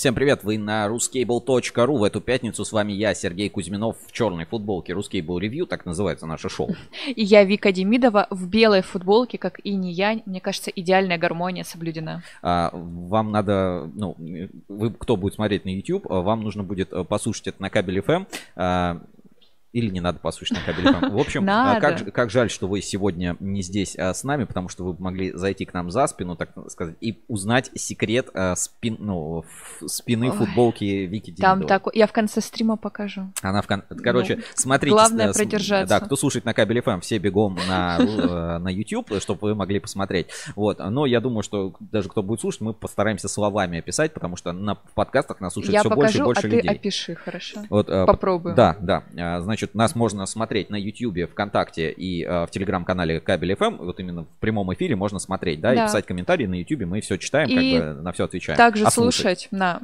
Всем привет, вы на ruscable.ru. В эту пятницу с вами я, Сергей Кузьминов, в черной футболке Ruscable Review, так называется наше шоу. И я, Вика Демидова, в белой футболке, как и не я. Мне кажется, идеальная гармония соблюдена. А, вам надо, ну, вы, кто будет смотреть на YouTube, вам нужно будет э, послушать это на кабеле FM. А, или не надо послушать на кабеле В общем, а как, как жаль, что вы сегодня не здесь а, с нами, потому что вы могли зайти к нам за спину, так сказать, и узнать секрет а, спин, ну, спины Ой, футболки Вики Там такой, я в конце стрима покажу. Она в кон... Короче, ну, смотрите. Главное с... продержаться. Да, кто слушает на кабеле FM, все бегом на, э, на YouTube, чтобы вы могли посмотреть. Вот, но я думаю, что даже кто будет слушать, мы постараемся словами описать, потому что на подкастах нас слушает я все покажу, больше и больше а людей. ты опиши, хорошо? Вот, э, Попробую. Да, да. Значит, Значит, нас можно смотреть на YouTube, ВКонтакте и э, в телеграм-канале Кабель FM. Вот именно в прямом эфире можно смотреть, да, да. и писать комментарии на YouTube. Мы все читаем, и как бы на все отвечаем. Также а слушать, слушать на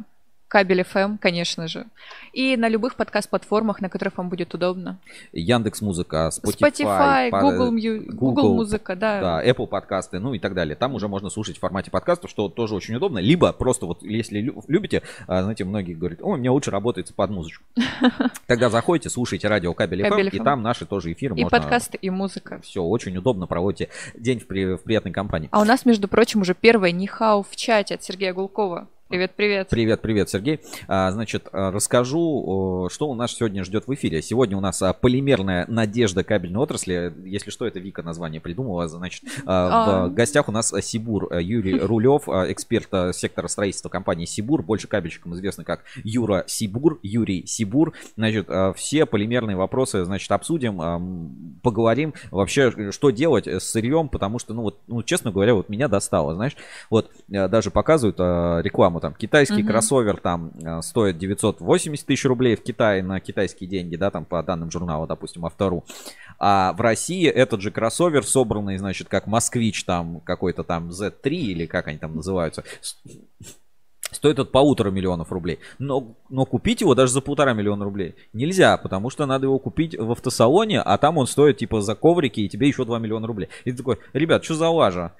Кабель FM, конечно же. И на любых подкаст-платформах, на которых вам будет удобно. Яндекс Музыка, Spotify, Spotify Google, Google, Google Музыка, да. Да, Apple подкасты, ну и так далее. Там уже можно слушать в формате подкастов, что тоже очень удобно. Либо просто вот, если любите, а, знаете, многие говорят, о, мне лучше работает под музычку. Тогда заходите, слушайте радио Кабель FM, и там наши тоже эфиры. И подкасты, и музыка. Все, очень удобно проводите день в, при, в приятной компании. А у нас, между прочим, уже первое нихау в чате от Сергея Гулкова. Привет, привет. Привет, привет, Сергей. А, значит, а, расскажу, что у нас сегодня ждет в эфире. Сегодня у нас а, полимерная надежда кабельной отрасли. Если что, это Вика название придумала. Значит, в гостях у нас Сибур Юрий Рулев, эксперт сектора строительства компании Сибур, больше кабельщикам известный как Юра Сибур, Юрий Сибур. Значит, все полимерные вопросы, значит, обсудим, поговорим вообще, что делать с сырьем, потому что, ну вот, ну, честно говоря, вот меня достало, знаешь, вот даже показывают рекламу рекламу, там, китайский угу. кроссовер там э, стоит 980 тысяч рублей в Китае на китайские деньги, да, там, по данным журнала, допустим, автору. А в России этот же кроссовер, собранный, значит, как москвич там, какой-то там Z3 или как они там называются, стоит от полутора миллионов рублей. Но, но купить его даже за полтора миллиона рублей нельзя, потому что надо его купить в автосалоне, а там он стоит типа за коврики и тебе еще 2 миллиона рублей. И ты такой, ребят, что за лажа?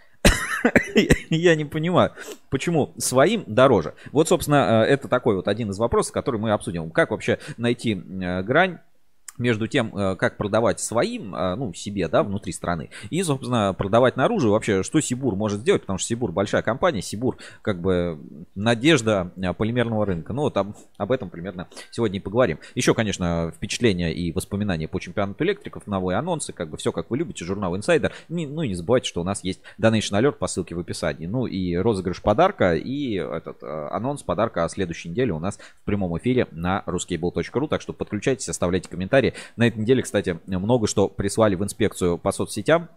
Я не понимаю, почему своим дороже. Вот, собственно, э, это такой вот один из вопросов, который мы обсудим. Как вообще найти э, грань между тем, э, как продавать своим, э, ну, себе, да, внутри страны, и, собственно, продавать наружу. Вообще, что Сибур может сделать, потому что Сибур большая компания, Сибур как бы надежда э, полимерного рынка. Ну, вот об, этом примерно сегодня и поговорим. Еще, конечно, впечатления и воспоминания по чемпионату электриков, новые анонсы, как бы все, как вы любите, журнал Insider. Не, ну, не забывайте, что у нас есть Donation Alert по ссылке в описании. Ну, и розыгрыш подарка, и этот анонс подарка о следующей неделе у нас в прямом эфире на ruskable.ru. Так что подключайтесь, оставляйте комментарии комментарии. На этой неделе, кстати, много что прислали в инспекцию по соцсетям.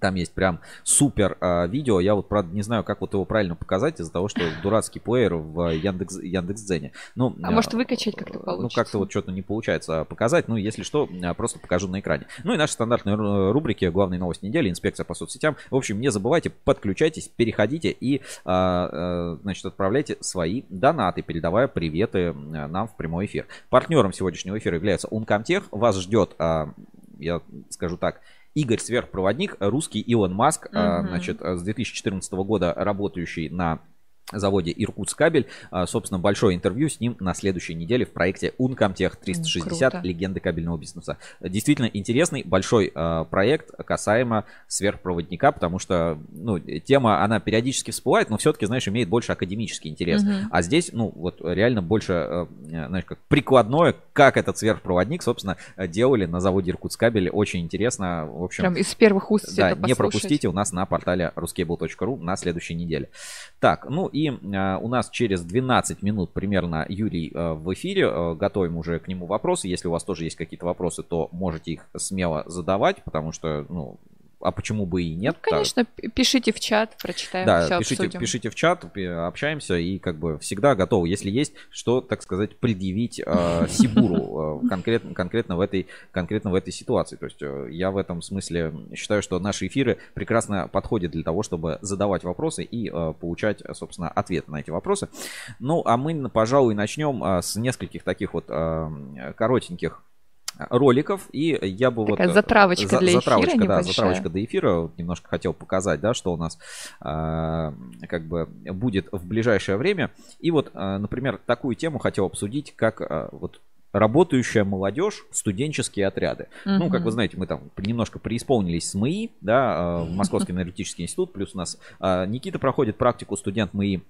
Там есть прям супер э, видео. Я вот, правда, не знаю, как вот его правильно показать из-за того, что дурацкий плеер в Яндекс, Яндекс.Дзене. Ну, а э, может выкачать как-то получится? Ну, как-то вот что-то не получается показать. Ну, если что, просто покажу на экране. Ну и наши стандартные рубрики «Главные новости недели», «Инспекция по соцсетям». В общем, не забывайте, подключайтесь, переходите и, э, э, значит, отправляйте свои донаты, передавая приветы нам в прямой эфир. Партнером сегодняшнего эфира является Uncomtech. Вас ждет, э, я скажу так, Игорь Сверхпроводник, русский Илон Маск, угу. значит, с 2014 года работающий на заводе Иркутскабель. А, собственно, большое интервью с ним на следующей неделе в проекте Uncomtech 360 Круто. легенды кабельного бизнеса. Действительно интересный большой а, проект касаемо сверхпроводника, потому что ну, тема, она периодически всплывает, но все-таки, знаешь, имеет больше академический интерес. Угу. А здесь, ну, вот реально больше, а, знаешь, как прикладное, как этот сверхпроводник, собственно, делали на заводе Иркутскабель. Очень интересно. В общем, Прям из первых уст Да, не пропустите у нас на портале ruscable.ru на следующей неделе. Так, ну и э, у нас через 12 минут примерно Юрий э, в эфире. Э, готовим уже к нему вопросы. Если у вас тоже есть какие-то вопросы, то можете их смело задавать, потому что, ну, а почему бы и нет? Ну, конечно, так. пишите в чат, прочитаем, да, все пишите, обсудим. пишите в чат, общаемся и как бы всегда готовы, если есть что, так сказать, предъявить э, Сибуру э, конкретно, конкретно, в этой, конкретно в этой ситуации. То есть э, я в этом смысле считаю, что наши эфиры прекрасно подходят для того, чтобы задавать вопросы и э, получать, собственно, ответы на эти вопросы. Ну, а мы, пожалуй, начнем э, с нескольких таких вот э, коротеньких роликов, и я бы Такая вот... затравочка за, для затравочка, эфира да, небольшая. затравочка до эфира. Вот немножко хотел показать, да, что у нас а, как бы будет в ближайшее время. И вот, а, например, такую тему хотел обсудить, как а, вот работающая молодежь, студенческие отряды. Ну, как вы знаете, мы там немножко преисполнились с МАИ, да, в Московский энергетический институт, плюс у нас Никита проходит практику, студент МАИ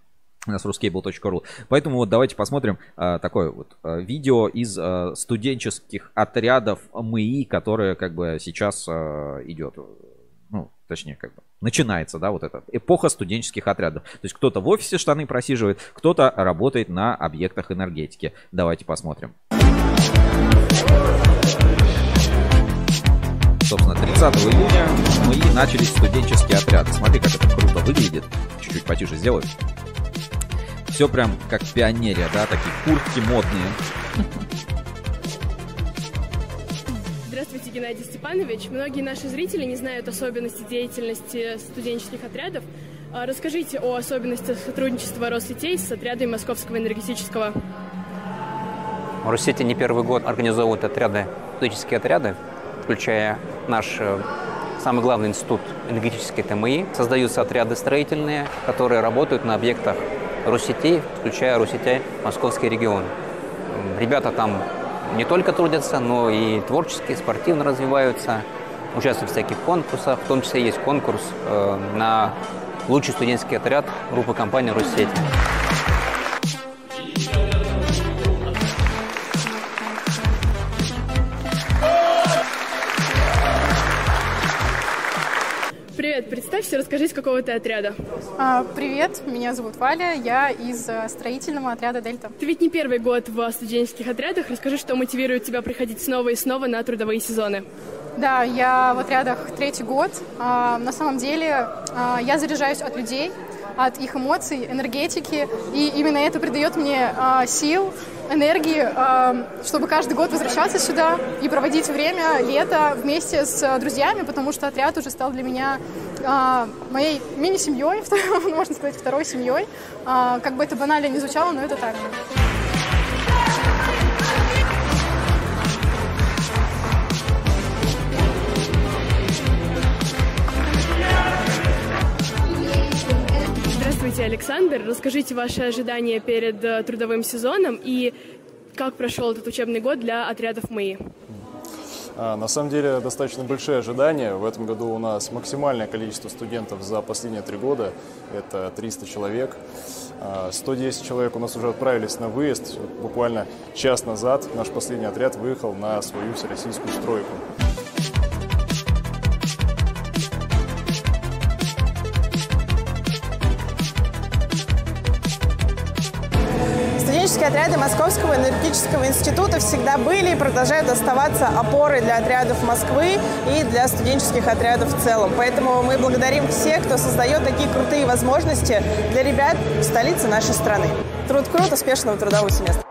у нас ruscable.ru. Поэтому вот давайте посмотрим а, такое вот а, видео из а, студенческих отрядов МИИ, которое как бы сейчас а, идет. Ну, точнее, как бы начинается, да, вот эта эпоха студенческих отрядов. То есть кто-то в офисе штаны просиживает, кто-то работает на объектах энергетики. Давайте посмотрим. Собственно, 30 июня мы начались студенческие отряды. Смотри, как это круто выглядит. Чуть-чуть потише сделаю. Все прям как пионерия, да, такие куртки модные. Здравствуйте, Геннадий Степанович. Многие наши зрители не знают особенности деятельности студенческих отрядов. А Расскажите о особенностях сотрудничества Рослетей с отрядами Московского энергетического. Россети не первый год организовывают отряды, студенческие отряды, включая наш э, самый главный институт энергетической ТМИ. Создаются отряды строительные, которые работают на объектах Россетей, включая Россетей Московский регион. Ребята там не только трудятся, но и творчески, спортивно развиваются, участвуют в всяких конкурсах, в том числе есть конкурс э, на лучший студенческий отряд группы компании «Россеть». Представься, расскажи, с какого ты отряда. А, Привет, меня зовут Валя, я из э, строительного отряда «Дельта». Ты ведь не первый год в студенческих отрядах. Расскажи, что мотивирует тебя приходить снова и снова на трудовые сезоны. Да, я в отрядах третий год. А, На самом деле а, я заряжаюсь от людей, от их эмоций, энергетики, и именно это придает мне а, сил, энергии, а, чтобы каждый год возвращаться сюда и проводить время, лето вместе с а, друзьями, потому что отряд уже стал для меня а, моей мини-семьей, можно сказать, второй семьей. А, Как бы это банально не звучало, но это так. Здравствуйте, Александр. Расскажите ваши ожидания перед э, трудовым сезоном и как прошел этот учебный год для отрядов МАИ. А, На самом деле достаточно большие ожидания. В этом году у нас максимальное количество студентов за последние три года. Это 300 человек. А, 110 человек у нас уже отправились на выезд. Буквально час назад наш последний отряд выехал на свою всероссийскую стройку. Отряды Московского энергетического института всегда были и продолжают оставаться опорой для отрядов Москвы и для студенческих отрядов в целом. Поэтому мы благодарим всех, кто создает такие крутые возможности для ребят в столице нашей страны. Труд крут, успешного трудового семестра.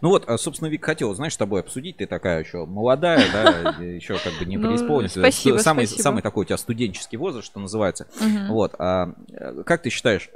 Ну вот, а, собственно, Вик, хотел, знаешь, с тобой обсудить. Ты такая еще молодая, да, еще как бы не Ну, преисполнилась. спасибо, самый, спасибо. самый такой у тебя студенческий возраст, что называется. Вот, а, э, как ты считаешь,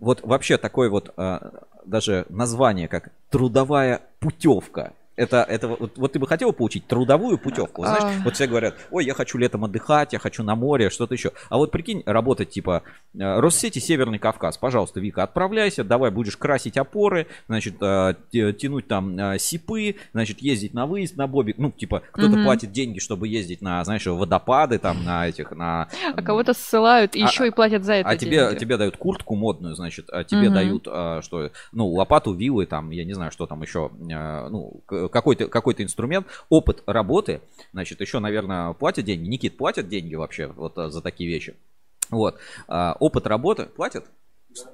вот вообще такое вот а, даже название, как трудовая путевка, это, это вот, вот ты бы хотела получить трудовую путевку? Вот Знаешь, А. вот все говорят, ой, я хочу летом отдыхать, я хочу на море, что-то еще. А вот прикинь, работать типа э, Россети Северный Кавказ. Пожалуйста, Вика, отправляйся, давай будешь красить опоры, значит, э, тянуть там э, сипы, значит, ездить на выезд, на бобик. Ну, типа, кто-то платит деньги, чтобы ездить на, знаешь, водопады, там, на этих, на... А кого-то ссылают и А- еще и платят за это. А тебе, деньги. тебе дают куртку модную, значит, а тебе Мгм. дают, а, что, ну, лопату, вилы, там, я не знаю, что там еще, а, ну, какой-то какой инструмент, опыт работы, значит, еще, наверное, платят деньги. Никит, платят деньги вообще вот а, за такие вещи? Вот. А, опыт работы платят?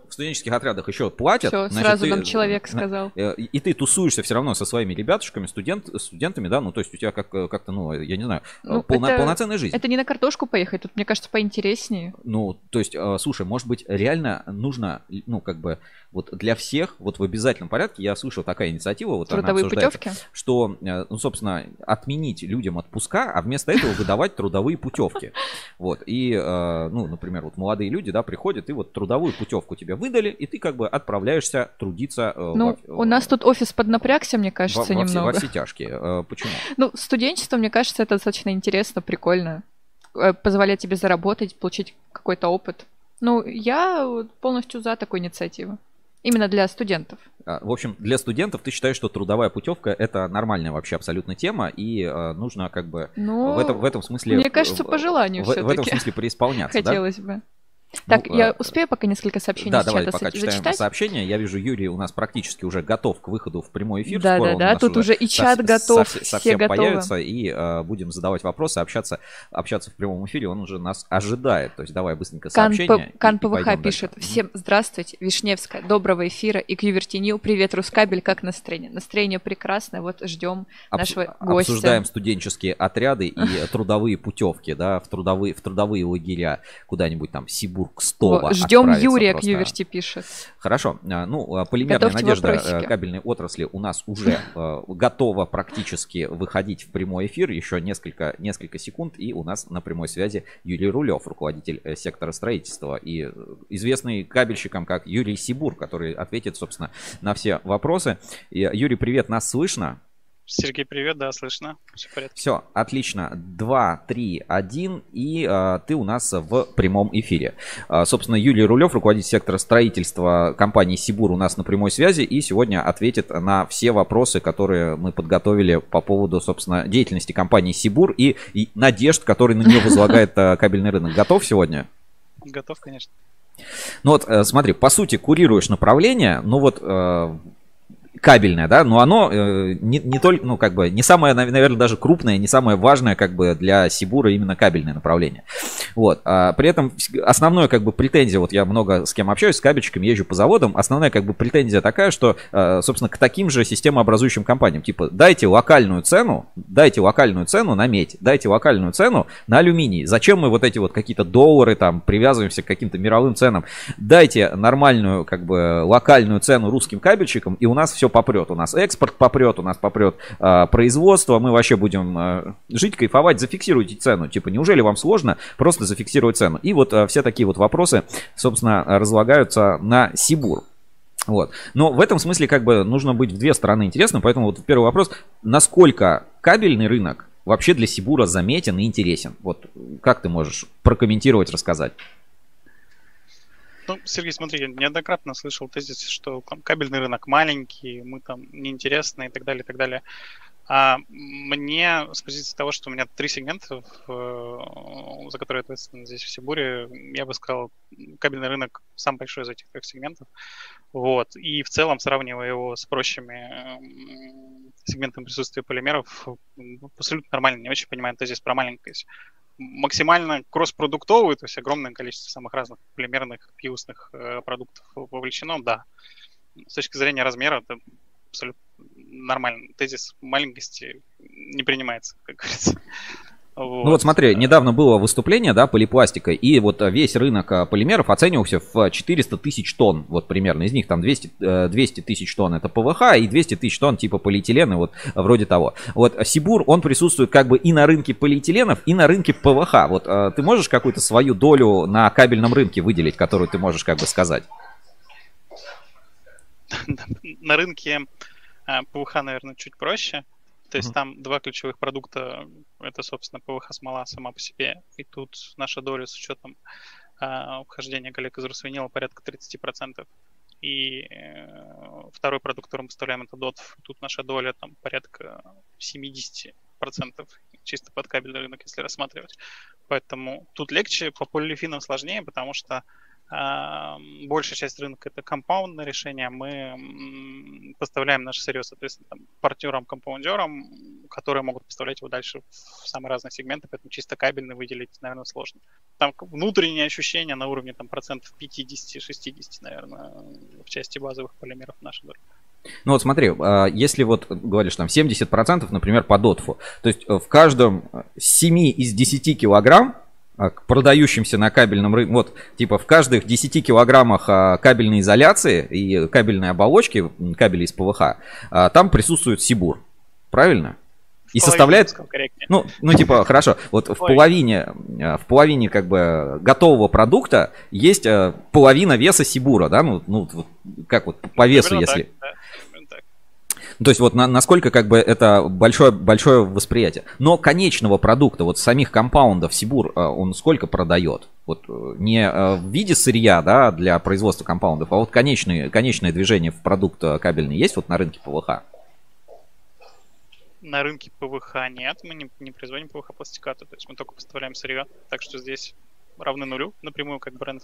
В студенческих отрядах еще платят. Всё, значит, сразу ты- нам человек сказал. Э, И и ты тусуешься все равно со своими ребятушками, студент, студентами, да, ну, то есть у тебя как, как-то, ну, я не знаю, Ну, полно- это- полноценная жизнь. Это не на картошку поехать, тут, мне кажется, поинтереснее. Ну, то есть, э, слушай, может быть, реально нужно, ну, как бы, вот для всех, вот в обязательном порядке, я слышал такая инициатива, вот она Трудовые обсуждается, путевки? что, э, ну, собственно, отменить людям отпуска, а вместо этого выдавать трудовые путевки. Вот, и, э, ну, например, вот молодые люди, да, приходят, и вот трудовую путевку тебе выдали, и ты как бы отправляешься трудиться. Э, ну, во, у нас тут офис поднапрягся, мне кажется, во, немного. Во все, во все тяжкие. Э, почему? Ну, студенчество, мне кажется, это достаточно интересно, прикольно. Позволяет тебе заработать, получить какой-то опыт. Ну, я полностью за такую инициативу. Именно для студентов. А, в общем, для студентов ты считаешь, что трудовая путевка это нормальная вообще абсолютно тема, и э, нужно как бы ну, в, этом, в этом смысле... Мне кажется, по желанию в, в этом смысле преисполняться. Хотелось да? бы. Так, ну, я а, успею пока несколько сообщений да, давай, пока читаем зачитать? сообщения. Я вижу, Юрий у нас практически уже готов к выходу в прямой эфир. Да, Скоро да, да, тут уже и чат со, готов, со, все совсем готовы. появится, и э, будем задавать вопросы, общаться, общаться в прямом эфире. Он уже нас ожидает. То есть давай быстренько сообщения. Кан, ПВХ пишет. Дальше. Всем здравствуйте, Вишневская, доброго эфира и Кьювертинью. Привет, Рускабель, как настроение? Настроение прекрасное, вот ждем Обс- нашего гостя. Обсуждаем студенческие отряды и трудовые путевки, да, в трудовые, в трудовые лагеря куда-нибудь там Сибург, Стола. Ждем Юрия Кьюверти пишет. Хорошо. А, ну, а, полимерная Готовьте надежда вопросики. кабельной отрасли у нас уже э, готова практически выходить в прямой эфир. Еще несколько, несколько секунд, и у нас на прямой связи Юрий Рулев, руководитель э, сектора строительства, и э, известный кабельщикам как Юрий Сибур, который ответит, собственно, на все вопросы. Юрий, привет, нас слышно? Сергей, привет, да, слышно. Все в порядке. Все, отлично. 2, 3, 1, и а, ты у нас в прямом эфире. А, собственно, Юлий Рулев, руководитель сектора строительства компании Сибур, у нас на прямой связи и сегодня ответит на все вопросы, которые мы подготовили по поводу, собственно, деятельности компании Сибур и, и надежд, которые на нее возлагает а, кабельный рынок. Готов сегодня? Готов, конечно. Ну вот, э, смотри, по сути, курируешь направление, но вот э, кабельное, да, но оно э, не, не только, ну, как бы, не самое, наверное, даже крупное, не самое важное, как бы, для Сибура именно кабельное направление. Вот. А при этом основное, как бы, претензия, вот я много с кем общаюсь, с кабельщиками, езжу по заводам, основная, как бы, претензия такая, что, э, собственно, к таким же системообразующим компаниям, типа, дайте локальную цену, дайте локальную цену на медь, дайте локальную цену на алюминий. Зачем мы вот эти вот какие-то доллары, там, привязываемся к каким-то мировым ценам? Дайте нормальную, как бы, локальную цену русским кабельщикам, и у нас все попрет. У нас экспорт попрет, у нас попрет э, производство, мы вообще будем э, жить, кайфовать, зафиксируйте цену. Типа, неужели вам сложно просто зафиксировать цену? И вот э, все такие вот вопросы, собственно, разлагаются на Сибур. Вот. Но в этом смысле как бы нужно быть в две стороны интересным, поэтому вот первый вопрос, насколько кабельный рынок вообще для Сибура заметен и интересен? Вот как ты можешь прокомментировать, рассказать? Ну, Сергей, смотри, я неоднократно слышал тезис, что кабельный рынок маленький, мы там неинтересны и так далее, и так далее. А мне с позиции того, что у меня три сегмента, за которые я ответственен здесь в Сибуре, я бы сказал, кабельный рынок самый большой из этих трех сегментов. Вот. И в целом, сравнивая его с прочими сегментами присутствия полимеров, абсолютно нормально. Не очень понимаю тезис про маленькость максимально кросс-продуктовый, то есть огромное количество самых разных полимерных, пьюсных э, продуктов вовлечено, да. С точки зрения размера, это абсолютно нормальный тезис маленькости не принимается, как говорится. Вот. Ну вот смотри, недавно было выступление, да, полипластика, и вот весь рынок а, полимеров оценивался в 400 тысяч тонн, вот примерно, из них там 200, 200 э, тысяч тонн это ПВХ и 200 тысяч тонн типа полиэтилена, вот вроде того. Вот Сибур, он присутствует как бы и на рынке полиэтиленов, и на рынке ПВХ. Вот ты можешь какую-то свою долю на кабельном рынке выделить, которую ты можешь как бы сказать? На рынке ПВХ, наверное, чуть проще. То есть mm-hmm. там два ключевых продукта, это, собственно, ПВХ-смола сама по себе, и тут наша доля с учетом э, вхождения коллег из Русвинила порядка 30%. И э, второй продукт, который мы поставляем, это DOT. Тут наша доля там порядка 70% чисто под кабельный рынок, если рассматривать. Поэтому тут легче, по полиэфинам сложнее, потому что большая часть рынка это компаундное решение. Мы поставляем наше сырье, соответственно, там, партнерам-компаундерам, которые могут поставлять его дальше в самые разные сегменты, поэтому чисто кабельный выделить, наверное, сложно. Там внутренние ощущения на уровне там, процентов 50-60, наверное, в части базовых полимеров нашей доли. Ну вот смотри, а, если вот говоришь там 70%, например, по дотфу, то есть э, в каждом 7 из 10 килограмм а, к продающимся на кабельном рынке, вот, типа в каждых 10 килограммах а, кабельной изоляции и кабельной оболочки, кабели из ПВХ, а, там присутствует Сибур. Правильно? И составляет, ну, ну типа, хорошо, вот в половине, в половине как бы готового продукта есть половина веса Сибура, да, ну, ну как вот по весу, если. Так, то есть вот на, насколько как бы это большое, большое восприятие. Но конечного продукта, вот самих компаундов Сибур, э, он сколько продает? Вот не в виде сырья, да, для производства компаундов, а вот конечное, конечное движение в продукт кабельный есть вот на рынке ПВХ? на рынке ПВХ нет, мы не, не производим ПВХ пластикаты, то есть мы только поставляем сырье, так что здесь равны нулю напрямую как бренд.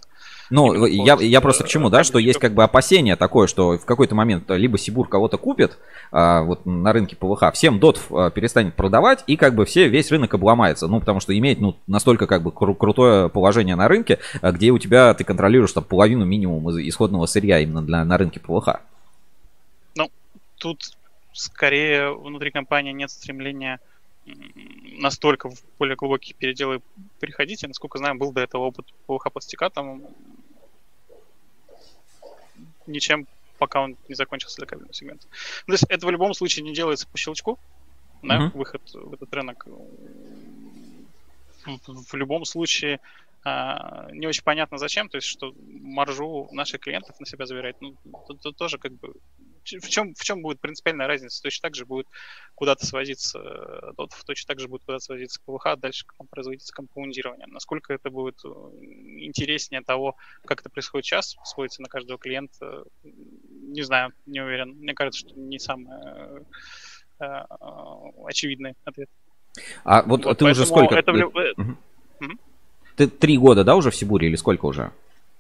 Ну, я, я просто к чему, да, что есть как бы опасение такое, что в какой-то момент либо Сибур кого-то купит а, вот на рынке ПВХ, всем дот а, перестанет продавать, и как бы все, весь рынок обломается, ну, потому что имеет, ну, настолько как бы кру- крутое положение на рынке, а, где у тебя, ты контролируешь там половину минимум исходного сырья именно для, на рынке ПВХ. Ну, тут скорее внутри компании нет стремления настолько в более глубокие переделы переходить. Я, насколько знаю, был до этого опыт по пластикатам. Ничем, пока он не закончился для кабельного сегмента. Ну, то есть это в любом случае не делается по щелчку, да, uh-huh. выход в этот рынок. В, в любом случае а, не очень понятно зачем, то есть что маржу наших клиентов на себя забирать. Ну, это, это тоже как бы в чем, в чем будет принципиальная разница? Точно так же будет куда-то свозиться дотов, точно так же будет куда-то свозиться ПВХ, а дальше там, производиться компаундирование. Насколько это будет э, интереснее того, как это происходит сейчас, сводится на каждого клиента, не знаю, не уверен. Мне кажется, что не самый э, э, очевидный ответ. А вот, вот ты уже сколько? Это... Угу. Ты три года, да, уже в Сибуре или сколько уже?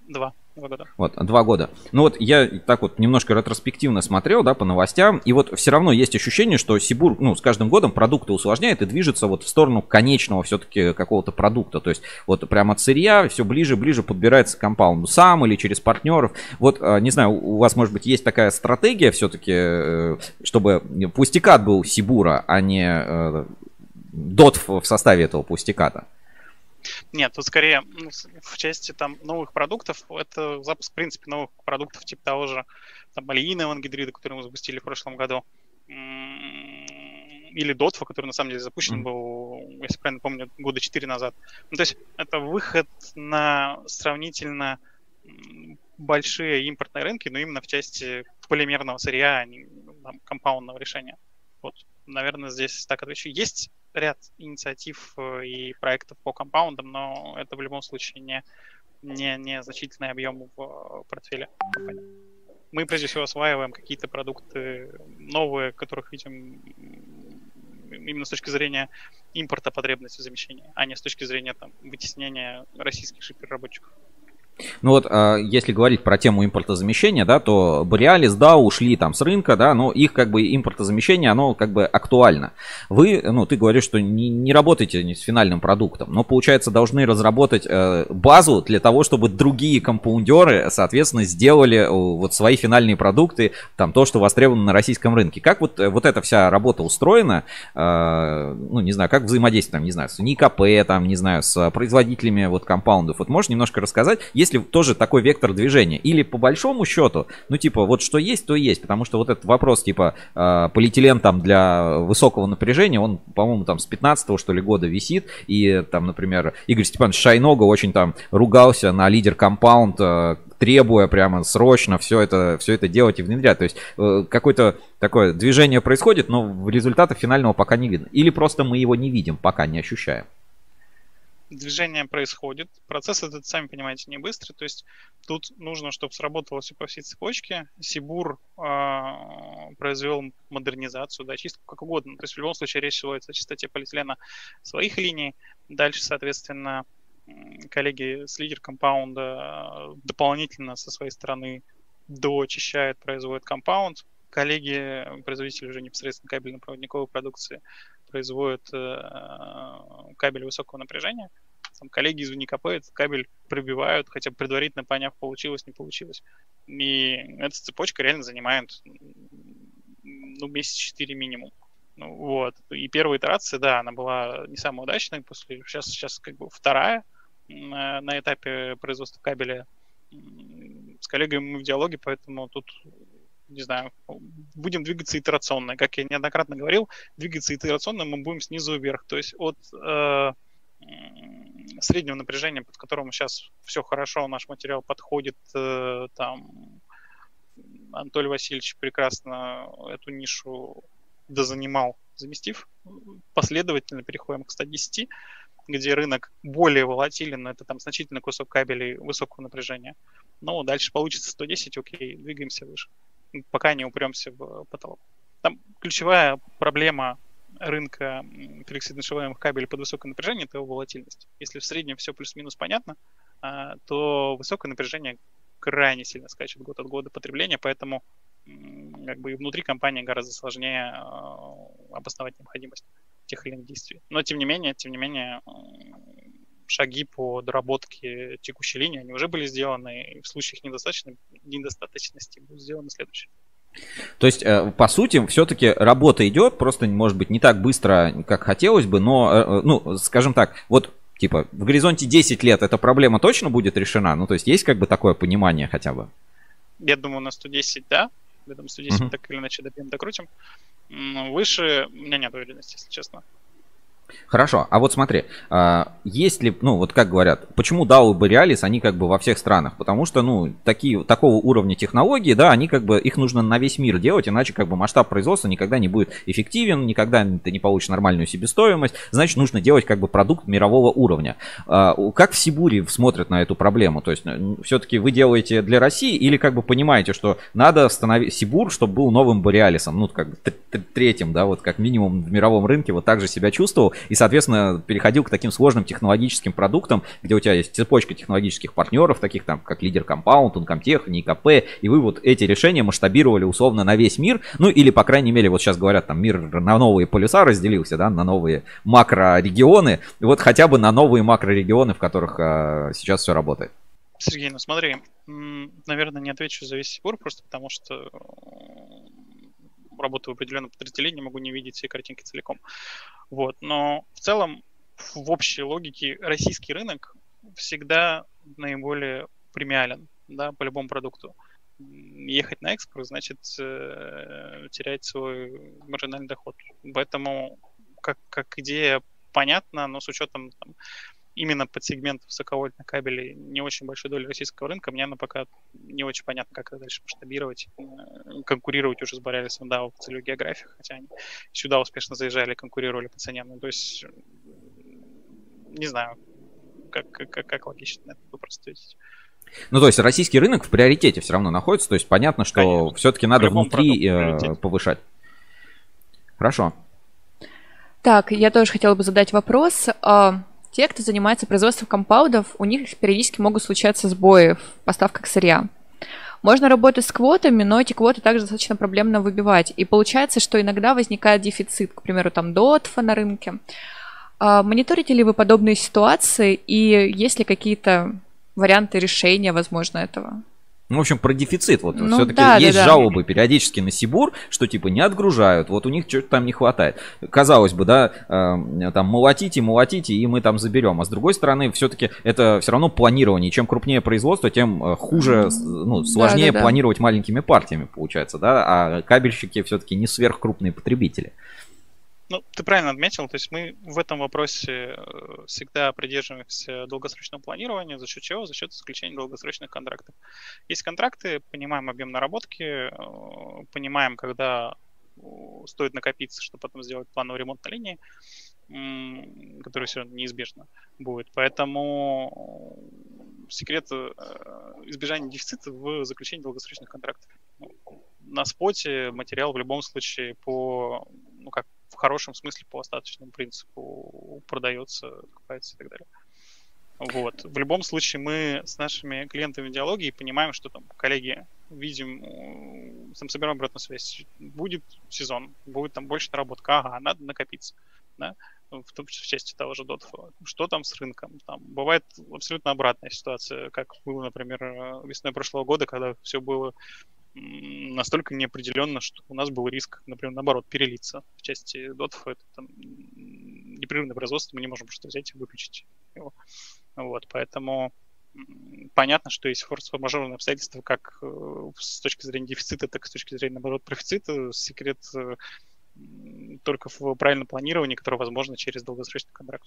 Два. Года. Вот, два года. Ну вот я так вот немножко ретроспективно смотрел, да, по новостям, и вот все равно есть ощущение, что Сибур, ну, с каждым годом продукты усложняет и движется вот в сторону конечного все-таки какого-то продукта. То есть вот прямо от сырья все ближе-ближе подбирается к компаунду сам или через партнеров. Вот, а, не знаю, у вас, может быть, есть такая стратегия все-таки, э, чтобы пустикат был Сибура, а не э, дот в составе этого пустиката? Нет, тут скорее ну, в части там новых продуктов, это запуск, в принципе, новых продуктов типа того же там алиинового ангидрида, который мы запустили в прошлом году, или Дотфа, который на самом деле запущен был, если правильно помню, года 4 назад. Ну, то есть это выход на сравнительно большие импортные рынки, но именно в части полимерного сырья, а не там, компаундного решения. Вот, наверное, здесь так отвечу. Есть ряд инициатив э, и проектов по компаундам, но это в любом случае не, не, не значительный объем в э, портфеле. Мы прежде всего осваиваем какие-то продукты новые, которых видим именно с точки зрения импорта потребности замещения, а не с точки зрения там, вытеснения российских шиперработчиков. Ну вот, а, если говорить про тему импортозамещения, да, то Borealis, да, ушли там с рынка, да, но их как бы импортозамещение, оно как бы актуально. Вы, ну, ты говоришь, что не, не работаете с финальным продуктом, но, получается, должны разработать э, базу для того, чтобы другие компаундеры, соответственно, сделали вот свои финальные продукты, там, то, что востребовано на российском рынке. Как вот, э, вот эта вся работа устроена, э, ну, не знаю, как взаимодействие, там, не знаю, с НИКП, там, не знаю, с производителями вот компаундов, вот можешь немножко рассказать? Есть ли тоже такой вектор движения? Или по большому счету, ну типа вот что есть, то есть, потому что вот этот вопрос типа э, полиэтилен там для высокого напряжения, он, по-моему, там с 15 что ли года висит, и там, например, Игорь Степанович Шайнога очень там ругался на лидер компаунд, требуя прямо срочно все это, все это делать и внедрять. То есть э, какое-то такое движение происходит, но результата финального пока не видно. Или просто мы его не видим, пока не ощущаем движение происходит. Процесс этот, сами понимаете, не быстрый. То есть тут нужно, чтобы сработало все по всей цепочке. Сибур э, произвел модернизацию, да, чистку, как угодно. То есть в любом случае речь сводится о чистоте полиэтилена своих линий. Дальше, соответственно, коллеги с лидер компаунда дополнительно со своей стороны доочищают, производят компаунд. Коллеги, производители уже непосредственно кабельно-проводниковой продукции, производят э, кабель высокого напряжения. Там коллеги из УНИКП этот кабель пробивают, хотя бы предварительно поняв, получилось, не получилось. И эта цепочка реально занимает ну, месяц 4 минимум. Ну, вот. И первая итерация, да, она была не самая удачная. После, сейчас, сейчас как бы вторая на, на этапе производства кабеля. С коллегами мы в диалоге, поэтому тут не знаю, будем двигаться итерационно. Как я неоднократно говорил, двигаться итерационно мы будем снизу вверх. То есть от э, среднего напряжения, под которым сейчас все хорошо, наш материал подходит, э, там Анатолий Васильевич прекрасно эту нишу дозанимал, заместив. Последовательно переходим к 110, где рынок более волатилен, но это там значительный кусок кабелей высокого напряжения. Но дальше получится 110, окей, двигаемся выше, пока не упремся в потолок. Там ключевая проблема рынка флексидно кабелей под высокое напряжение – это его волатильность. Если в среднем все плюс-минус понятно, а, то высокое напряжение крайне сильно скачет год от года потребления, поэтому как бы и внутри компании гораздо сложнее а, обосновать необходимость тех или иных действий. Но тем не менее, тем не менее, шаги по доработке текущей линии, они уже были сделаны, и в случаях недостаточности будут сделаны следующие. То есть, э, по сути, все-таки работа идет, просто, может быть, не так быстро, как хотелось бы, но, э, э, ну, скажем так, вот Типа, в горизонте 10 лет эта проблема точно будет решена? Ну, то есть, есть как бы такое понимание хотя бы? Я думаю, на 110, да. Я думаю, 110 mm-hmm. так или иначе допьем, докрутим. Выше у меня нет уверенности, если честно. Хорошо, а вот смотри, а, есть ли, ну вот как говорят, почему DAO и Borealis, они как бы во всех странах? Потому что, ну, такие, такого уровня технологии, да, они как бы, их нужно на весь мир делать, иначе как бы масштаб производства никогда не будет эффективен, никогда ты не получишь нормальную себестоимость, значит, нужно делать как бы продукт мирового уровня. А, как в Сибуре смотрят на эту проблему? То есть, все-таки вы делаете для России или как бы понимаете, что надо становить Сибур, чтобы был новым Borealis ом, ну, как бы третьим, да, вот как минимум в мировом рынке вот так же себя чувствовал, и, соответственно, переходил к таким сложным технологическим продуктам, где у тебя есть цепочка технологических партнеров, таких там, как Лидер Компаунд, Uncomtech, НИКП, и вы вот эти решения масштабировали условно на весь мир, ну или, по крайней мере, вот сейчас говорят, там мир на новые полюса разделился, да, на новые макрорегионы, вот хотя бы на новые макрорегионы, в которых а, сейчас все работает. Сергей, ну смотри, наверное, не отвечу за весь Сибур, просто потому что работаю в определенном подразделении, могу не видеть все картинки целиком. Вот. Но в целом, в общей логике, российский рынок всегда наиболее премиален да, по любому продукту. Ехать на экспорт значит э, терять свой маржинальный доход. Поэтому как, как идея понятна, но с учетом там, именно под сегмент высоковольтных кабелей не очень большой доли российского рынка, мне она пока не очень понятно, как это дальше масштабировать, э, конкурировать уже с Борялисом, да, в целевых географиях, хотя они сюда успешно заезжали, конкурировали по ценам. Ну, то есть, не знаю, как, как, как логично на этот вопрос ответить. Ну, то есть российский рынок в приоритете все равно находится, то есть понятно, что все-таки надо внутри э, повышать. Хорошо. Так, я тоже хотела бы задать вопрос. Те, кто занимается производством компаудов, у них периодически могут случаться сбои в поставках сырья. Можно работать с квотами, но эти квоты также достаточно проблемно выбивать. И получается, что иногда возникает дефицит, к примеру, там дотфа на рынке. А мониторите ли вы подобные ситуации и есть ли какие-то варианты решения, возможно, этого? Ну, в общем, про дефицит. Вот ну, все-таки да, есть да, жалобы да. периодически на Сибур, что типа не отгружают, вот у них что-то там не хватает. Казалось бы, да, э, там молотите, молотите, и мы там заберем. А с другой стороны, все-таки это все равно планирование. Чем крупнее производство, тем э, хуже, ну, сложнее да, да, планировать маленькими партиями, получается, да. А кабельщики все-таки не сверхкрупные потребители. Ну, ты правильно отметил, то есть мы в этом вопросе э, всегда придерживаемся долгосрочного планирования, за счет чего? За счет заключения долгосрочных контрактов. Есть контракты, понимаем объем наработки, э, понимаем, когда стоит накопиться, чтобы потом сделать плановый ремонт на линии, который все неизбежно будет. Поэтому секрет э, избежания дефицита в заключении долгосрочных контрактов. На споте материал в любом случае по, ну как в хорошем смысле по остаточному принципу продается, покупается и так далее. Вот. В любом случае мы с нашими клиентами в диалоге и понимаем, что там коллеги видим, там собираем обратную связь. Будет сезон, будет там больше наработка, ага, надо накопиться. Да? в том числе в части того же Dotflow. Что там с рынком? Там бывает абсолютно обратная ситуация, как было, например, весной прошлого года, когда все было настолько неопределенно, что у нас был риск, например, наоборот, перелиться в части дотов. Это там, непрерывное производство, мы не можем просто взять и выключить его. Вот, поэтому понятно, что есть форс-мажорные обстоятельства как э, с точки зрения дефицита, так и с точки зрения, наоборот, профицита. Секрет э, только в правильном планировании, которое возможно через долгосрочный контракт.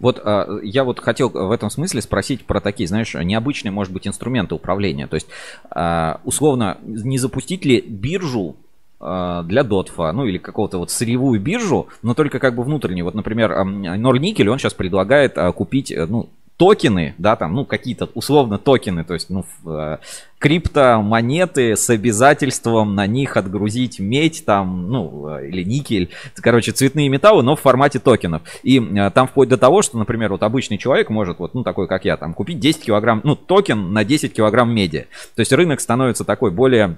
Вот а, я вот хотел в этом смысле спросить про такие, знаешь, необычные, может быть, инструменты управления. То есть, а, условно, не запустить ли биржу а, для Дотфа, ну или какого-то вот сырьевую биржу, но только как бы внутреннюю. Вот, например, Норникель, он сейчас предлагает купить, э, ну, токены, да, там, ну, какие-то условно токены, то есть, ну, э, криптомонеты с обязательством на них отгрузить медь, там, ну, э, или никель, короче, цветные металлы, но в формате токенов. И э, там вплоть до того, что, например, вот обычный человек может, вот, ну, такой, как я, там, купить 10 килограмм, ну, токен на 10 килограмм меди. То есть рынок становится такой более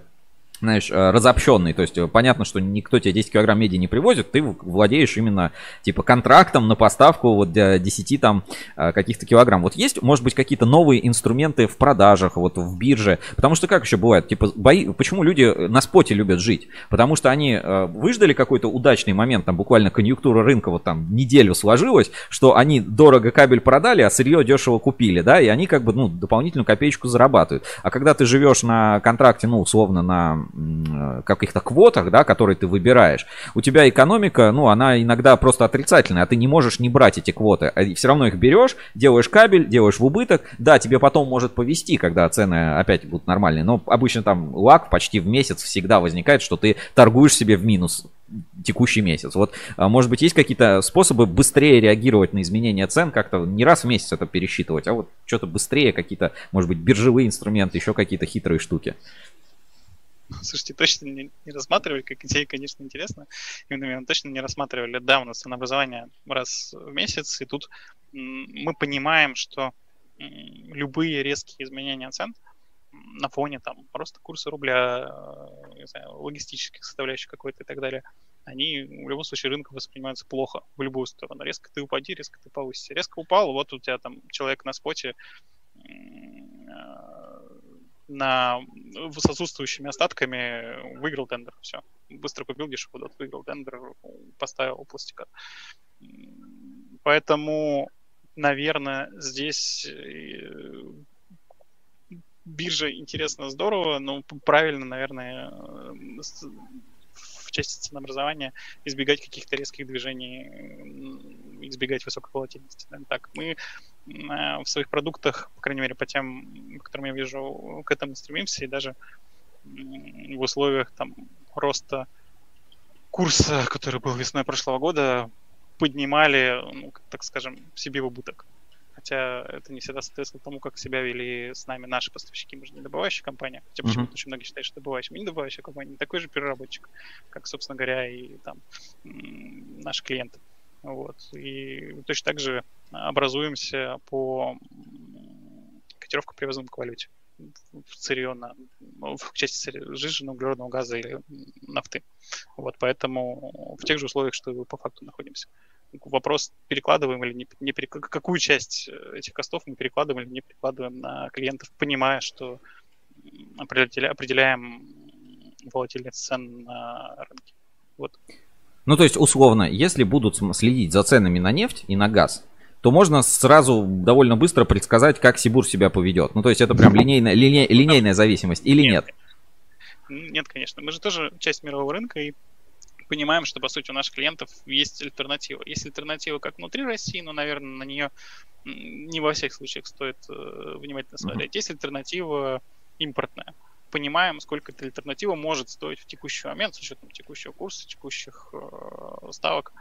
знаешь, э, разобщенный. То есть э, понятно, что никто тебе 10 килограмм меди не привозит, ты владеешь именно типа контрактом на поставку вот 10 там э, каких-то килограмм. Вот есть, может быть, какие-то новые инструменты в продажах, вот в бирже. Потому что как еще бывает, типа, бои... почему люди на споте любят жить? Потому что они выждали какой-то удачный момент, там буквально конъюнктура рынка вот там неделю сложилась, что они дорого кабель продали, а сырье дешево купили, да, и они как бы, ну, дополнительную копеечку зарабатывают. А когда ты живешь на контракте, ну, условно, на каких-то квотах, да, которые ты выбираешь, у тебя экономика, ну, она иногда просто отрицательная, а ты не можешь не брать эти квоты, а все равно их берешь, делаешь кабель, делаешь в убыток, да, тебе потом может повести, когда цены опять будут нормальные, но обычно там лак почти в месяц всегда возникает, что ты торгуешь себе в минус текущий месяц. Вот, а, может быть, есть какие-то способы быстрее реагировать на изменения цен, как-то не раз в месяц это пересчитывать, а вот что-то быстрее, какие-то, может быть, биржевые инструменты, еще какие-то хитрые штуки. Слушайте, точно не, не рассматривали, как идея, конечно, интересно. Именно точно не рассматривали. Да, у нас ценообразование раз в месяц, и тут мы понимаем, что любые резкие изменения цен на фоне там роста курса рубля, э, не знаю, логистических составляющих какой-то и так далее, они в любом случае рынка воспринимаются плохо в любую сторону. Резко ты упади, резко ты повысишься. Резко упал, вот у тебя там человек на споте на, с отсутствующими остатками выиграл тендер. Все. Быстро купил дешево дот, выиграл тендер, поставил пластикат. Поэтому, наверное, здесь э, биржа интересно, здорово, но правильно, наверное, в части ценообразования избегать каких-то резких движений, избегать высокой волатильности. Наверное, так. Мы Э, в своих продуктах, по крайней мере, по тем, которым я вижу, к этому стремимся, и даже в условиях там роста курса, который был весной прошлого года, поднимали, ну, так скажем, себе в убыток. Хотя это не всегда соответствовало тому, как себя вели с нами наши поставщики. Мы же не добывающая компания. Хотя uh-huh. почему-то очень многие считают, что добывающая. Мы не добывающая компания, не такой же переработчик, как, собственно говоря, и там наши клиенты. Вот. И точно так же образуемся по котировку привязанным к валюте в сырье на, в части сжиженного углеродного газа или нафты. Вот, поэтому в тех же условиях, что и по факту находимся. Вопрос, перекладываем или не, не перекладываем, какую часть этих костов мы перекладываем или не перекладываем на клиентов, понимая, что определяем, определяем волатильность цен на рынке. Вот. Ну, то есть, условно, если будут следить за ценами на нефть и на газ, то можно сразу довольно быстро предсказать, как Сибур себя поведет. Ну, то есть, это прям линейная, линей, линейная зависимость или нет? Нет, нет конечно. Мы же тоже часть мирового рынка и понимаем, что, по сути, у наших клиентов есть альтернатива. Есть альтернатива как внутри России, но, наверное, на нее не во всех случаях стоит э, внимательно смотреть. Uh-huh. Есть альтернатива импортная понимаем, сколько эта альтернатива может стоить в текущий момент с учетом текущего курса, текущих э, ставок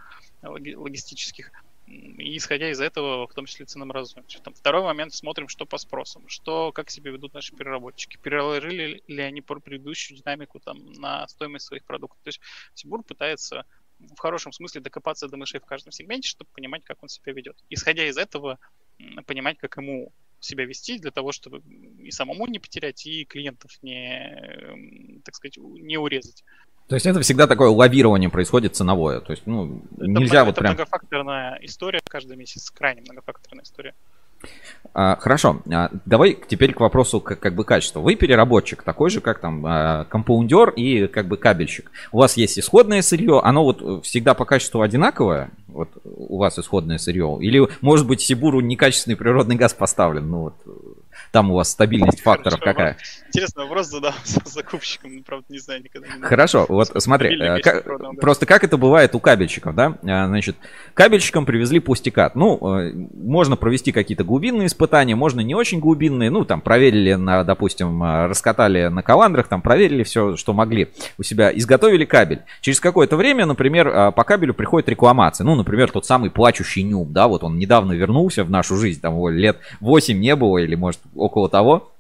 логи- логистических. И исходя из этого, в том числе ценообразуем. Там, второй момент, смотрим, что по спросам, что, как себя ведут наши переработчики, переложили ли они предыдущую динамику там, на стоимость своих продуктов. То есть Сибур пытается в хорошем смысле докопаться до мышей в каждом сегменте, чтобы понимать, как он себя ведет. Исходя из этого, понимать, как ему себя вести для того, чтобы и самому не потерять, и клиентов не, эм, так сказать, не урезать. То есть это всегда такое лавирование происходит ценовое. То есть, ну, это, нельзя это вот прям... многофакторная история каждый месяц, крайне многофакторная история. А, хорошо, а, давай теперь к вопросу как, как бы качества. Вы переработчик, такой же, как там а, компаундер и как бы кабельщик. У вас есть исходное сырье, оно вот всегда по качеству одинаковое, вот у вас исходное сырье, или может быть Сибуру некачественный природный газ поставлен, ну вот там у вас стабильность факторов Хорошо, какая? Интересный вопрос задал закупщиком, ну, правда, не знаю никогда. Не Хорошо, вот смотри, э, просто как это бывает у кабельщиков, да? А, значит, кабельщикам привезли пустикат. Ну, э, можно провести какие-то глубинные испытания, можно не очень глубинные. Ну, там, проверили, на, допустим, э, раскатали на каландрах, там, проверили все, что могли у себя, изготовили кабель. Через какое-то время, например, по кабелю приходит рекламация. Ну, например, тот самый плачущий нюб, да, вот он недавно вернулся в нашу жизнь, там его лет 8 не было или, может, около того.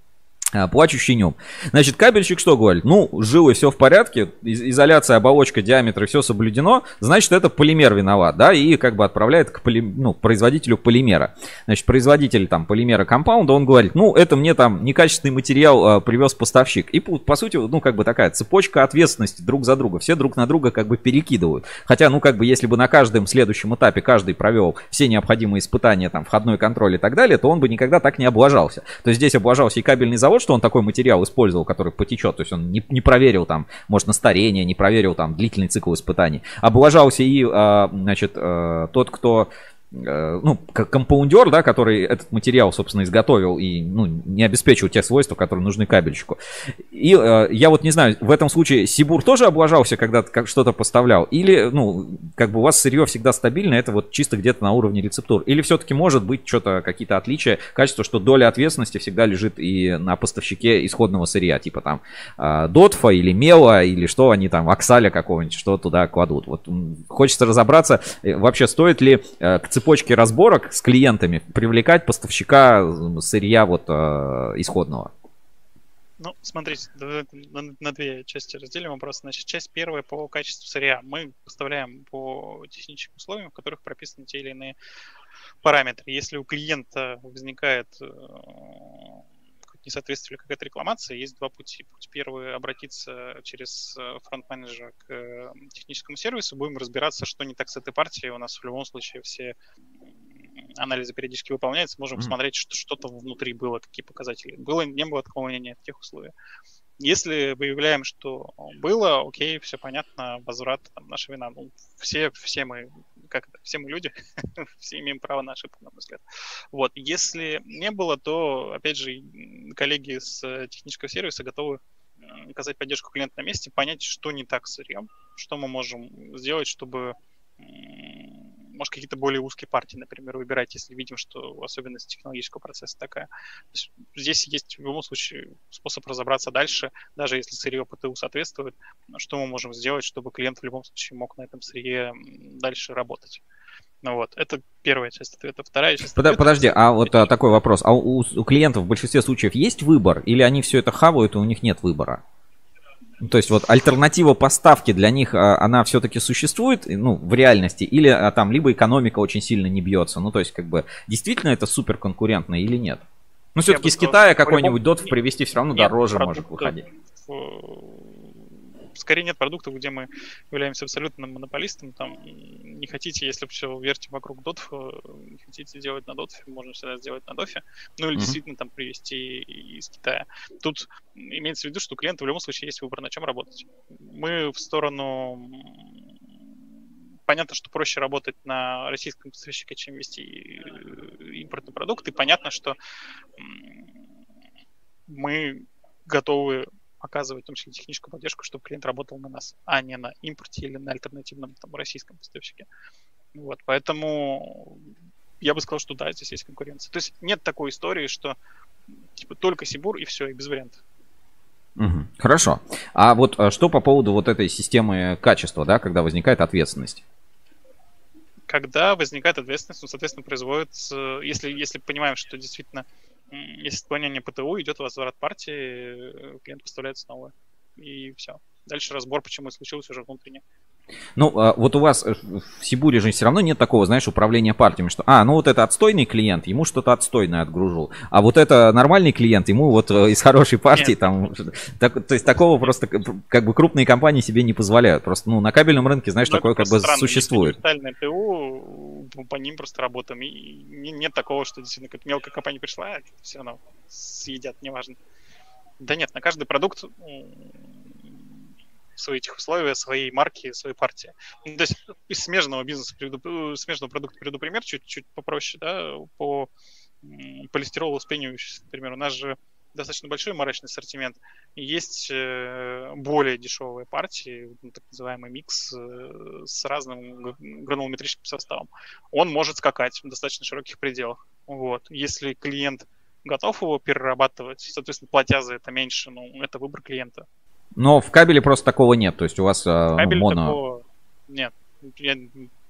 А, плачущий нем. Значит, кабельщик что говорит? Ну, жилы все в порядке, изоляция, оболочка, диаметр, все соблюдено, значит, это полимер виноват, да, и как бы отправляет к поли... ну, производителю полимера. Значит, производитель там полимера компаунда, он говорит, ну, это мне там некачественный материал а, привез поставщик. И по сути, ну, как бы такая цепочка ответственности друг за друга. Все друг на друга как бы перекидывают. Хотя, ну, как бы, если бы на каждом следующем этапе каждый провел все необходимые испытания, там, входной контроль и так далее, то он бы никогда так не облажался. То есть здесь облажался и кабельный завод, что он такой материал использовал, который потечет. То есть он не, не проверил там, может, на старение, не проверил там длительный цикл испытаний. Облажался и, а, значит, э, тот, кто ну, как компаундер, да, который этот материал, собственно, изготовил и, ну, не обеспечил те свойства, которые нужны кабельщику. И э, я вот не знаю, в этом случае Сибур тоже облажался, когда как что-то поставлял? Или, ну, как бы у вас сырье всегда стабильно, это вот чисто где-то на уровне рецептур? Или все-таки может быть что-то, какие-то отличия, качество, что доля ответственности всегда лежит и на поставщике исходного сырья, типа там э, Дотфа или Мела, или что они там, Оксаля какого-нибудь, что туда кладут? Вот хочется разобраться, э, вообще стоит ли э, к цепочке разборок с клиентами привлекать поставщика сырья вот э, исходного? Ну, смотрите, на, две части разделим вопрос. Значит, часть первая по качеству сырья. Мы поставляем по техническим условиям, в которых прописаны те или иные параметры. Если у клиента возникает несоответствие или какая-то рекламация, есть два пути. Путь первый — обратиться через э, фронт-менеджера к э, техническому сервису, будем разбираться, что не так с этой партией. У нас в любом случае все анализы периодически выполняются, можем mm-hmm. посмотреть, что что-то внутри было, какие показатели. Было, не было такого мнения в тех условиях. Если выявляем, что было, окей, все понятно, возврат, там, наша вина. Ну, все, все мы, как это, все мы люди, все имеем право на ошибку, на мой взгляд. Вот, если не было, то, опять же, коллеги с технического сервиса готовы оказать поддержку клиента на месте, понять, что не так с сырьем, что мы можем сделать, чтобы может, какие-то более узкие партии, например, выбирать, если видим, что особенность технологического процесса такая. здесь есть в любом случае способ разобраться дальше, даже если сырье ПТУ соответствует, что мы можем сделать, чтобы клиент в любом случае мог на этом сырье дальше работать. Ну вот, это первая часть ответа. Вторая часть Под, ответа... Подожди, а вот а, такой вопрос. А у, у клиентов в большинстве случаев есть выбор? Или они все это хавают, и у них нет выбора? Ну, то есть вот альтернатива поставки для них, а, она все-таки существует, ну, в реальности, или а, там либо экономика очень сильно не бьется. Ну, то есть как бы действительно это супер конкурентно или нет? Ну, все-таки из Китая какой-нибудь дот привезти все равно дороже может выходить скорее нет продуктов, где мы являемся абсолютным монополистом. Там не хотите, если все верьте вокруг дотов, не хотите делать на дотфе, можно всегда сделать на дофе. Ну или mm-hmm. действительно там привезти из Китая. Тут имеется в виду, что у клиента в любом случае есть выбор, на чем работать. Мы в сторону понятно, что проще работать на российском поставщике, чем вести э, импортный продукт. И понятно, что мы готовы оказывать в том числе техническую поддержку, чтобы клиент работал на нас, а не на импорте или на альтернативном там, российском поставщике. Вот, поэтому я бы сказал, что да, здесь есть конкуренция. То есть нет такой истории, что типа только Сибур и все, и без вариантов. Угу. Хорошо. А вот а что по поводу вот этой системы качества, да, когда возникает ответственность? Когда возникает ответственность, ну, соответственно, производится, если, если понимаем, что действительно если отклонение ПТУ, идет возврат партии, клиент поставляется новое. И все. Дальше разбор, почему это случилось уже внутренне. Ну, а, вот у вас э, в Сибуре же все равно нет такого, знаешь, управления партиями, что, а, ну вот это отстойный клиент, ему что-то отстойное отгружу, а вот это нормальный клиент, ему вот э, из хорошей партии нет. там, так, то есть такого просто как бы крупные компании себе не позволяют, просто, ну, на кабельном рынке, знаешь, ну, такое как бы странно. существует. ПУ, по ним просто работаем, и нет такого, что действительно как мелкая компания пришла, а все равно съедят, неважно. Да нет, на каждый продукт свои этих условия, своей марки, своей партии. Ну, то есть из смежного бизнеса, приведу, смежного продукта приведу пример, чуть-чуть попроще, да, по полистирол воспенивающийся, например. У нас же достаточно большой марочный ассортимент. Есть э, более дешевые партии, ну, так называемый микс э, с разным гранулометрическим составом. Он может скакать в достаточно широких пределах. Вот. Если клиент готов его перерабатывать, соответственно, платя за это меньше, ну, это выбор клиента. Но в кабеле просто такого нет, то есть у вас э, моно... такого нет. Я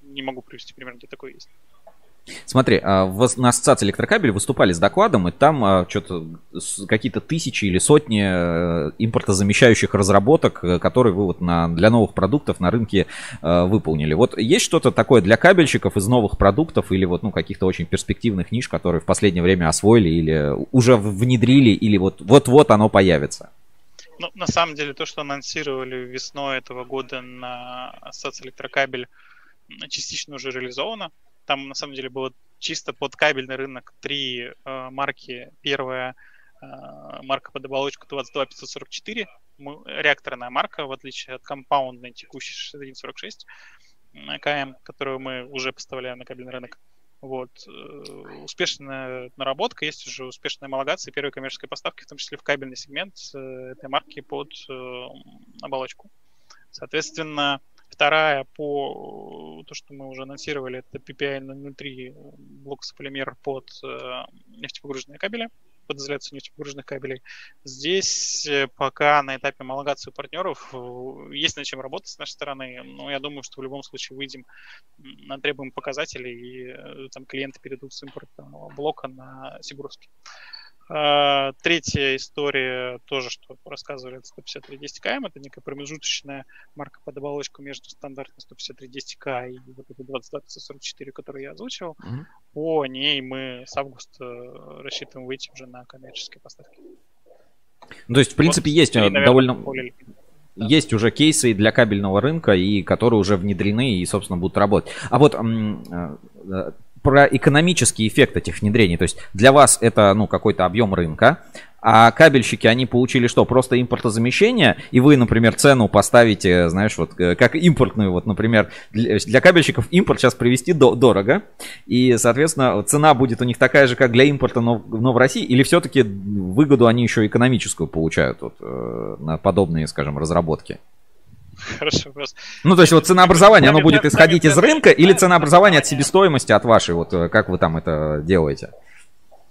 не могу привести пример, где такое есть. Смотри, а, на ассоциации электрокабель выступали с докладом, и там а, что-то какие-то тысячи или сотни э, импортозамещающих разработок, э, которые вы вот на, для новых продуктов на рынке э, выполнили. Вот есть что-то такое для кабельщиков из новых продуктов или вот ну каких-то очень перспективных ниш, которые в последнее время освоили или уже внедрили, или вот вот-вот оно появится? Ну, на самом деле, то, что анонсировали весной этого года на ассоциации электрокабель, частично уже реализовано. Там на самом деле было чисто под кабельный рынок три э, марки. Первая э, марка под оболочку 22544, реакторная марка, в отличие от компаундной текущей 6146 КМ, которую мы уже поставляем на кабельный рынок. Вот. Э, успешная наработка, есть уже успешная homологация первой коммерческой поставки, в том числе в кабельный сегмент э, этой марки под э, оболочку. Соответственно, Вторая по то, что мы уже анонсировали, это PPI 003 блок полимер под нефтепогруженные кабели, под изоляцию нефтепогруженных кабелей. Здесь э, пока на этапе homологации партнеров э, есть над чем работать с нашей стороны, но я думаю, что в любом случае выйдем на требуемые показатели, и э, там клиенты перейдут с импортного блока на Сибурский. А, третья история, тоже, что рассказывали, это 15310 КМ, это некая промежуточная марка под оболочку между стандартной 15310 к и вот этой 2244, которую я озвучивал. Mm-hmm. По ней мы с августа рассчитываем выйти уже на коммерческие поставки. Ну, то есть, в принципе, вот, есть и, наверное, довольно... Более... Да. Есть уже кейсы для кабельного рынка, и которые уже внедрены и, собственно, будут работать. А вот э, про экономический эффект этих внедрений. То есть для вас это ну, какой-то объем рынка, а кабельщики, они получили что? Просто импортозамещение, и вы, например, цену поставите, знаешь, вот э, как импортную, вот, например, для, для кабельщиков импорт сейчас привезти до, дорого, и, соответственно, цена будет у них такая же, как для импорта, но, но в России, или все-таки выгоду они еще экономическую получают вот, э, на подобные, скажем, разработки? Хороший вопрос. Ну, то есть вот ценообразование, оно будет исходить из рынка или ценообразование от себестоимости, от вашей, вот э, как вы там это делаете?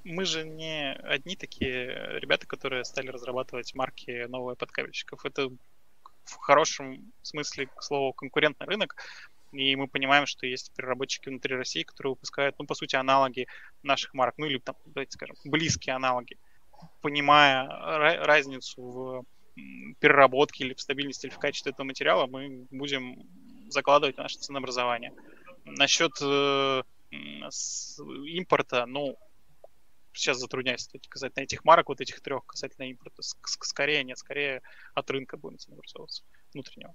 Мы же не одни такие ребята, которые стали разрабатывать марки новые подкабельщиков. Это в хорошем смысле, к слову, конкурентный рынок. И мы понимаем, что есть переработчики внутри России, которые выпускают, ну, по сути, аналоги наших марок, ну, или, там, давайте скажем, близкие аналоги, понимая разницу в переработки или в стабильности или в качестве этого материала мы будем закладывать в наше ценообразование. Насчет э, импорта, ну, сейчас затрудняюсь сказать, на этих марок, вот этих трех касательно импорта, скорее нет, скорее от рынка будем ценообразовываться, внутреннего.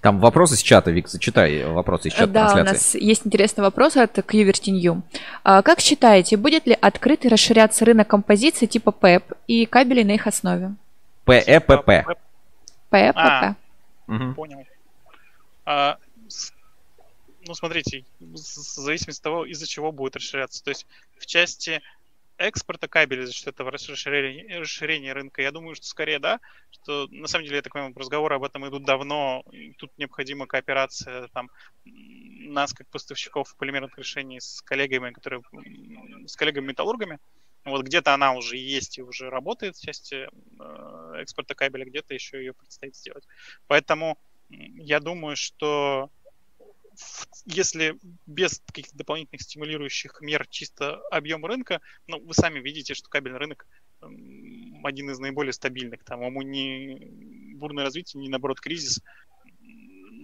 Там вопросы с чата, Вик, зачитай вопросы из чата Да, трансляции. у нас есть интересный вопрос от New. А, как считаете, будет ли открытый расширяться рынок композиций типа ПЭП и кабелей на их основе? ПЭПП. ПЭПП. Понял. А, ну, смотрите, в зависимости от того, из-за чего будет расширяться. То есть в части экспорта кабеля за счет этого расширения, расширения рынка, я думаю, что скорее да, что на самом деле, я так понимаю, разговоры об этом идут давно, и тут необходима кооперация там нас, как поставщиков полимерных решений с коллегами, которые с коллегами-металлургами, вот где-то она уже есть и уже работает в части э, экспорта кабеля, где-то еще ее предстоит сделать. Поэтому я думаю, что если без каких-то дополнительных стимулирующих мер чисто объем рынка, ну, вы сами видите, что кабельный рынок один из наиболее стабильных. Там ему не бурное развитие, не наоборот кризис,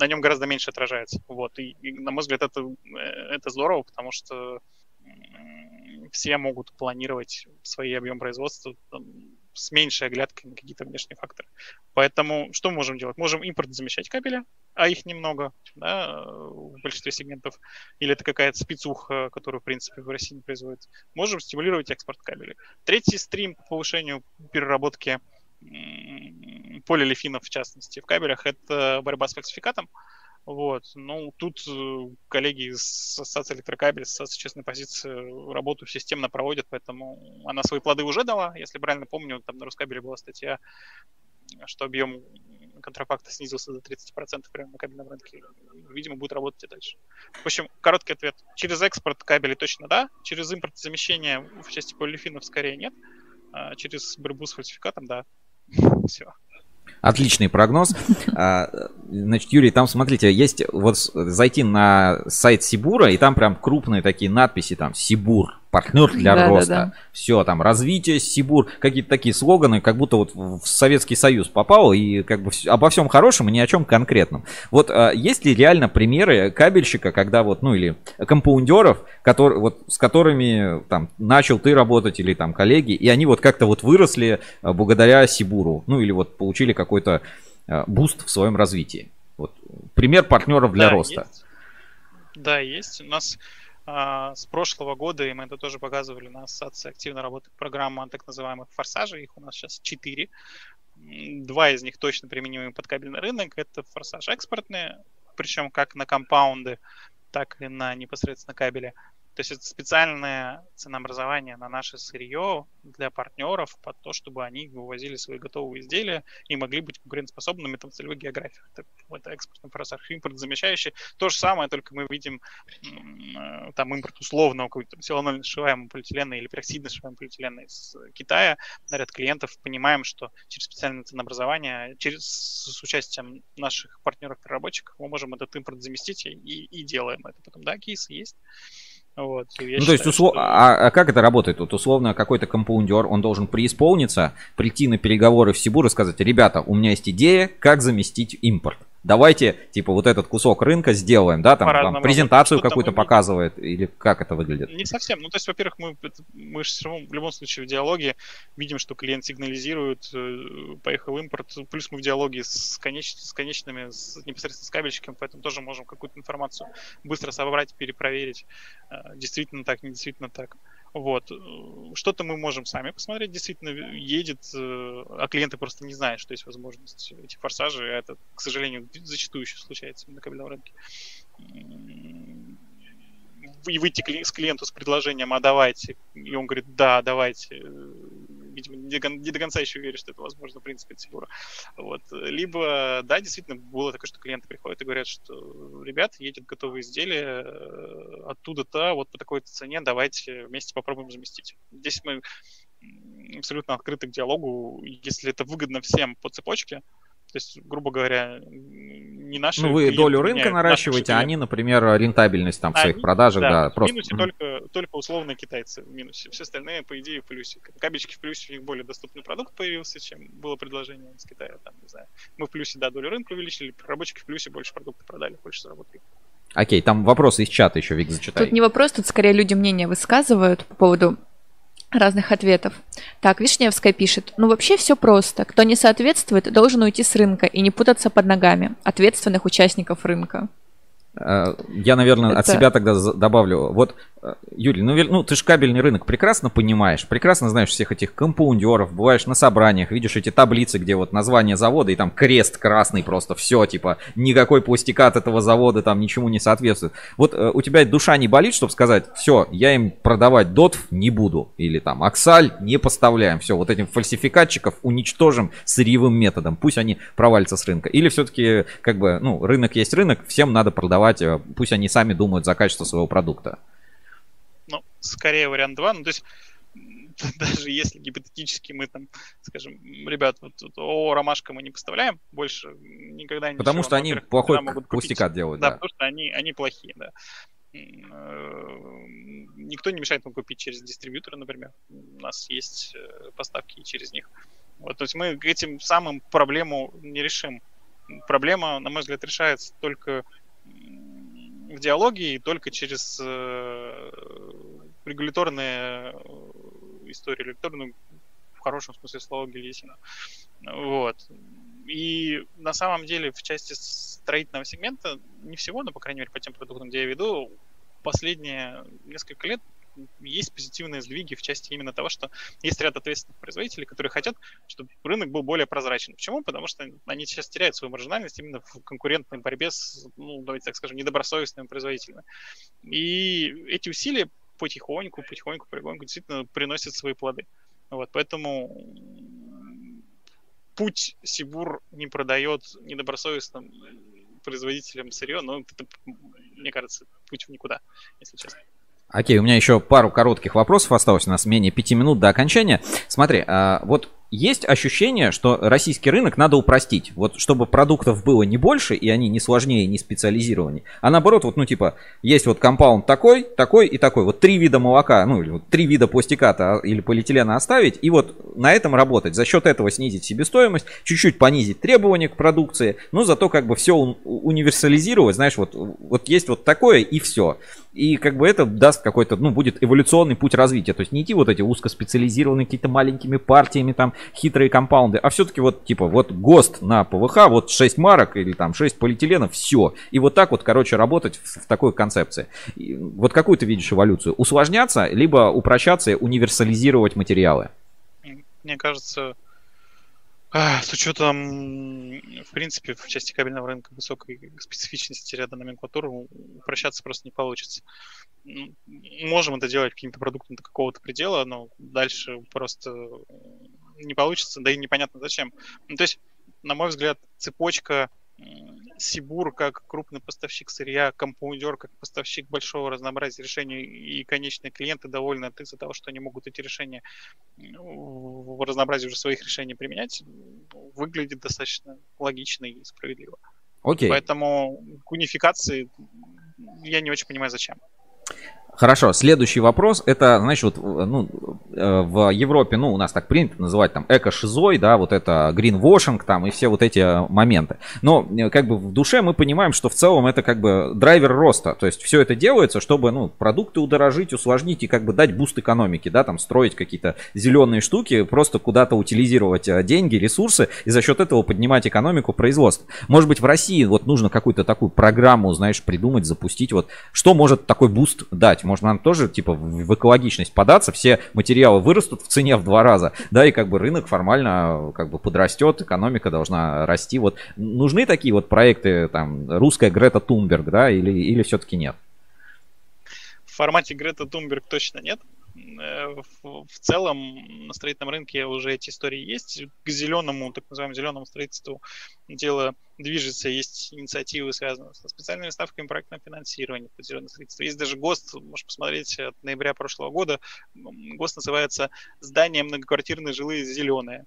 на нем гораздо меньше отражается. Вот. И, и на мой взгляд, это, э, это здорово, потому что все могут планировать свои объем производства там, с меньшей оглядкой на какие-то внешние факторы. Поэтому что мы можем делать? Можем импорт замещать кабеля, а их немного да, в большинстве сегментов. Или это какая-то спецуха, которую, в принципе, в России не производится. Можем стимулировать экспорт кабеля. Третий стрим по повышению переработки полиолефинов, в частности, в кабелях, это борьба с фальсификатом. Вот. Ну, тут э, коллеги из Ассоциации электрокабель, с честной позиции, работу системно проводят, поэтому она свои плоды уже дала. Если правильно помню, там на Рускабеле была статья, что объем контрафакта снизился до 30% прямо на кабельном рынке. Видимо, будет работать и дальше. В общем, короткий ответ. Через экспорт кабелей точно да, через импорт замещения в части полифинов скорее нет, а через борьбу с фальсификатом да. Все. Отличный прогноз. А, значит, Юрий, там, смотрите, есть вот зайти на сайт Сибура, и там прям крупные такие надписи, там, Сибур, партнер для да, роста. Да, да. Все, там, развитие, Сибур, какие-то такие слоганы, как будто вот в Советский Союз попал, и как бы обо всем хорошем и ни о чем конкретном. Вот а, есть ли реально примеры кабельщика, когда вот, ну или компаундеров, который, вот, с которыми там начал ты работать или там коллеги, и они вот как-то вот выросли а, благодаря Сибуру, ну или вот получили какой-то а, boost в своем развитии? Вот пример партнеров для да, роста. Есть. Да, есть. У нас с прошлого года, и мы это тоже показывали на ассоциации, активно работает программа так называемых форсажей. Их у нас сейчас четыре. Два из них точно применимы под кабельный рынок. Это форсаж экспортные, причем как на компаунды, так и на непосредственно кабели. То есть это специальное ценообразование на наше сырье для партнеров под то, чтобы они вывозили свои готовые изделия и могли быть конкурентоспособными там, в целевых географиях. Это, это экспортный форсаж, импорт замещающий. То же самое, только мы видим э, там импорт условного какой-то силанольно сшиваемого полиэтилена или пероксидно сшиваемого полиэтилена из Китая на ряд клиентов. Понимаем, что через специальное ценообразование, через, с участием наших партнеров-переработчиков мы можем этот импорт заместить и, и делаем это. Потом, да, кейсы есть. Вот, ну, считаю, то есть, услов... что... а, а как это работает? Вот условно какой-то компаундер, он должен преисполниться, прийти на переговоры в Сибур и сказать, ребята, у меня есть идея, как заместить импорт давайте, типа, вот этот кусок рынка сделаем, да, там, там презентацию какую-то показывает, или как это выглядит? Не совсем. Ну, то есть, во-первых, мы, мы же все равно в любом случае в диалоге видим, что клиент сигнализирует, э, поехал импорт, плюс мы в диалоге с, конеч, с конечными, с, непосредственно с кабельщиком, поэтому тоже можем какую-то информацию быстро собрать, перепроверить, э, действительно так, не действительно так. Вот. Что-то мы можем сами посмотреть, действительно едет, э, а клиенты просто не знают, что есть возможность эти форсажи, а это, к сожалению, зачастую еще случается на кабельном рынке. И выйти к клиенту с предложением, а давайте, и он говорит, да, давайте, видимо, не до конца еще верю, что это возможно, в принципе, от Сибура. Вот. Либо, да, действительно, было такое, что клиенты приходят и говорят, что, ребят, едет готовые изделия э, оттуда-то, вот по такой цене, давайте вместе попробуем заместить. Здесь мы абсолютно открыты к диалогу. Если это выгодно всем по цепочке, то есть, грубо говоря, не наши. Ну, вы долю рынка наращиваете, а они, например, рентабельность там в своих продажах, да, да просто. В минусе только, только условно китайцы в минусе. Все остальные, по идее, в плюсе. Кабельчики в плюсе, у них более доступный продукт появился, чем было предложение из Китая. Там, не знаю. Мы в плюсе, да, долю рынка увеличили, проработчики в плюсе больше продуктов продали, больше заработали. Окей, там вопросы из чата еще, Вик, зачитай. Тут не вопрос, тут скорее люди мнение высказывают по поводу разных ответов. Так, Вишневская пишет. Ну, вообще все просто. Кто не соответствует, должен уйти с рынка и не путаться под ногами ответственных участников рынка. Э, я, наверное, Это... от себя тогда добавлю. Вот, э, Юрий, ну, ну ты же кабельный рынок прекрасно понимаешь, прекрасно знаешь всех этих компаундеров, бываешь на собраниях, видишь эти таблицы, где вот название завода и там крест красный просто, все, типа, никакой пластикат этого завода там ничему не соответствует. Вот э, у тебя душа не болит, чтобы сказать, все, я им продавать дотв не буду, или там Аксаль не поставляем, все, вот этим фальсификатчиков уничтожим сырьевым методом, пусть они провалятся с рынка. Или все-таки, как бы, ну, рынок есть рынок, всем надо продавать давать, э, пусть они сами думают за качество своего продукта. Ну, скорее вариант 2. Ну, то есть даже если гипотетически мы там, скажем, ребят, вот, вот о, ромашка мы не поставляем, больше никогда не Потому что они плохой пустикат делают, да. Да, потому что они, они плохие, да. Э, никто не мешает нам купить через дистрибьютора, например. У нас есть э, поставки через них. Вот, то есть мы этим самым проблему не решим. Проблема, на мой взгляд, решается только в диалоге и только через э, регуляторные э, истории, регуляторную в хорошем смысле слова Гельесина. Вот. И на самом деле в части строительного сегмента, не всего, но, по крайней мере, по тем продуктам, где я веду, последние несколько лет есть позитивные сдвиги в части именно того, что есть ряд ответственных производителей, которые хотят, чтобы рынок был более прозрачным. Почему? Потому что они сейчас теряют свою маржинальность именно в конкурентной борьбе с, ну, давайте так скажем, недобросовестными производителями. И эти усилия потихоньку, потихоньку, потихоньку действительно приносят свои плоды. Вот, поэтому путь Сибур не продает недобросовестным производителям сырье, но это, мне кажется, путь в никуда, если честно. Окей, у меня еще пару коротких вопросов осталось. У нас менее пяти минут до окончания. Смотри, а, вот есть ощущение, что российский рынок надо упростить. Вот чтобы продуктов было не больше, и они не сложнее, не специализированнее. А наоборот, вот, ну, типа, есть вот компаунд такой, такой и такой. Вот три вида молока, ну, или вот три вида пластиката или полиэтилена оставить, и вот на этом работать. За счет этого снизить себестоимость, чуть-чуть понизить требования к продукции, но зато как бы все универсализировать, знаешь, вот, вот есть вот такое и все. И как бы это даст какой-то, ну, будет эволюционный путь развития. То есть не идти вот эти узкоспециализированные какие-то маленькими партиями, там, хитрые компаунды, а все-таки вот, типа, вот ГОСТ на ПВХ, вот 6 марок или там 6 полиэтиленов, все. И вот так вот, короче, работать в, в такой концепции. И вот какую ты видишь эволюцию? Усложняться, либо упрощаться, универсализировать материалы? Мне кажется, с учетом, в принципе, в части кабельного рынка высокой специфичности ряда номенклатур упрощаться просто не получится. Можем это делать каким-то продуктом до какого-то предела, но дальше просто не получится, да и непонятно зачем. Ну, то есть, на мой взгляд, цепочка Сибур как крупный поставщик сырья, компаундер как поставщик большого разнообразия решений и конечные клиенты довольны от из-за того, что они могут эти решения в разнообразии уже своих решений применять, выглядит достаточно логично и справедливо. Окей. Поэтому к унификации я не очень понимаю, зачем. Хорошо, следующий вопрос, это, значит, вот, ну, э, в Европе, ну, у нас так принято называть там эко-шизой, да, вот это greenwashing там и все вот эти моменты. Но э, как бы в душе мы понимаем, что в целом это как бы драйвер роста, то есть все это делается, чтобы, ну, продукты удорожить, усложнить и как бы дать boost экономике, да, там строить какие-то зеленые штуки, просто куда-то утилизировать э, деньги, ресурсы и за счет этого поднимать экономику производства. Может быть, в России вот нужно какую-то такую программу, знаешь, придумать, запустить, вот, что может такой boost дать? Может, нам тоже, типа, в экологичность податься, все материалы вырастут в цене в два раза, да, и как бы рынок формально как бы подрастет, экономика должна расти. Вот нужны такие вот проекты, там, русская Грета Тунберг, да, или, или все-таки нет? В формате Грета Тунберг точно нет. Э, в, целом на строительном рынке уже эти истории есть. К зеленому, так называемому зеленому строительству дело движется. Есть инициативы, связанные со специальными ставками проектного финансирования под зеленое строительство. Есть даже ГОСТ, можешь посмотреть, от ноября прошлого года. ГОСТ называется «Здания многоквартирные жилые зеленые».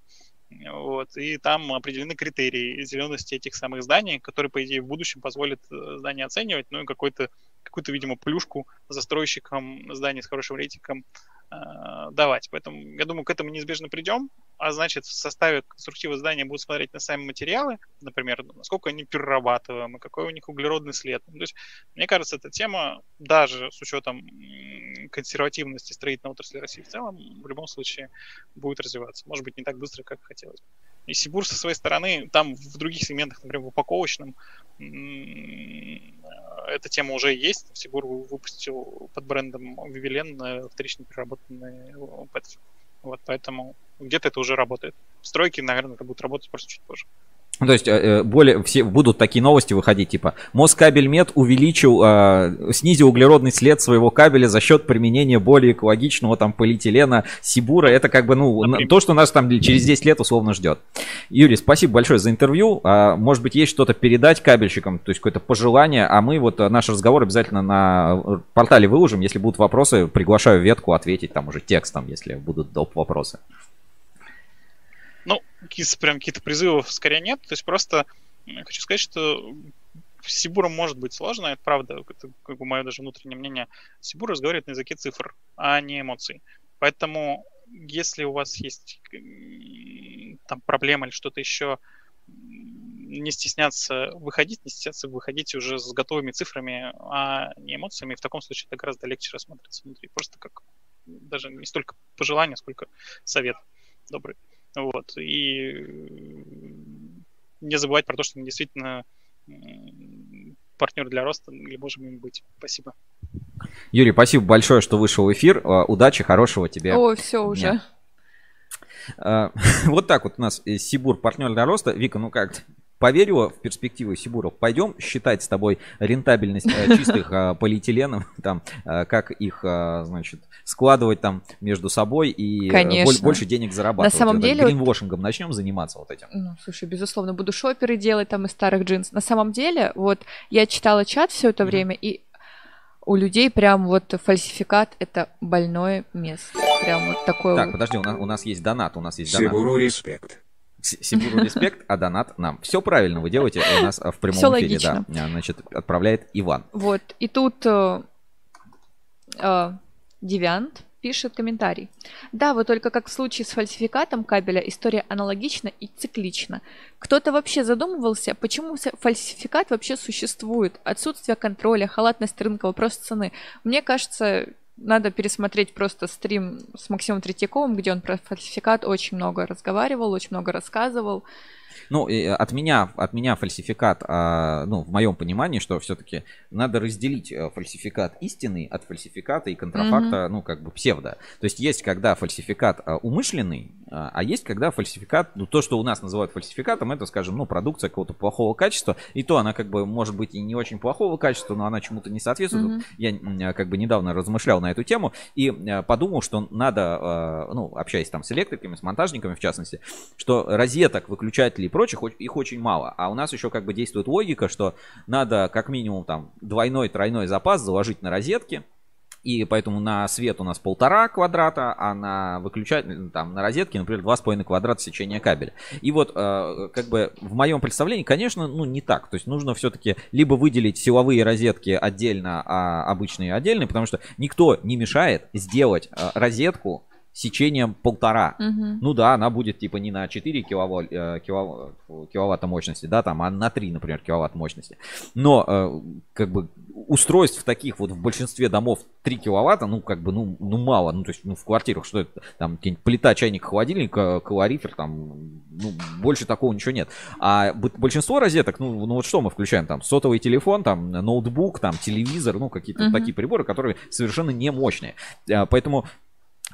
Вот, и там определены критерии зелености этих самых зданий, которые, по идее, в будущем позволят э, здание оценивать, ну и какой-то какую-то, видимо, плюшку застройщикам зданий с хорошим рейтингом э, давать. Поэтому, я думаю, к этому неизбежно придем, а значит, в составе конструктива здания будут смотреть на сами материалы, например, насколько они перерабатываемы, какой у них углеродный след. То есть, мне кажется, эта тема, даже с учетом консервативности строительной отрасли России в целом, в любом случае будет развиваться. Может быть, не так быстро, как хотелось бы. И Сибур со своей стороны, там в других сегментах, например, в упаковочном, эта тема уже есть. Сибур выпустил под брендом Vivelen вторично переработанные ПЭТ. Вот, поэтому где-то это уже работает. В стройке, наверное, это будет работать просто чуть позже. То есть э, э, более все будут такие новости выходить, типа Москабельмет увеличил, э, снизил углеродный след своего кабеля за счет применения более экологичного там полиэтилена Сибура. Это как бы ну Например. то, что нас там через 10 лет условно ждет. Юрий, спасибо большое за интервью. А, может быть есть что-то передать кабельщикам, то есть какое-то пожелание, а мы вот наш разговор обязательно на портале выложим. Если будут вопросы, приглашаю ветку ответить там уже текстом, если будут доп. вопросы какие-то прям какие-то призывов скорее нет. То есть просто хочу сказать, что с может быть сложно, это правда, это как бы мое даже внутреннее мнение. Сибур разговаривает на языке цифр, а не эмоций. Поэтому, если у вас есть там проблема или что-то еще, не стесняться выходить, не стесняться выходить уже с готовыми цифрами, а не эмоциями. И в таком случае это гораздо легче рассматриваться внутри. Просто как даже не столько пожелание, сколько совет добрый. Вот. И не забывать про то, что мы действительно партнер для роста, или можем им быть. Спасибо. Юрий, спасибо большое, что вышел в эфир. Удачи, хорошего тебе. О, все уже. Вот так вот у нас Сибур партнер для роста. Вика, ну как, поверила в перспективы Сибуров. Пойдем считать с тобой рентабельность э, чистых э, полиэтиленов, там, э, как их, значит, складывать там между собой и Конечно. больше денег зарабатывать. На самом вот, деле... Гринвошингом начнем заниматься вот этим. Ну, слушай, безусловно, буду шоперы делать там из старых джинс. На самом деле, вот я читала чат все это время, и у людей прям вот фальсификат это больное место. Прям вот такое. Так, вот. подожди, у нас, у нас есть донат, у нас есть донат. Сибуру респект. Сибуру респект, а донат нам. Все правильно вы делаете у нас в прямом Все эфире, логично. да. Значит, отправляет Иван. Вот, и тут э, э, Девиант пишет комментарий. Да, вот только как в случае с фальсификатом кабеля история аналогична и циклична. Кто-то вообще задумывался, почему фальсификат вообще существует? Отсутствие контроля, халатность рынка, вопрос цены. Мне кажется, надо пересмотреть просто стрим с Максимом Третьяковым, где он про фальсификат очень много разговаривал, очень много рассказывал. Ну, и от меня, от меня фальсификат, а, ну, в моем понимании, что все-таки надо разделить э, фальсификат истины от фальсификата и контрафакта, mm-hmm. ну, как бы псевдо. То есть есть, когда фальсификат а, умышленный, а, а есть, когда фальсификат, ну, то, что у нас называют фальсификатом, это, скажем, ну, продукция какого-то плохого качества, и то она, как бы, может быть и не очень плохого качества, но она чему-то не соответствует. Mm-hmm. Я, как бы, недавно размышлял на эту тему и подумал, что надо, ну, общаясь там с электриками, с монтажниками, в частности, что розеток, выключателей прочих, их очень мало. А у нас еще как бы действует логика, что надо как минимум там двойной, тройной запас заложить на розетки. И поэтому на свет у нас полтора квадрата, а на выключатель, там, на розетке, например, два с половиной квадрата сечения кабеля. И вот, э, как бы, в моем представлении, конечно, ну, не так. То есть нужно все-таки либо выделить силовые розетки отдельно, а обычные отдельно, потому что никто не мешает сделать э, розетку сечением полтора. Угу. Ну да, она будет типа не на 4 киловатт, э, киловатт, киловатта мощности, да, там, а на 3, например, киловатт мощности. Но э, как бы устройств таких вот в большинстве домов 3 киловатта, ну как бы, ну, ну мало. Ну то есть, ну в квартирах что это, там плита, чайник, холодильник, э, калорифер, там, ну больше такого ничего нет. А большинство розеток, ну, ну вот что мы включаем там, сотовый телефон, там, ноутбук, там, телевизор, ну какие-то угу. такие приборы, которые совершенно не мощные. Поэтому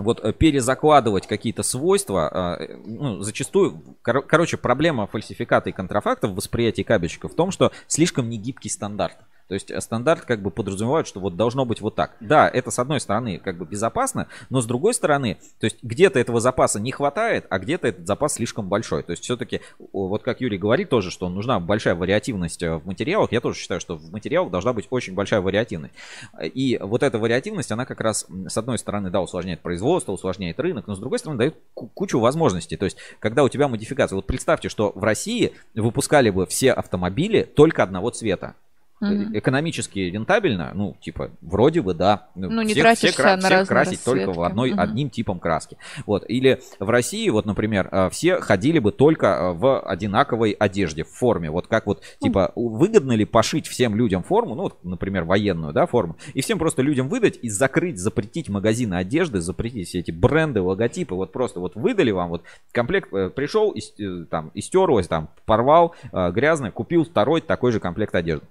вот э, перезакладывать какие-то свойства, а, ну, зачастую, кор- короче, проблема фальсификата и контрафакта в восприятии кабельщика в том, что слишком негибкий стандарт. То есть э, стандарт как бы подразумевает, что вот должно быть вот так. Да, это с одной стороны как бы безопасно, но с другой стороны, то есть где-то этого запаса не хватает, а где-то этот запас слишком большой. То есть все-таки, вот как Юрий говорит тоже, что нужна большая вариативность э, в материалах. Я тоже считаю, что в материалах должна быть очень большая вариативность. И вот эта вариативность, она как раз с одной стороны, да, усложняет производство, усложняет рынок, но с другой стороны дает кучу возможностей. То есть, когда у тебя модификация, вот представьте, что в России выпускали бы все автомобили только одного цвета. Угу. Экономически рентабельно, ну, типа, вроде бы, да. Ну, не всех, всех, на всех красить расцветки. только в одной, угу. одним типом краски. Вот. Или в России, вот, например, э, все ходили бы только э, в одинаковой одежде, в форме. Вот как вот, типа, выгодно ли пошить всем людям форму, ну, вот, например, военную, да, форму, и всем просто людям выдать и закрыть, запретить магазины одежды, запретить все эти бренды, логотипы, вот просто вот выдали вам, вот комплект э, пришел, и, там, истерлось, там, порвал, грязный, купил второй такой же комплект одежды.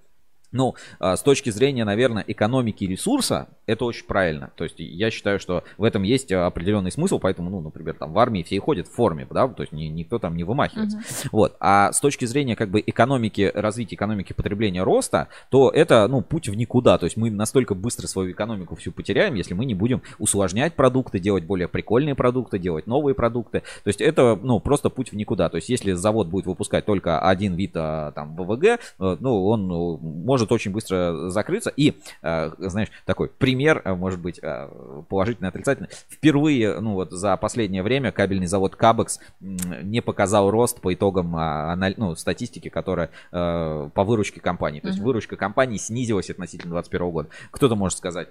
Ну, а, с точки зрения, наверное, экономики ресурса, это очень правильно. То есть я считаю, что в этом есть определенный смысл, поэтому, ну, например, там в армии все ходят в форме, да, то есть никто там не вымахивается. Uh-huh. Вот. А с точки зрения как бы экономики, развития экономики потребления роста, то это, ну, путь в никуда. То есть мы настолько быстро свою экономику всю потеряем, если мы не будем усложнять продукты, делать более прикольные продукты, делать новые продукты. То есть это, ну, просто путь в никуда. То есть если завод будет выпускать только один вид а, там ВВГ, э, ну, он ну, может может очень быстро закрыться. И, э, знаешь, такой пример, э, может быть, э, положительный, отрицательный. Впервые, ну вот за последнее время кабельный завод Кабекс не показал рост по итогам а, ну, статистики, которая по выручке компании. То есть выручка компании снизилась относительно 2021 года. Кто-то может сказать,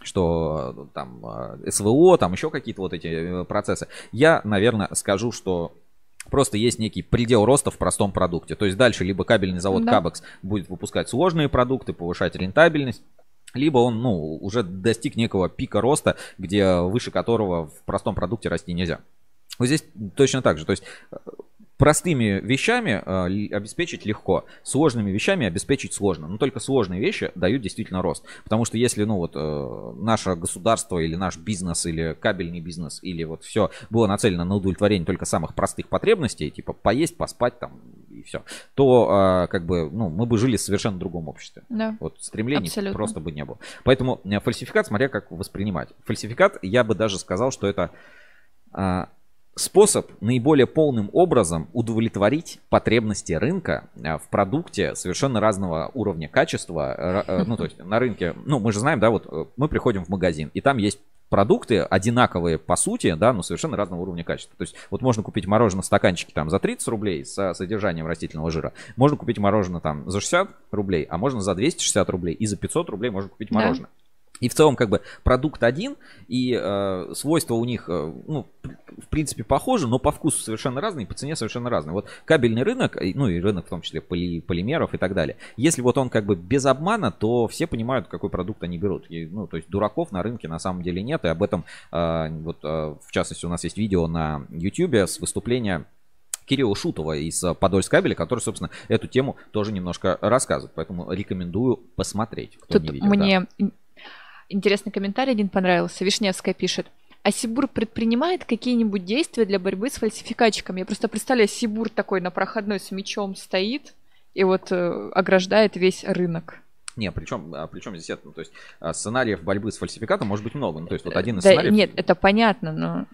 что там СВО, там еще какие-то вот эти процессы. Я, наверное, скажу, что Просто есть некий предел роста в простом продукте. То есть дальше либо кабельный завод да. Кабекс будет выпускать сложные продукты, повышать рентабельность, либо он ну, уже достиг некого пика роста, где выше которого в простом продукте расти нельзя. Вот здесь точно так же. То есть простыми вещами э, обеспечить легко, сложными вещами обеспечить сложно. Но только сложные вещи дают действительно рост. Потому что если, ну вот, э, наше государство или наш бизнес, или кабельный бизнес, или вот все было нацелено на удовлетворение только самых простых потребностей, типа поесть, поспать там и все, то э, как бы, ну, мы бы жили в совершенно другом обществе. Да. Вот стремлений Абсолютно. просто бы не было. Поэтому фальсификат, смотря как воспринимать. Фальсификат, я бы даже сказал, что это способ наиболее полным образом удовлетворить потребности рынка а, в продукте совершенно разного уровня качества. Ра- э, Ну, то есть на рынке, ну, мы же знаем, да, вот э, мы приходим в магазин, и там есть продукты одинаковые по сути, да, но совершенно разного уровня качества. То есть вот можно купить мороженое в стаканчике там за 30 рублей с содержанием растительного жира, можно купить мороженое там за 60 рублей, а можно за 260 рублей и за 500 рублей можно купить Да. И в целом, как бы, продукт один, и э, свойства у них, э, ну, в принципе, похожи, но по вкусу совершенно разные, по цене совершенно разные. Вот кабельный рынок, ну и рынок в том числе поли- полимеров и так далее. Если вот он как бы без обмана, то все понимают, какой продукт они берут. И, ну, то есть дураков на рынке на самом деле нет, и об этом, э, вот, э, в частности, у нас есть видео на YouTube с выступления Кирилла Шутова из э, Подольск кабеля, который, собственно, эту тему тоже немножко рассказывает. Поэтому рекомендую посмотреть, кто Тут не видел. да. мне ин- интересный комментарий один понравился. Вишневская пишет. А Сибур предпринимает какие-нибудь действия для борьбы с фальсификатчиками? Я просто представляю, Сибур такой на проходной с мечом стоит и вот э, ограждает весь рынок. Не, причем, а, причем здесь это, ну, то есть а, сценариев борьбы с фальсификатом может быть много. Ну, то есть вот один из Да, сценариев, нет, это понятно, но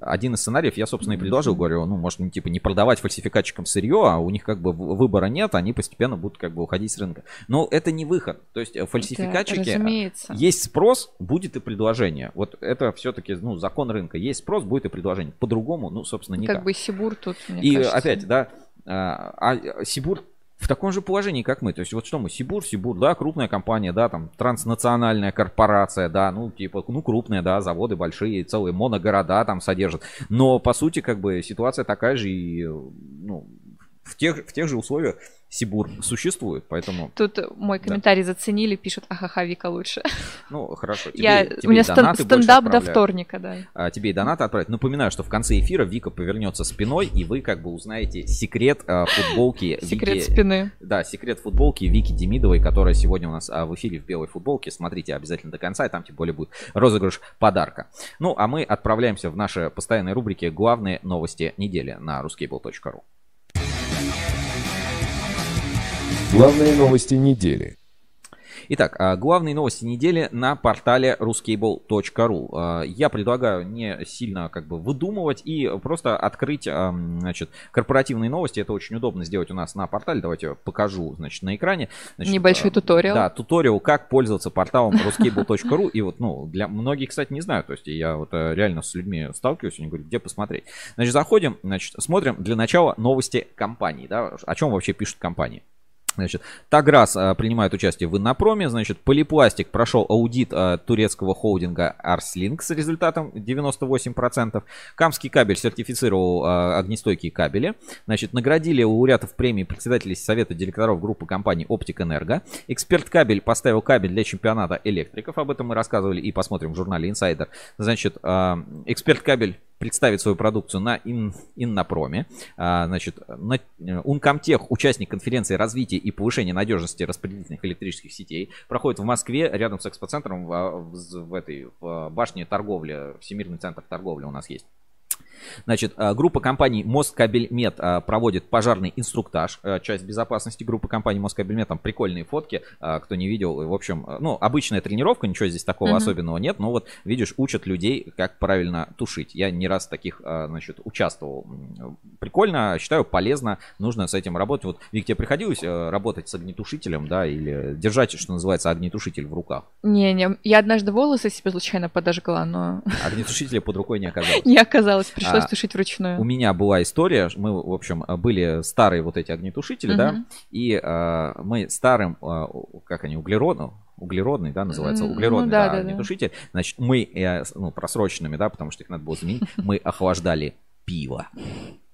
один из сценариев я, собственно, и предложил, говорю, ну, может, не, типа не продавать фальсификатчикам сырье, а у них как бы выбора нет, они постепенно будут как бы уходить с рынка. Но это не выход. То есть э, фальсификатчики, Да, разумеется. есть спрос, будет и предложение. Вот это все-таки, ну, закон рынка. Есть спрос, будет и предложение. По-другому, ну, собственно, никак. как бы Сибур тут, мне И кажется. опять, да, а, а Сибур в таком же положении, как мы. То есть вот что мы, Сибур, Сибур, да, крупная компания, да, там транснациональная корпорация, да, ну типа, ну крупные, да, заводы большие, целые моногорода там содержат. Но по сути, как бы ситуация такая же и, ну, в тех, в тех же условиях Сибур существует, поэтому, Тут мой комментарий заценили, пишут, ахаха, Вика лучше. ну, хорошо. Тебе, Я, тебе у меня больше стендап до вторника, да. а, тебе и донаты отправить. Напоминаю, что в конце эфира Вика повернется спиной, и вы как бы узнаете секрет а, футболки Секрет Вики- спины. Да, секрет футболки Вики Демидовой, которая сегодня у нас а, в эфире в белой футболке. Смотрите обязательно до конца, и там тем более будет розыгрыш подарка. Ну, а мы отправляемся в наши постоянные рубрики «Главные новости недели» на ruskable.ru. Главные новости недели. Итак, а, главные новости недели на портале ruscable.ru. А, Я предлагаю не сильно как бы выдумывать и просто открыть, значит, корпоративные новости. Это очень удобно сделать у нас на портале. Давайте я покажу, значит, на экране. Значит, Небольшой туториал. Да, туториал, как пользоваться порталом ruscable.ru. И вот, ну, для многих, кстати, не знаю. То есть я вот э, реально с людьми сталкиваюсь, они говорят, где посмотреть. Значит, заходим, значит, смотрим для начала новости компании. Да, о чем вообще пишут компании. Значит, Таграс а, принимает участие в Иннопроме. Значит, Полипластик прошел аудит а, турецкого холдинга Арслинг с результатом 98%. Камский кабель сертифицировал а, огнестойкие кабели. Значит, наградили лауреатов премии председателей Совета директоров группы компании Оптик Энерго. Эксперт кабель поставил кабель для чемпионата электриков. Об этом мы рассказывали и посмотрим в журнале Insider. Значит, а, эксперт кабель представит свою продукцию на Ин- Иннопроме. Значит, на- э, Ункомтех, участник конференции развития и повышения надежности распределительных электрических сетей, проходит в Москве, рядом с экспоцентром, в, в- в этой в башне торговли, Всемирный центр торговли у нас есть. Значит, а, группа компаний Москабельмет а, проводит пожарный инструктаж, а, часть безопасности группы компаний Москабельмет, там прикольные фотки, кто не видел, в общем, ну, обычная тренировка, ничего здесь такого Мгм. особенного нет, но вот, видишь, учат людей, как правильно тушить. Я не раз в таких, значит, участвовал. Прикольно, считаю, полезно, нужно с этим работать. Вот, Вик, тебе приходилось работать с огнетушителем, да, или держать, что называется, огнетушитель в руках? Не-не, я однажды волосы себе случайно подожгла, но Огнетушителя под рукой не оказалось. не оказалось, пришлось А, тушить вручную. У меня была история, мы, в общем, были старые вот эти огнетушители, да, Мгм. и э, мы старым, э, как они, углеродным, углеродный, да, называется, М, углеродный, ну да, да, да, да. огнетушитель, значит, мы, э, ну, просроченными, да, потому что их надо было заменить, мы охлаждали пиво.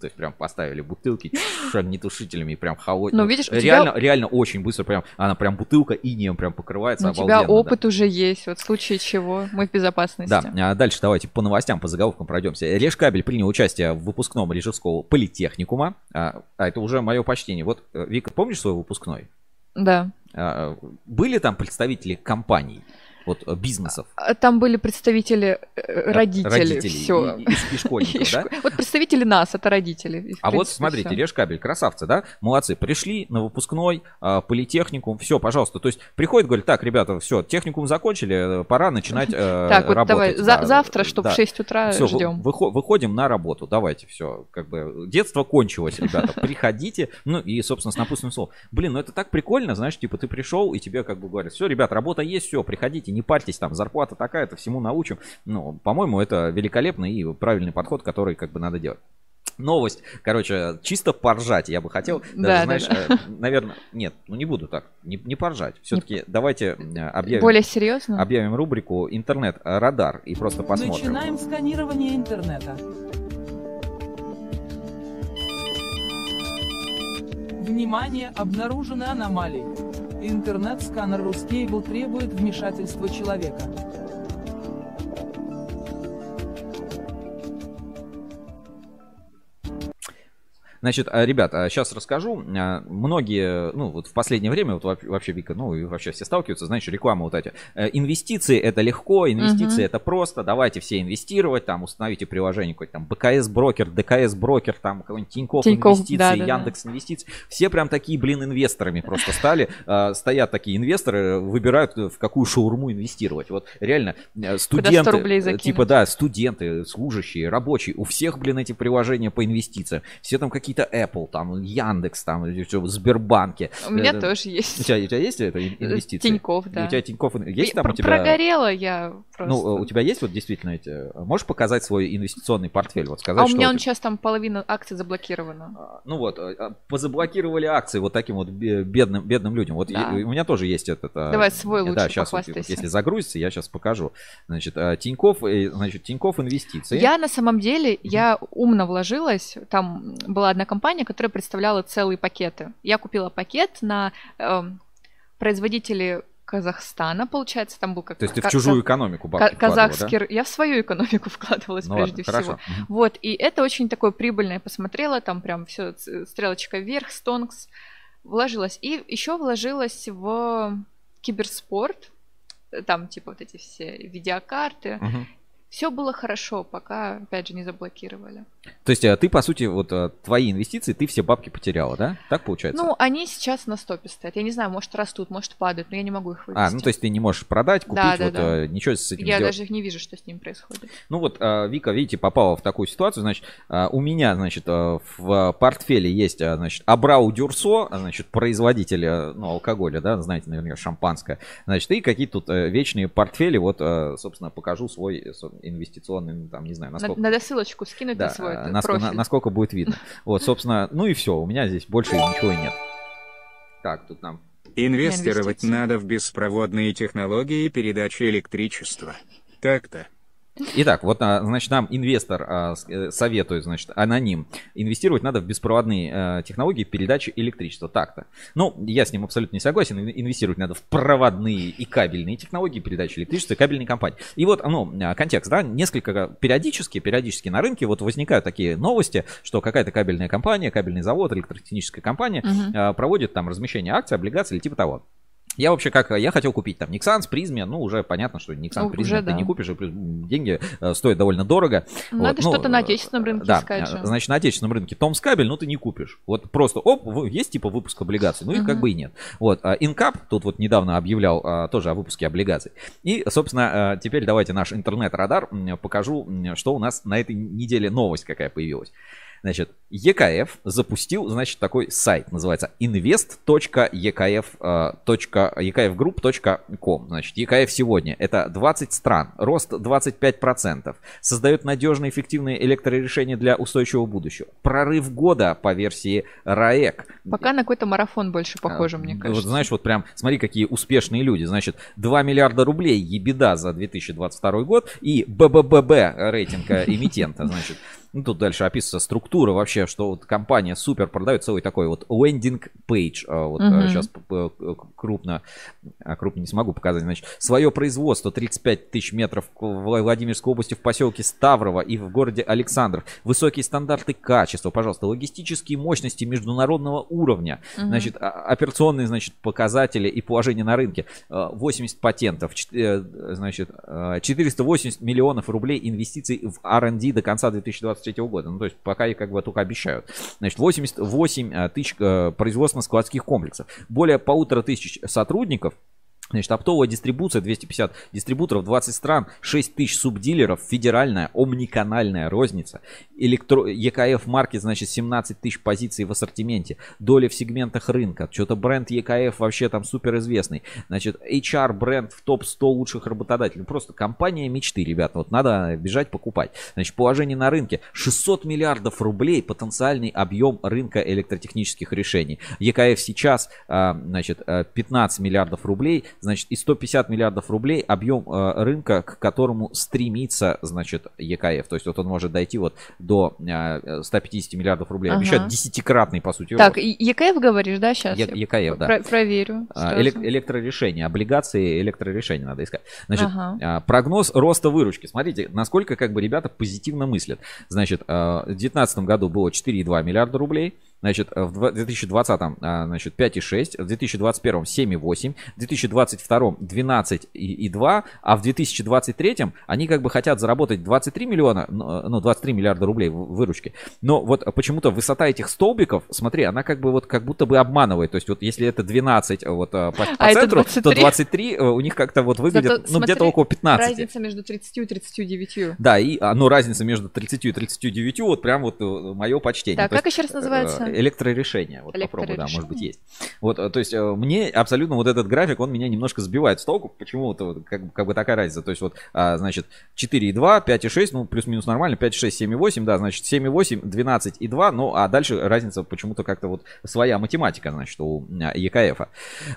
То есть прям поставили бутылки огнетушителями и прям холодно. Ну, видишь, у тебя- реально, реально очень быстро прям, она прям бутылка инеем прям покрывается, Ну, у тебя обалденно, да. опыт уже есть, вот в случае чего мы в безопасности. Да, а дальше давайте по новостям, по заголовкам пройдемся. Решкабель принял участие в выпускном Рижевского политехникума. А, а это уже мое почтение. Вот, э, Вика, помнишь свой выпускной? Да. А, были там представители компаний, вот э, бизнесов? А Там были представители э, родителей, родителей все. и- и- и школьников, да? Вот представители нас, это родители. И, А вот принципе, смотрите, всё. Решкабель, красавцы, да? Молодцы. Пришли на выпускной, а, политехникум, все, пожалуйста. То есть приходит, говорит, так, ребята, все, техникум закончили, э, пора начинать э, Так, вот давай, работать. за- Да, завтра, чтобы да. в 6 утра ждем. выхо- выходим на работу. Давайте, все. Как бы детство кончилось, ребята. Приходите. Ну и, собственно, с напутственным словом. Блин, ну это так прикольно, знаешь, типа ты пришел, и тебе как бы говорят, все, ребят, работа есть, все, приходите, не парьтесь, там, зарплата такая-то, всему научим. Ну, по-моему, это великолепно и правильный подход, который как бы надо делать. Новость, короче, чисто поржать я бы хотел. Да, Даже, да, знаешь, да. э, наверное, нет, ну не буду так, не, не поржать. Все-таки давайте э, объявим, Более серьезно? объявим рубрику интернет-радар и просто посмотрим. Начинаем сканирование интернета. Внимание, обнаружены аномалии. Интернет-сканер Ruscable требует вмешательства человека. Значит, а, ребят, сейчас расскажу. А, Многие, ну, вот в последнее время, вот вообще- Вика, ну, и вообще все сталкиваются, знаешь, реклама вот эти. Э, Инвестиции это легко, инвестиции Мгм. это просто, давайте все инвестировать, там, установите приложение какой-то там БКС брокер, ДКС брокер, там, какой-нибудь Тинькофф Тинькофф, инвестиции, да, да, да. Яндекс инвестиции. Все прям такие, блин, инвесторами просто стали. А, Стоят такие инвесторы, выбирают, в какую шаурму инвестировать. Вот реально э, студенты, э, типа, да, студенты, служащие, рабочие, у всех, блин, эти приложения по инвестициям. Все там какие-то Apple, там Яндекс, там и всё, Сбербанке. У меня Э, тоже У есть. тебя, у тебя есть это ин- инвестиции? Тинькофф, да. У тебя Тинькофф есть там Про- у тебя? Прогорела я просто. Ну, э, у тебя есть вот действительно эти... Можешь показать свой инвестиционный портфель? Вот сказать, а у меня у он тебя- сейчас там половина акций заблокирована. Ну вот, э, э, позаблокировали акции вот таким вот бе- бедным, бедным людям. Вот Да. я- у меня тоже есть этот... э, Давай свой э, лучше Да, сейчас похвастайся. если загрузится, я сейчас покажу. Значит, Тинькофф, э, значит, Тинькофф инвестиции. Я на самом деле, я умно вложилась. Там была одна компания, которая представляла целые пакеты. Я купила пакет на эм, производителей Казахстана, получается, там был как То есть ты в чужую экономику бабки да? казахский, р- я в свою экономику вкладывалась Ну прежде ладно, всего. хорошо. Вот, и это очень такое прибыльное. Я посмотрела, там прям все стрелочка вверх, стонкс, вложилась. И еще вложилась в киберспорт, там типа вот эти все видеокарты. Мгм. Все было хорошо, пока, опять же, не заблокировали. То есть э, ты, по сути, вот э, твои инвестиции, ты все бабки потеряла, да? Так получается? Ну, они сейчас на стопе стоят. Я не знаю, может растут, может падают, но я не могу их вывести. а, ну то есть ты не можешь продать, купить, Да, да, вот да. э, ничего с этим Я сделать. даже не вижу, что с ним происходит. Ну вот Вика, видите, попала в такую ситуацию, значит, у меня, значит, в портфеле есть, значит, Абрау Дюрсо, значит, производитель, ну, алкоголя, да, знаете, наверное, шампанское, значит, и какие-то тут вечные портфели, вот, собственно, покажу свой инвестиционный, ну, там, не знаю, На- насколько... Надо ссылочку скинуть Да, на свой это, на- насколько будет видно. Вот, собственно, ну и все, у меня здесь больше ничего и нет. Так, тут нам Инвестировать надо в беспроводные технологии передачи электричества. Так-то. Итак, вот, а, значит, нам инвестор а, э, советует, значит, аноним, инвестировать надо в беспроводные э, технологии передачи электричества. Так-то. Ну, я с ним абсолютно не согласен. Ин- Инвестировать надо в проводные и кабельные технологии передачи электричества и кабельные компании. И вот, ну, а, контекст, да, несколько периодически, периодически на рынке вот возникают такие новости, что какая-то кабельная компания, кабельный завод, электротехническая компания а, проводит там размещение акций, облигаций или типа того. Я вообще как, я хотел купить там Nixans, Призме, ну уже понятно, что Nixans, Ну, Призме ты да. не купишь, и плюс деньги э, стоят довольно дорого. Надо Вот, ну, что-то на э, отечественном рынке да, искать э, же. Значит, на отечественном рынке Томс кабель, ну ты не купишь. Вот просто, оп, есть типа выпуск облигаций, ну и как Мгм. бы и нет. Вот, Инкап тут вот недавно объявлял а, тоже о выпуске облигаций. И, собственно, а, теперь давайте наш интернет-радар покажу, что у нас на этой неделе новость какая появилась. Значит, ЕКФ запустил, значит, такой сайт, называется invest.ekf.ekfgroup.com. Значит, ЕКФ сегодня это 20 стран, рост 25%, создает надежные эффективные электрорешения для устойчивого будущего. Прорыв года по версии РАЭК. Пока на какой-то марафон больше похоже, мне Вот кажется. знаешь, вот прям, смотри, какие успешные люди. Значит, 2 миллиарда рублей ебеда за 2022 год и ББББ рейтинга эмитента, значит. Ну, тут дальше описывается структура вообще вообще, что вот компания супер продает целый такой вот лендинг пейдж. Вот Мгм. сейчас крупно, а, крупно не смогу показать. Значит, свое производство 35 тысяч метров в Владимирской области в поселке Ставрово и в городе Александров. Высокие стандарты качества, пожалуйста, логистические мощности международного уровня. Мгм. Значит, а- операционные, значит, показатели и положение на рынке. Э, 80 патентов, э, значит, э, 480 миллионов рублей инвестиций в R&D до конца 2023 года. Ну, то есть пока и как бы только обещают. Значит, 88 э, тысяч э, производственно-складских комплексов. Более полутора тысяч сотрудников. Значит, оптовая дистрибуция, 250 дистрибуторов, 20 стран, 6 тысяч субдилеров, федеральная, омниканальная розница, электро... ЕКФ маркет, значит, 17 тысяч позиций в ассортименте, доля в сегментах рынка, что-то бренд ЕКФ вообще там супер известный, значит, HR бренд в топ-100 лучших работодателей, просто компания мечты, ребята, вот надо бежать покупать. Значит, положение на рынке, 600 миллиардов рублей потенциальный объем рынка электротехнических решений. ЕКФ сейчас, а, значит, а, 15 миллиардов рублей, значит, и 150 миллиардов рублей объем а, рынка, к которому стремится, значит, ЕКФ. То есть вот он может дойти вот до а, 150 миллиардов рублей. Ага. Обещают десятикратный, по сути, Так, рост. ЕКФ говоришь, да, сейчас? Е- ЕКФ, да. проверю. А, сразу. элек- электрорешения, облигации электрорешения надо искать. Значит, Ага. а, прогноз роста выручки. Смотрите, насколько как бы ребята позитивно мыслят. Значит, в 2019 году было 4,2 миллиарда рублей. Значит, а, в два- 2020 а, значит, 5,6, в 2021 7,8, в 2022 12,2, а в 2023 они как бы хотят заработать 23 миллиона, ну, ну, 23 миллиарда рублей выручки. Но вот почему-то высота этих столбиков, смотри, она как бы вот как будто бы обманывает. То есть вот если это 12 вот по, по А центру, 23. то 23 э, у них как-то вот выглядит, Зато ну, где-то смотри, около 15. Разница между 30 и 39. Да, и а, ну, разница между 30 и 39, вот прям вот мое почтение. Так, То как есть, еще раз называется? Э, Электрорешение. Вот попробуй, да, может быть, есть. Вот, э, то есть, э, мне абсолютно вот этот график, он меня немножко сбивает с толку. Почему вот, как, как бы такая разница? То есть, вот, а, значит, 4,2, 5,6, ну, плюс-минус нормально, 5,6, 7,8, да, значит, 7,8, 12,2, ну, а дальше разница почему-то как-то вот своя математика, значит, у а, ЕКФ.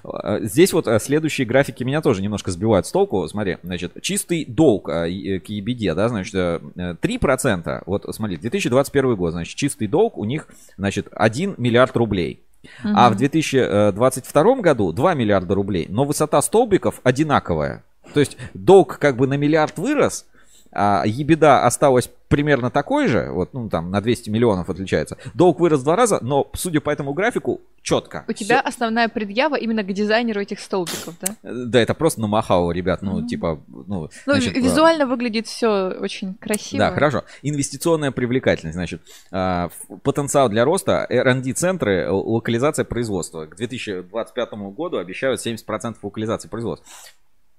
А, Здесь вот а, следующие графики меня тоже немножко сбивают с толку. Смотри, значит, чистый долг к EBD, да, значит, э, э, 3%, вот смотри, 2021 год, значит, чистый долг у них, значит, 1 миллиард рублей. А в Мгм. 2022 году 2 миллиарда рублей, но высота столбиков одинаковая. То есть долг как бы на миллиард вырос, а ебеда осталась примерно такой же, вот, ну, там, на 200 миллионов отличается. Долг вырос в два раза, но, судя по этому графику, четко. У тебя основная предъява именно к дизайнеру этих столбиков, да? Да, это просто намахало, ребят, ну, типа, ну... Ну, значит, ви- визуально выглядит все очень красиво. Да, хорошо. Инвестиционная привлекательность, значит, а, потенциал для роста, R&D-центры, э, локализация производства. К 2025 году обещают 70% локализации производства.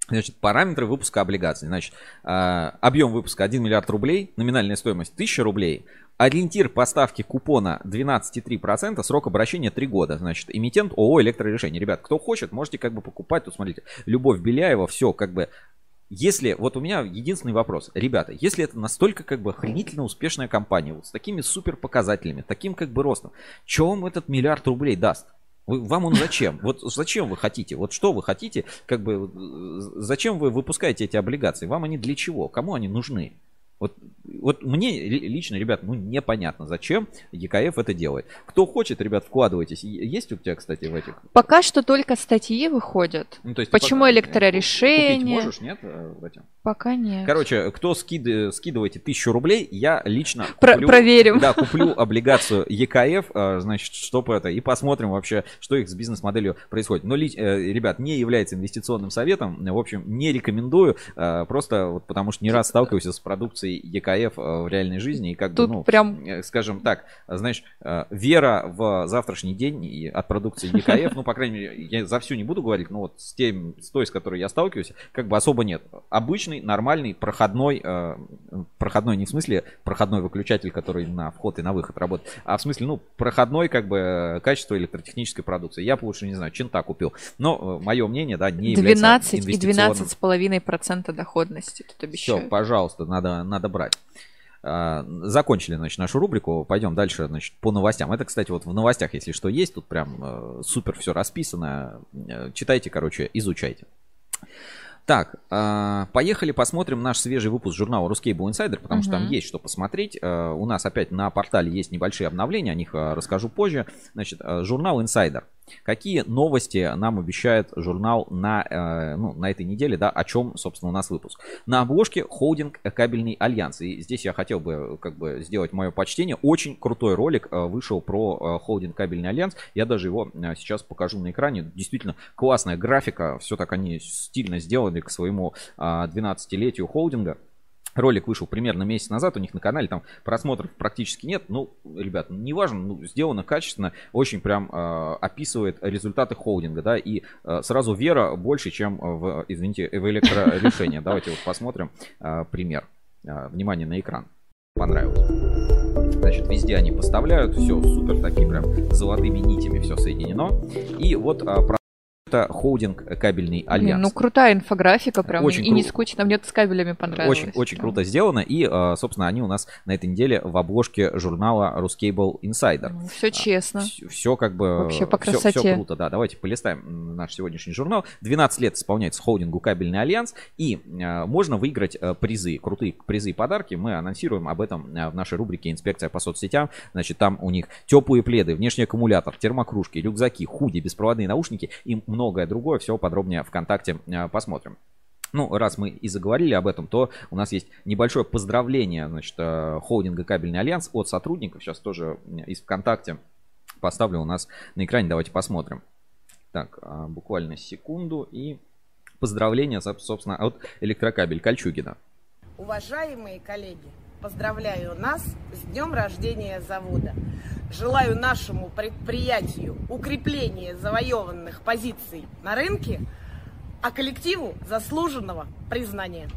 Значит, параметры выпуска облигаций. Значит, а, объем выпуска 1 миллиард рублей, номинальная стоимость 1000 рублей, ориентир поставки купона 12,3%, срок обращения 3 года. Значит, эмитент ООО «Электрорешение». Ребят, кто хочет, можете как бы покупать. Тут смотрите, Любовь Беляева, все как бы если, вот у меня единственный вопрос. Ребята, если это настолько как бы охренительно успешная компания, вот с такими супер показателями, таким как бы ростом, что вам этот миллиард рублей даст? Вы- вам он зачем? Вот зачем вы хотите? Вот что вы хотите? Как бы э, зачем вы выпускаете эти облигации? Вам они для чего? Кому они нужны? Вот, вот мне ли- лично, ребят, ну непонятно, зачем ЕКФ это делает. Кто хочет, ребят, вкладывайтесь. Есть у тебя, кстати, в этих? Пока что только статьи выходят. Ну, то есть Почему пока- электрорешение? Купить можешь, нет, э, в этим? Пока нет. Короче, кто скид- скидываете тысячу рублей, я лично Про- проверим. Да, куплю облигацию ЕКФ, э, значит, чтобы это, и посмотрим вообще, что их с бизнес-моделью происходит. Но, э, ребят, не является инвестиционным советом, в общем, не рекомендую, э, просто вот потому что не раз сталкиваюсь с продукцией ЕКФ э, в реальной жизни, и как бы, Тут ну, прям- э, скажем так, знаешь, э, вера в завтрашний день от продукции ЕКФ, ну, по крайней мере, я за всю не буду говорить, но вот с тем, с той, с которой я сталкиваюсь, как бы особо нет. Обычный, нормальный, проходной, э, проходной не в смысле проходной выключатель, который на вход и на выход работает, а в смысле, ну, проходной, как бы, э, качество электротехнической продукции. Я бы лучше, не знаю, Чента купил. Но мое мнение, да, не является 12 и инвестиционным. 12,5% доходности тут Все, обещают. пожалуйста, надо, надо брать. А, Закончили, значит, нашу рубрику. Пойдем дальше, значит, по новостям. Это, кстати, вот в новостях, если что есть, тут прям э, супер все расписано. Э, Читайте, короче, изучайте. Так, э, поехали посмотрим наш свежий выпуск журнала Ruscable Insider, потому что там есть что посмотреть. Э, у нас опять на портале есть небольшие обновления, о них э, расскажу позже. Значит, журнал Insider. Какие новости нам обещает журнал на, э, ну, на этой неделе, да, о чем, собственно, у нас выпуск? На обложке холдинг Кабельный Альянс. И здесь я хотел бы, как бы, сделать мое почтение. Очень крутой ролик э, вышел про э, холдинг Кабельный Альянс. Я даже его э, сейчас покажу на экране. Действительно классная графика. Все так они стильно сделаны к своему а, 12-летию холдинга. Ролик вышел примерно месяц назад у них на канале, там просмотров практически нет. Ну, ребят, неважно, ну, сделано качественно, очень прям э, описывает результаты холдинга, да, и э, сразу вера больше, чем в, извините, в электрорешение. Давайте вот посмотрим э, пример. Э, внимание на экран. Понравилось. Значит, везде они поставляют, все супер, такие прям золотыми нитями все соединено. И вот а, про это холдинг кабельный Блин, альянс. ну крутая инфографика прям, Очень и не кру- скучно, мне это с кабелями понравилось. Очень, очень круто сделано. И, э, собственно, они у нас на этой неделе в обложке журнала Ruscable Insider. Все честно. Все как бы... Вообще по красоте. всё круто, да. Давайте полистаем наш сегодняшний журнал. 12 лет исполняется холдингу Кабельный Альянс. И э, можно выиграть э, призы, крутые призы и подарки. Мы анонсируем об этом э, в нашей рубрике «Инспекция по соцсетям». Значит, там у них теплые пледы, внешний аккумулятор, термокружки, рюкзаки, худи, беспроводные наушники и многое другое. Все подробнее ВКонтакте э, посмотрим. Ну, раз мы и заговорили об этом, то у нас есть небольшое поздравление, значит, э, холдинга Кабельный Альянс от сотрудников. Сейчас тоже из ВКонтакте поставлю у нас на экране. Давайте посмотрим. Так, буквально секунду. И поздравления, соб- собственно, от Электрокабель Кольчугина. Уважаемые коллеги, поздравляю нас с днем рождения завода. Желаю нашему предприятию укрепления завоеванных позиций на рынке, а коллективу заслуженного признания.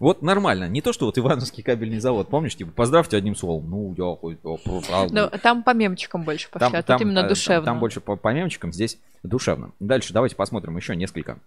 Вот нормально. Не то, что вот Ивановский кабельный завод, помнишь, типа, поздравьте одним словом. Ну, я хоть, правда. Ну, там по мемчикам больше пошли, а тут именно э, там- душевно. Там, больше по, по мемчикам, здесь душевно. Дальше давайте посмотрим еще несколько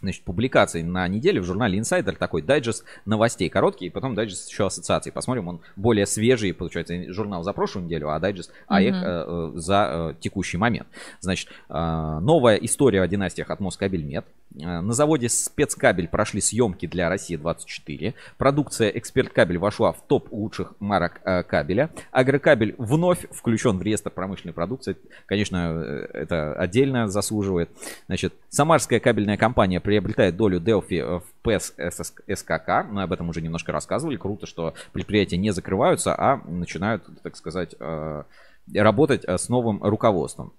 значит, публикаций на неделе в журнале Insider. Такой дайджест новостей короткий, и потом дайджест еще ассоциаций. Посмотрим, он более свежий, получается, журнал за прошлую неделю, а дайджест АЭК Мгм. э, э, за э, текущий момент. Значит, э, новая история о династиях от Москабельмет. Э, На заводе спецкабель прошли съемки для России 24. Продукция Эксперт Кабель вошла в топ лучших марок э, кабеля. Агрокабель вновь включен в реестр промышленной продукции. Конечно, э, это отдельно заслуживает. Значит, Самарская кабельная компания приобретает долю Delphi в ПС СКК. Мы об этом уже немножко рассказывали. Круто, что предприятия не закрываются, а начинают, так сказать, э, работать э, с новым руководством.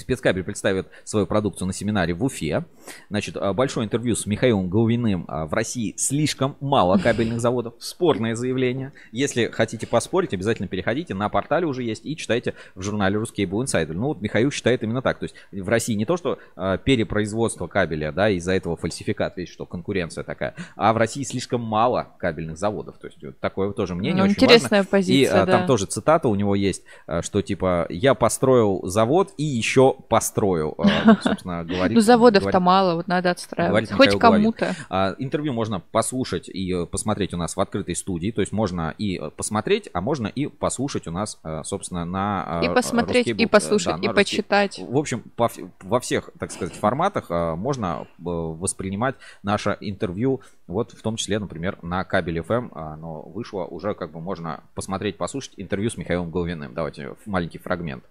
Спецкабель представит свою продукцию на семинаре в Уфе. Значит, а, большое интервью с Михаилом Головиным. А, В России слишком мало кабельных заводов. Спорное заявление. Если хотите поспорить, обязательно переходите. На портале уже есть и читайте в журнале Русский Cable Insider. Ну вот Михаил считает именно так. То есть в России не то, что а, перепроизводство кабеля, да, из-за этого фальсификат, видишь, что конкуренция такая, а в России слишком мало кабельных заводов. То есть вот такое тоже мнение Ну, очень интересная важно. позиция, И а, там да. тоже цитата у него есть, что типа я построил завод и еще построю, а, собственно, говорит. Ну, заводов-то мало, вот надо отстраивать. Хоть кому-то. А, Интервью можно послушать и э, посмотреть у нас в открытой студии, то есть можно и э, посмотреть, а можно и послушать у нас, э, собственно, на... э, И посмотреть, и э, послушать, и почитать. В общем, во всех, так сказать, форматах э, можно э, воспринимать наше интервью, вот в том числе, например, на кабель FM, оно вышло, уже как бы можно посмотреть, послушать интервью с Михаилом Головиным. Давайте маленький фрагмент.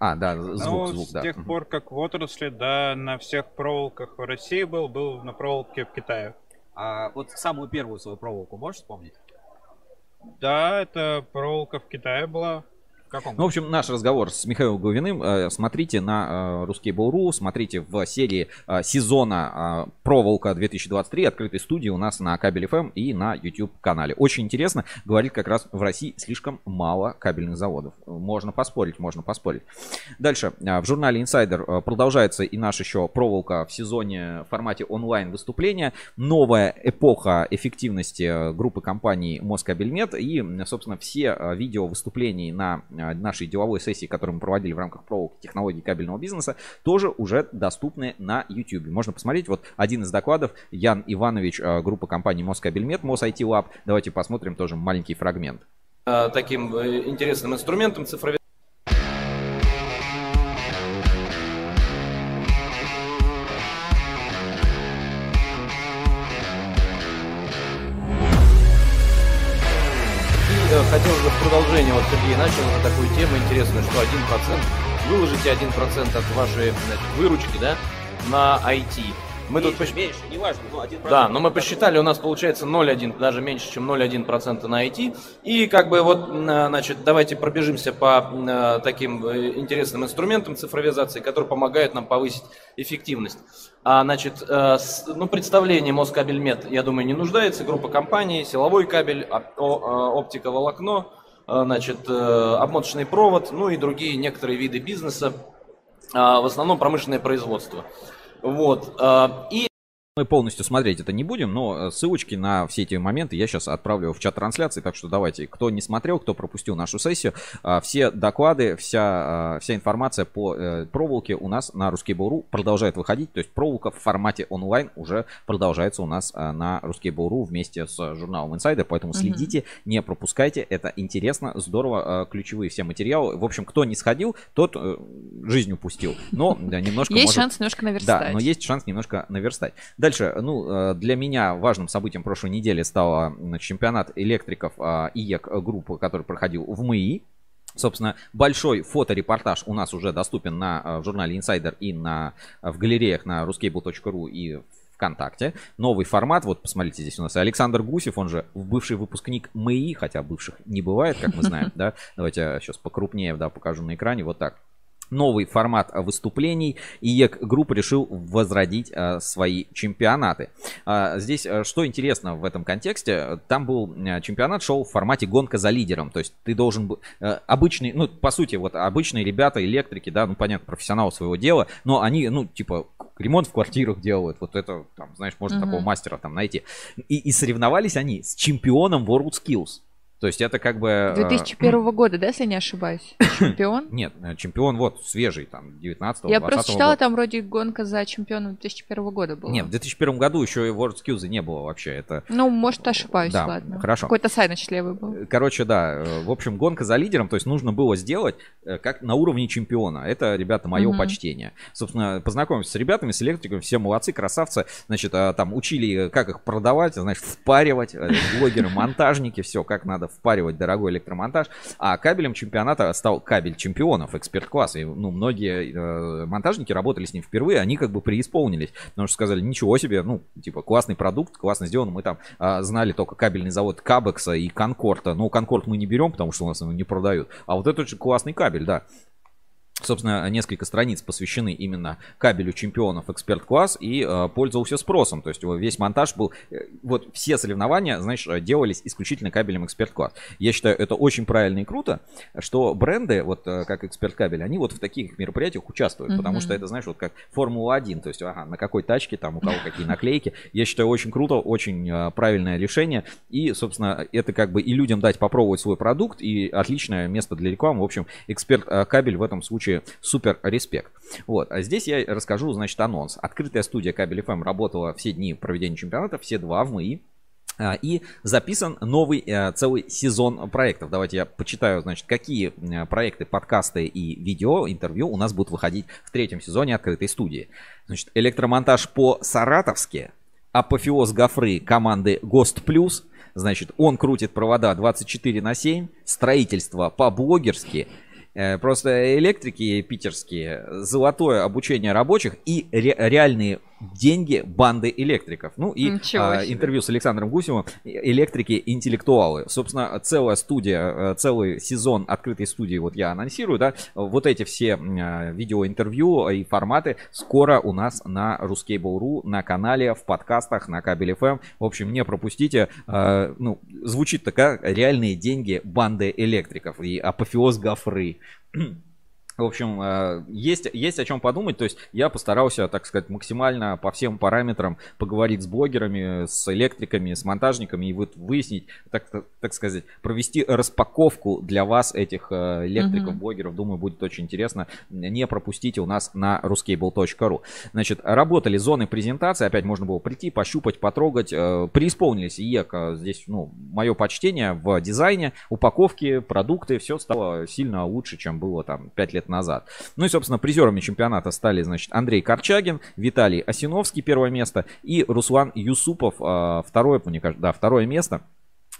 А, да, звук, ну, звук, с да. тех пор, как в отрасли, да, на всех проволоках в России был, был на проволоке в Китае. А вот самую первую свою проволоку можешь вспомнить? Да, это проволока в Китае была. Каком? Ну, в общем, наш разговор с Михаилом Головиным э, смотрите на Русский Буру, смотрите в серии э, сезона э, Проволока 2023 открытой студии у нас на Кабель ФМ и на YouTube канале. Очень интересно, говорит как раз в России слишком мало кабельных заводов. Можно поспорить, можно поспорить. Дальше. э, В журнале Insider э, продолжается и наш еще проволока в сезоне в формате онлайн выступления. Новая эпоха эффективности э, группы компаний Москабельмет и, собственно, все э, видео выступлений на э, нашей деловой сессии, которую мы проводили в рамках проволоки технологий кабельного бизнеса, тоже уже доступны на YouTube. Можно посмотреть. Вот один из докладов Ян Иванович, э, группа компаний Москабельмет, Мос IT Lab. Давайте посмотрим тоже маленький фрагмент. э, таким э, интересным инструментом цифровизации. Интересную, что 1%, выложите 1% от вашей значит, выручки, да, на IT. Мы меньше, тут посч- меньше, неважно, но 1%. да, но мы посчитали, у нас получается 0,1, даже меньше, чем 0,1% на IT. И как бы вот, значит, давайте пробежимся по м, таким э, интересным инструментам цифровизации, которые помогают нам повысить эффективность. А, значит, э, ну, представление Москабельмет, я думаю, не нуждается. Группа компаний, силовой кабель, оп- э, значит, э, обмоточный провод, ну и другие некоторые виды бизнеса, а, в основном промышленное производство. Вот. а, И Мы полностью смотреть это не будем, но э, ссылочки на все эти моменты я сейчас отправлю в чат трансляции, так что давайте, кто не смотрел, кто пропустил нашу сессию, а, все доклады, вся, а, вся информация по э, проволоке у нас на Ruskable.ru продолжает выходить, то есть проволока в формате онлайн уже продолжается у нас на Ruskable.ru вместе с журналом Insider, поэтому следите, не пропускайте, это интересно, здорово, ключевые все материалы. В общем, кто не сходил, тот э, жизнь упустил, но да, немножко Есть шанс немножко Да, наверстать. но есть шанс немножко наверстать. Дальше, ну, э, для меня важным событием прошлой недели стал значит, чемпионат электриков а, IEK группы, который проходил в МАИ. Собственно, большой фоторепортаж у нас уже доступен на, э, в журнале Insider и на, в галереях на ruscable.ru и ВКонтакте. Новый формат, вот посмотрите, здесь у нас Александр Гусев, он же бывший выпускник МАИ, хотя бывших не бывает, как мы знаем, да. Давайте сейчас покрупнее, да, покажу на экране, вот так новый формат а, выступлений. IEK Групп решил возродить а, свои чемпионаты. А, здесь а, что интересно в этом контексте, там был чемпионат шел в формате гонка за лидером. То есть ты должен был обычный, ну по сути вот обычные ребята, электрики, да, ну понятно, профессионалы своего дела, но они, ну типа ремонт в квартирах делают, вот это там, знаешь, можно Мгм. такого мастера там найти. И, и соревновались они с чемпионом WorldSkills. То есть это как бы... э, 2001 года, да, если я не ошибаюсь? Чемпион? Нет, э, чемпион вот свежий, там, 19 Я просто читала, там вроде гонка за чемпионом 2001 года была. Нет, в 2001 году еще и World Skills не было вообще. Это, Ну, может, ошибаюсь, Да, ладно. хорошо. Какой-то сайт, значит, левый был. короче, да, э, в общем, гонка за лидером, то есть нужно было сделать э, как на уровне чемпиона. Это, ребята, мое Мгм. почтение. Собственно, познакомимся с ребятами, с электриками, все молодцы, красавцы. Значит, а, там учили, как их продавать, значит, впаривать, э, блогеры, монтажники, все, как надо впаривать дорогой электромонтаж. А кабелем чемпионата стал кабель чемпионов, эксперт-класс. И, ну, многие э, монтажники работали с ним впервые, они как бы преисполнились, потому что сказали, ничего себе, ну, типа, классный продукт, классно сделан. Мы там а, знали только кабельный завод Кабекса и Конкорда. Но Конкорд мы не берем, потому что у нас его не продают. А вот этот же классный кабель, да. Собственно, несколько страниц посвящены именно кабелю чемпионов эксперт-класс и э, пользовался спросом. То есть весь монтаж был... э, вот все соревнования, знаешь, э, делались исключительно кабелем эксперт-класс. Я считаю, это очень правильно и круто, что бренды, вот э, как эксперт-кабель, они вот в таких мероприятиях участвуют. Потому Мгм. что это, знаешь, вот как Формула-1. То есть, ага, на какой тачке, там, у кого какие наклейки. Я считаю, очень круто, очень э, правильное решение. И, собственно, это как бы и людям дать попробовать свой продукт, и отличное место для рекламы. В общем, эксперт-кабель в этом случае супер респект. Вот, а здесь я расскажу, значит, анонс. Открытая студия Кабель FM работала все дни проведения чемпионата, все два в МАИ. А, И записан новый э, целый сезон проектов. Давайте я почитаю, значит, какие э, проекты, подкасты и видео, интервью у нас будут выходить в третьем сезоне открытой студии. Значит, электромонтаж по-саратовски, апофеоз гофры команды ГОСТ Плюс, значит, он крутит провода 24 на 7, строительство по-блогерски, Просто электрики питерские, золотое обучение рабочих и ре- реальные деньги банды электриков. Ну и а, интервью с Александром Гусевым, электрики-интеллектуалы. Собственно, целая студия, э, целый сезон открытой студии вот я анонсирую, да, вот эти все а, видеоинтервью и форматы скоро у нас на Ruskable.ru, на канале, в подкастах, на Кабель FM. В общем, не пропустите. Э, Ну, звучит такая реальные деньги банды электриков и апофеоз гофры. В общем, э, есть, есть о чем подумать. То есть я постарался, так сказать, максимально по всем параметрам поговорить с блогерами, с электриками, с монтажниками и вот выяснить, так, так сказать, провести распаковку для вас этих э, электриков, блогеров. Думаю, будет очень интересно. Не пропустите у нас на ruscable.ru. Значит, работали зоны презентации. Опять можно было прийти, пощупать, потрогать. Э, Преисполнились IEK. Здесь, ну, мое почтение в дизайне, упаковке, продукты. Все стало сильно лучше, чем было там 5 лет назад. Ну и, собственно, призерами чемпионата стали, значит, Андрей Корчагин, Виталий Осиновский, первое место, и Руслан Юсупов, э, второе, мне кажется, да, второе место.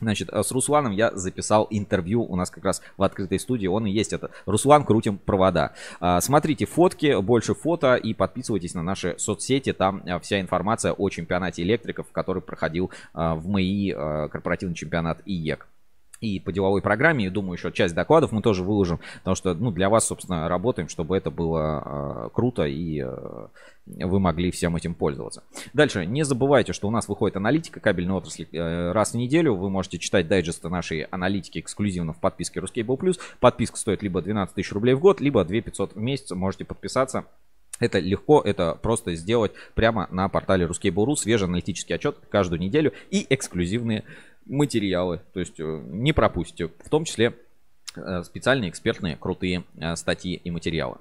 Значит, э, с Русланом я записал интервью у нас как раз в открытой студии. Он и есть это. Руслан, крутим провода. А, смотрите фотки, больше фото и подписывайтесь на наши соцсети. Там вся информация о чемпионате электриков, который проходил в МАИ корпоративный чемпионат IEK и по деловой программе. И думаю, еще часть докладов мы тоже выложим, потому что ну, для вас, собственно, работаем, чтобы это было э, круто и э, вы могли всем этим пользоваться. Дальше, не забывайте, что у нас выходит аналитика кабельной отрасли э, раз в неделю. Вы можете читать дайджесты нашей аналитики эксклюзивно в подписке Ruscable Plus. Подписка стоит либо 12 тысяч рублей в год, либо 2 500 в месяц. Можете подписаться. Это легко, это просто сделать прямо на портале Ruskable.ru. Свежий аналитический отчет каждую неделю и эксклюзивные материалы. То есть э, не пропустите. В том числе э, специальные экспертные крутые э, статьи и материалы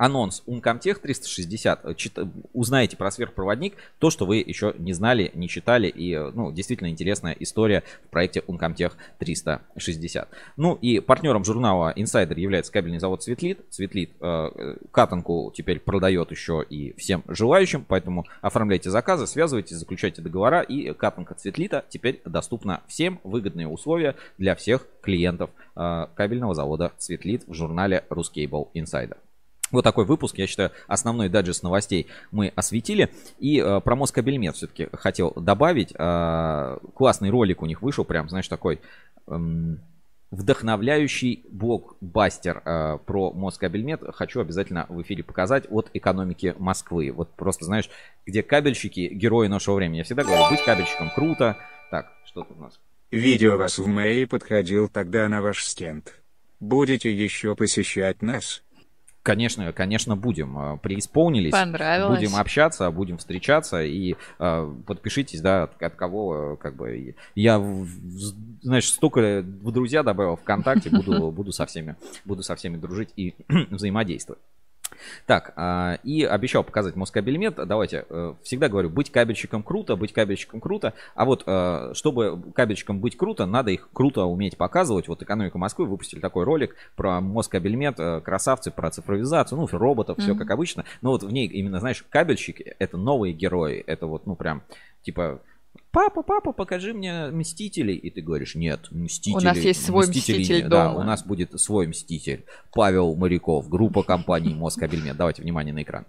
анонс Uncomtech 360. Э, чит, узнаете про сверхпроводник, то, что вы еще не знали, не читали. И, э, ну, действительно интересная история в проекте Uncomtech 360. Ну и партнером журнала Insider является кабельный завод Светлит. Светлит э, катанку теперь продает еще и всем желающим, поэтому оформляйте заказы, связывайтесь, заключайте договора. И катанка Светлита теперь доступна всем. Выгодные условия для всех клиентов э, кабельного завода Светлит в журнале Ruscable Insider. Вот такой выпуск, я считаю, основной дайджест новостей мы осветили. И э, про Москабельмет все-таки хотел добавить. Э, классный ролик у них вышел, прям, знаешь, такой э, вдохновляющий блокбастер э, про Москабельмет. Хочу обязательно в эфире показать от экономики Москвы. Вот просто, знаешь, где кабельщики, герои нашего времени. Я всегда говорю, быть кабельщиком круто. Так, что тут у нас? Видео вас в Мэй подходил тогда на ваш стенд. Будете еще посещать нас? Конечно, конечно, будем. А, преисполнились. Понравилось. Будем общаться, будем встречаться. И э, подпишитесь, да, от, от кого, как бы. Я, знаешь, столько в друзья добавил ВКонтакте, буду, буду со всеми, буду со всеми дружить и взаимодействовать. Так, а, и обещал показать Москабельмет. Давайте, э, всегда говорю, быть кабельщиком круто, быть кабельщиком круто. А вот, э, чтобы кабельщиком быть круто, надо их круто уметь показывать. Вот «Экономика Москвы» выпустили такой ролик про Москабельмет, э, красавцы, про цифровизацию, ну, роботов, все mm-hmm. как обычно. Но вот в ней именно, знаешь, кабельщики — это новые герои. Это вот, ну, прям, типа, папа, папа, покажи мне Мстителей. И ты говоришь, нет, Мстители. У нас есть свой Мститель дома. Да, у нас будет свой Мститель. Павел Моряков, группа компаний Москабельмет. Давайте внимание на экран.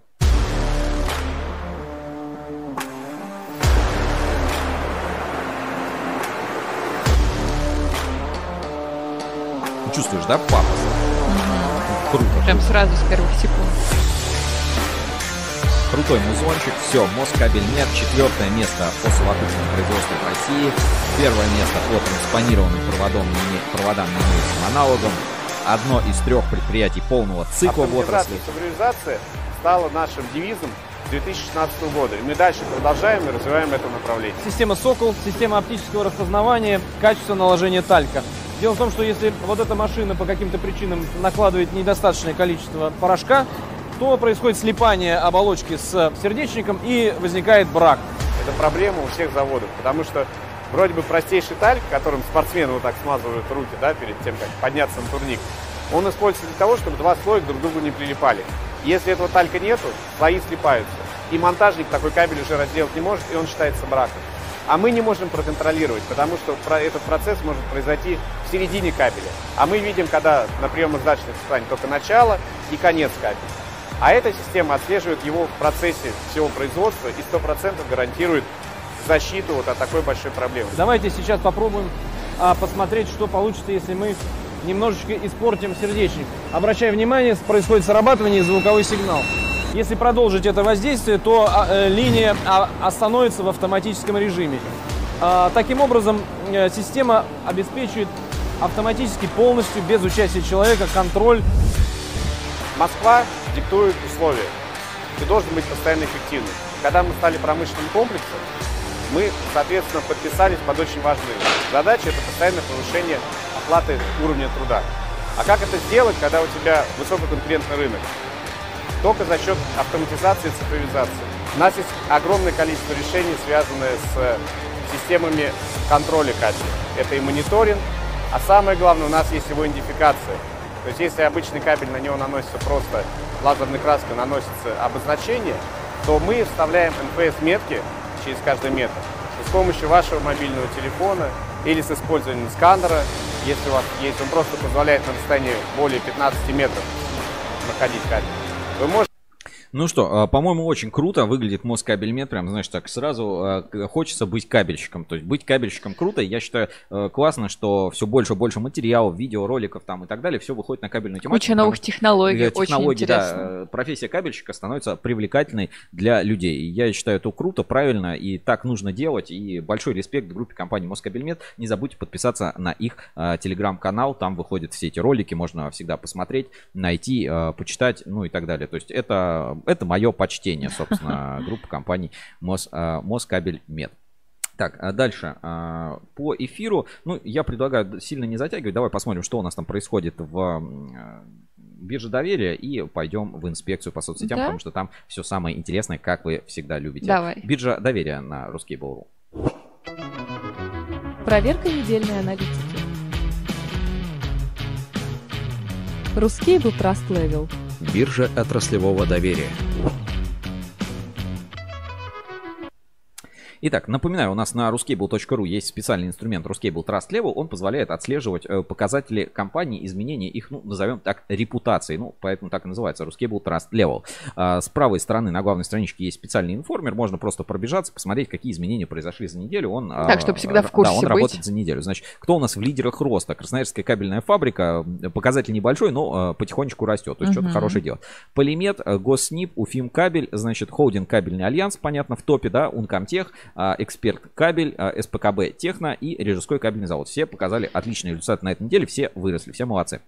Чувствуешь, да, папа? Круто. Прям сразу с первых секунд. Крутой музончик. Все, Москабельмет. Четвертое место по совокупному производству в России. Первое место по транспонированным проводам, проводам не имеющим аналогом. Одно из трех предприятий полного цикла в отрасли. Цифровизация стала нашим девизом 2016 года. И мы дальше продолжаем и развиваем это направление. Система «Сокол», система оптического распознавания, качество наложения талька. Дело в том, что если вот эта машина по каким-то причинам накладывает недостаточное количество порошка, то происходит слипание оболочки с сердечником и возникает брак. Это проблема у всех заводов, потому что вроде бы простейший тальк, которым спортсмены вот так смазывают руки да, перед тем, как подняться на турник, он используется для того, чтобы два слоя друг к другу не прилипали. Если этого талька нету, слои слипаются. И монтажник такой кабель уже разделать не может, и он считается браком. А мы не можем проконтролировать, потому что этот процесс может произойти в середине кабеля. А мы видим, когда на приемо-сдачных станет только начало и конец кабеля. А эта система отслеживает его в процессе всего производства и 100% гарантирует защиту вот от такой большой проблемы. Давайте сейчас попробуем а, посмотреть, что получится, если мы немножечко испортим сердечник. Обращая внимание, происходит срабатывание звуковой сигнал. Если продолжить это воздействие, то а, э, линия а, остановится в автоматическом режиме. А, таким образом, э, система обеспечивает автоматически полностью, без участия человека, контроль. Москва диктует условия. Ты должен быть постоянно эффективным. Когда мы стали промышленным комплексом, мы, соответственно, подписались под очень важные задачи. Это постоянное повышение оплаты уровня труда. А как это сделать, когда у тебя высококонкурентный рынок? Только за счет автоматизации и цифровизации. У нас есть огромное количество решений, связанные с системами контроля качества. Это и мониторинг, а самое главное, у нас есть его идентификация. То есть если обычный кабель на него наносится просто лазерной краской, наносится обозначение, то мы вставляем NPS-метки через каждый метр. И с помощью вашего мобильного телефона или с использованием сканера, если у вас есть, он просто позволяет на расстоянии более 15 метров проходить кабель. Вы можете Ну что, а, по-моему, очень круто выглядит Москабельмет. Прям, знаешь, так сразу а, хочется быть кабельщиком. То есть быть кабельщиком круто. Я считаю э, классно, что все больше и больше материалов, видеороликов там и так далее, все выходит на кабельную тематику. Куча новых что, технологий, э, очень технологии, интересно. да, э, профессия кабельщика становится привлекательной для людей. И я считаю, это круто, правильно, и так нужно делать. И большой респект группе компании Москабельмет. Не забудьте подписаться на их э, телеграм-канал. Там выходят все эти ролики, можно всегда посмотреть, найти, э, почитать, ну и так далее. То есть это, это мое почтение, собственно, группы компаний Мос, э, Москабельмет. Так, а дальше. а, По эфиру, ну, я предлагаю сильно не затягивать. Давай посмотрим, что у нас там происходит в э, бирже доверия и пойдем в инспекцию по соцсетям, Да? потому что там все самое интересное, как вы всегда любите. Давай. Биржа доверия на Ruskable.ru. Проверка недельной аналитики. Ruscable Trust Level. Биржа отраслевого доверия. Итак, напоминаю, у нас на ruscable.ru есть специальный инструмент Ruscable Trust Level. Он позволяет отслеживать э, показатели компании, изменения их, ну, назовем так, репутации. Ну, поэтому так и называется Ruscable Trust Level. А, С правой стороны на главной страничке есть специальный информер. Можно просто пробежаться, посмотреть, какие изменения произошли за неделю. Он, а, Так, чтобы всегда в курсе Да, он быть. работает за неделю. Значит, кто у нас в лидерах роста? Красноярская кабельная фабрика. Показатель небольшой, но э, потихонечку растет. То есть что-то Мгм. хорошее делает. Полимет, э, Госниб, Уфим кабель, значит, Холдинг кабельный альянс, понятно, в топе, да, Ункомтех, Эксперт кабель, а, СПКБ Техно и Рижской кабельный завод. Все показали отличные результаты на этой неделе, все выросли, все молодцы.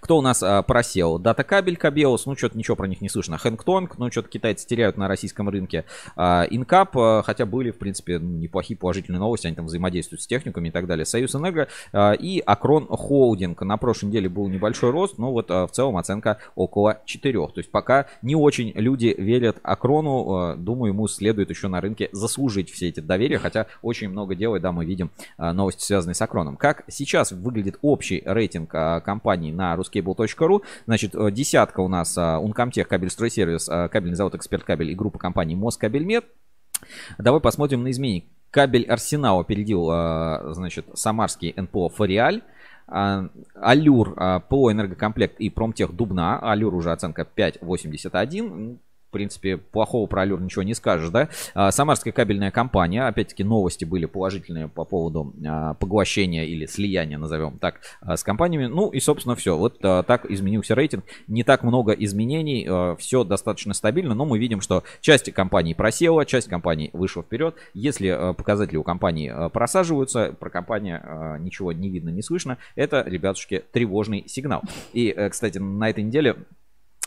Кто у нас а, просел? Дата кабель, Кабеус, ну что-то ничего про них не слышно. Hengtong, ну что-то китайцы теряют на российском рынке. А, Инкап, а, хотя были, в принципе, неплохие положительные новости, они там взаимодействуют с техниками и так далее. Союз Энерго а, и Акрон Холдинг. На прошлой неделе был небольшой рост, но вот а, в целом оценка около 4. То есть пока не очень люди верят Акрону. А, Думаю, ему следует еще на рынке заслужить все эти доверия, хотя очень много делает, да, мы видим а, новости, связанные с Акроном. Как сейчас выглядит общий рейтинг а, компаний на ruscable.ru? Значит, э, десятка у нас а, Uncomtech, кабель-стройсервис, а, кабельный завод Эксперт Кабель и группа компаний Москабельмет. Давай посмотрим на изменения. Кабель Арсенал опередил, а, значит, самарский НПО Фориаль. А, Алюр, а, ПО Энергокомплект и Промтех Дубна. Алюр уже оценка 5,81. В принципе, плохого про Алюр ничего не скажешь, да? А, Самарская кабельная компания, опять-таки, новости были положительные по поводу а, поглощения или слияния, назовем так, а, с компаниями. Ну и, собственно, все. Вот так изменился рейтинг. Не так много изменений, все достаточно стабильно, но мы видим, что часть компаний просела, часть компаний вышла вперед. Если показатели у компании просаживаются, про компанию ничего не видно, не слышно, это, ребятушки, тревожный сигнал. И, э, кстати, на этой неделе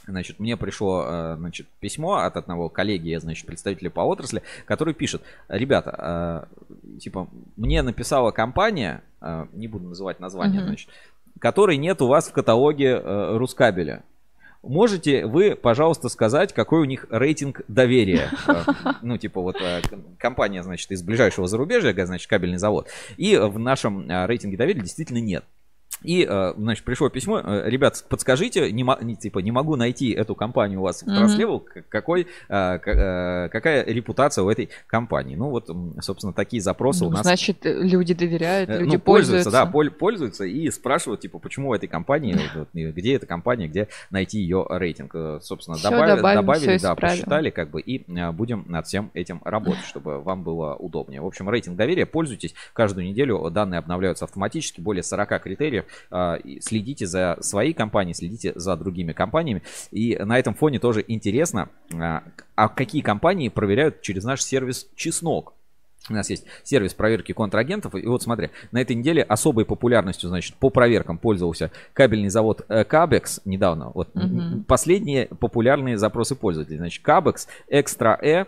Значит, мне пришло э, значит, письмо от одного коллеги, значит, представителя по отрасли, который пишет, ребята, э, типа, мне написала компания, э, не буду называть название, Мгм. значит, которой нет у вас в каталоге э, Рускабеля. Можете вы, пожалуйста, сказать, какой у них рейтинг доверия? Ну, типа вот компания, значит, из ближайшего зарубежья, значит, кабельный завод. И в нашем рейтинге доверия действительно нет. И, э, значит, пришло письмо, э, ребят, подскажите, не, не, типа, не могу найти эту компанию у вас в. Транслевел, к- какой, э, какая репутация у этой компании. Ну, вот, собственно, такие запросы у Ну, нас. Значит, люди доверяют, люди ну, пользуются. да, поль- пользуются и спрашивают, типа, почему у этой компании, где эта компания, где найти ее рейтинг. Собственно, Всё, добавили, добавим, добавили, да, исправим. посчитали, как бы, и будем над всем этим работать, чтобы вам было удобнее. В общем, рейтинг доверия, пользуйтесь. Каждую неделю данные обновляются автоматически, более 40 критериев. Э, и Следите за своей компанией, следите за другими компаниями. И на этом фоне тоже интересно, а, а какие компании проверяют через наш сервис Чеснок. У нас есть сервис проверки контрагентов. И вот смотри, на этой неделе особой популярностью, значит, по проверкам пользовался кабельный завод э, Кабекс недавно. Вот м- Мгм. последние популярные запросы пользователей. Значит, Кабекс, Экстра Э, а,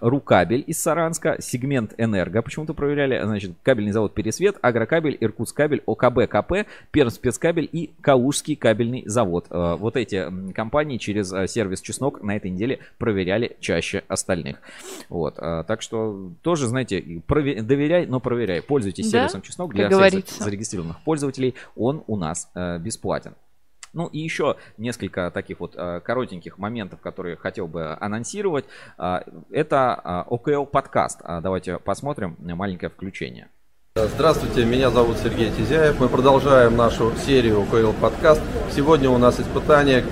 Рукабель из Саранска, Сегмент Энерго почему-то проверяли, значит, кабельный завод Пересвет, Агрокабель, Иркутскабель, ОКБ КП, Пермспецкабель и Калужский кабельный завод. Э, Вот эти компании через э, сервис Чеснок на этой неделе проверяли чаще остальных. Вот, так что тоже, знаете, и прове- доверяй, но проверяй. Пользуйтесь Да, сервисом Чеснок как для всех зарегистрированных пользователей. Он у нас э, бесплатен. Ну и еще несколько таких вот э, коротеньких моментов, которые хотел бы анонсировать. А, Это а, ОКЛ подкаст. А, Давайте посмотрим маленькое включение. Здравствуйте, меня зовут Сергей Тизяев. Мы продолжаем нашу серию УКЛ подкаст. Сегодня у нас испытание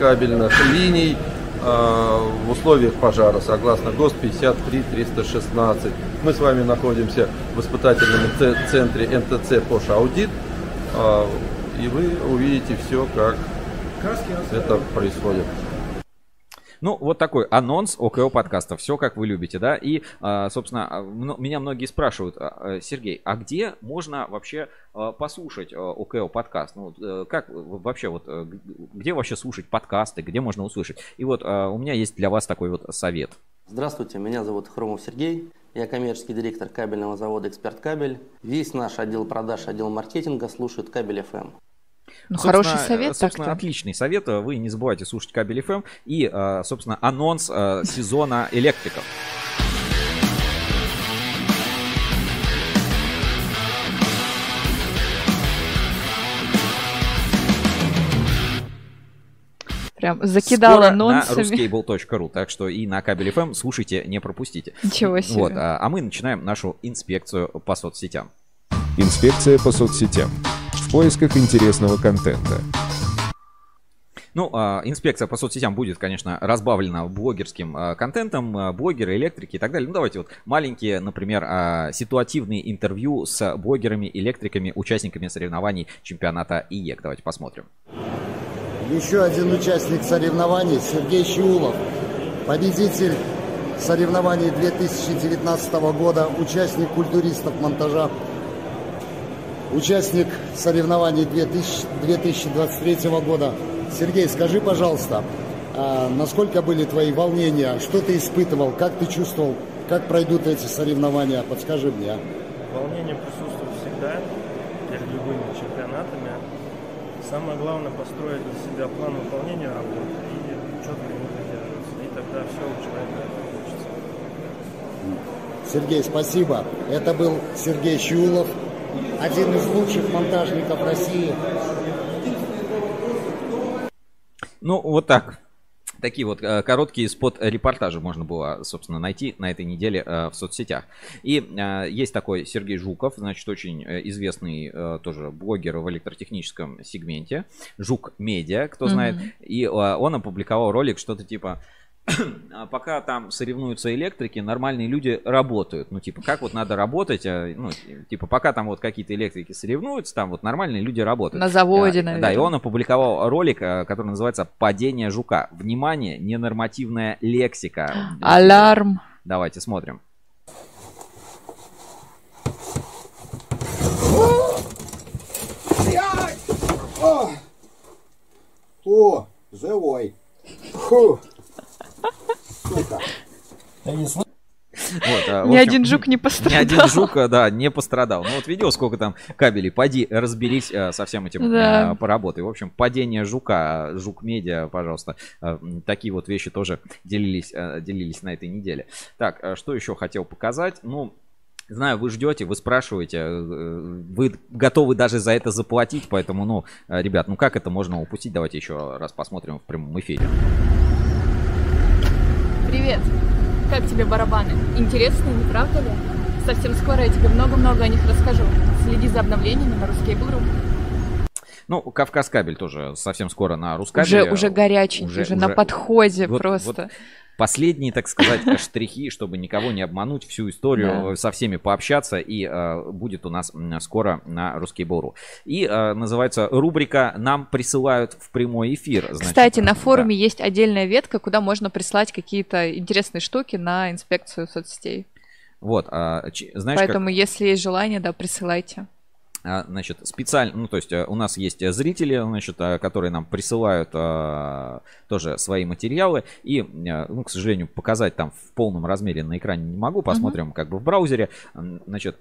кабельных линий в условиях пожара, согласно ГОСТ 53-316. Мы с вами находимся в испытательном центре НТЦ Пош Аудит. И вы увидите все, как это происходит. Ну, вот такой анонс ОКО подкаста. Все, как вы любите, да. И, а, собственно, а, меня многие спрашивают, а, Сергей, а где можно вообще послушать ОКО подкаст? Ну, э, как вообще, вот, э, где вообще слушать подкасты, где можно услышать? И вот у меня есть для вас такой вот совет. Здравствуйте, меня зовут Хромов Сергей. Я коммерческий директор кабельного завода «Эксперт Кабель». Весь наш отдел продаж, отдел маркетинга слушает Кабель FM. Ну, хороший совет. Собственно, отличный совет. Вы не забывайте слушать кабель FM и, э, собственно, анонс э, сезона электриков. Прям закидала Скоро анонсами. на ruscable.ru, так что и на кабель FM слушайте, не пропустите. Ничего себе. Вот, а, а мы начинаем нашу инспекцию по соцсетям. Инспекция по соцсетям. В поисках интересного контента. Ну, а, инспекция по соцсетям будет, конечно, разбавлена блогерским а, контентом, а, блогеры, электрики и так далее. Ну, давайте вот маленькие, например, ситуативные интервью с блогерами, электриками, участниками соревнований чемпионата IEK. Давайте посмотрим. Еще один участник соревнований Сергей Щиулов, победитель соревнований 2019 года, участник культуристов монтажа, участник соревнований 2000, 2023 года. Сергей, скажи, пожалуйста, а насколько были твои волнения, что ты испытывал, как ты чувствовал, как пройдут эти соревнования, подскажи мне. Волнение присутствует всегда перед любыми чемпионатами. Самое главное построить для себя план выполнения работы и четко ему придерживаться. И тогда все у человека получится. Сергей, спасибо. Это был Сергей Щулов, один из лучших монтажников России. Ну, вот так. Такие вот э, короткие спот-репортажи можно было, собственно, найти на этой неделе э, в соцсетях. И э, есть такой Сергей Жуков, значит, очень известный э, тоже блогер в электротехническом сегменте. Жук Медиа, кто знает. Мгм. И э, он опубликовал ролик, что-то типа пока там соревнуются электрики, нормальные люди работают. Ну, типа, как вот надо работать, а, ну, типа, пока там вот какие-то электрики соревнуются, там вот нормальные люди работают. На заводе, А, Да, и наверное. он опубликовал ролик, а, который называется «Падение жука». Внимание, ненормативная лексика. Алярм. Давайте смотрим. О, живой. Фу. Сука. Я не слышу. Вот, а, Ни общем, один жук не Ни пострадал. один жук, а, да, не пострадал. Ну вот видел, сколько там кабелей. Пойди, разберись а, со всем этим Да. а, поработай. В общем, падение жука, а, жук медиа, пожалуйста. А, Такие вот вещи тоже делились, а, делились на этой неделе. Так, а, что еще хотел показать? Ну, Знаю, вы ждете, вы спрашиваете, э, вы готовы даже за это заплатить, поэтому, ну, э, ребят, ну как это можно упустить? Давайте еще раз посмотрим в прямом эфире. Привет! Как тебе барабаны? Интересные, не правда ли? Совсем скоро я тебе много-много о них расскажу. Следи за обновлениями на Ruskable.ru. Ну, Кавказ кабель тоже совсем скоро на Рускабеле. Уже, уже горяченький, уже, на подходе Вот- просто. вот последние, так сказать, штрихи, чтобы никого не обмануть, всю историю Да. э, со всеми пообщаться, и э, будет у нас скоро на Русский Бору. И э, называется рубрика «Нам присылают в прямой эфир». Значит, Кстати, на да. форуме есть отдельная ветка, куда можно прислать какие-то интересные штуки на инспекцию соцсетей. Вот, а, знаешь, как- Поэтому, если есть желание, да, присылайте. А, Значит, специально, ну, то есть э, у нас есть э, зрители, значит, э, которые нам присылают тоже свои материалы. И, ну, к сожалению, показать там в полном размере на экране не могу. Посмотрим как бы в браузере. Значит,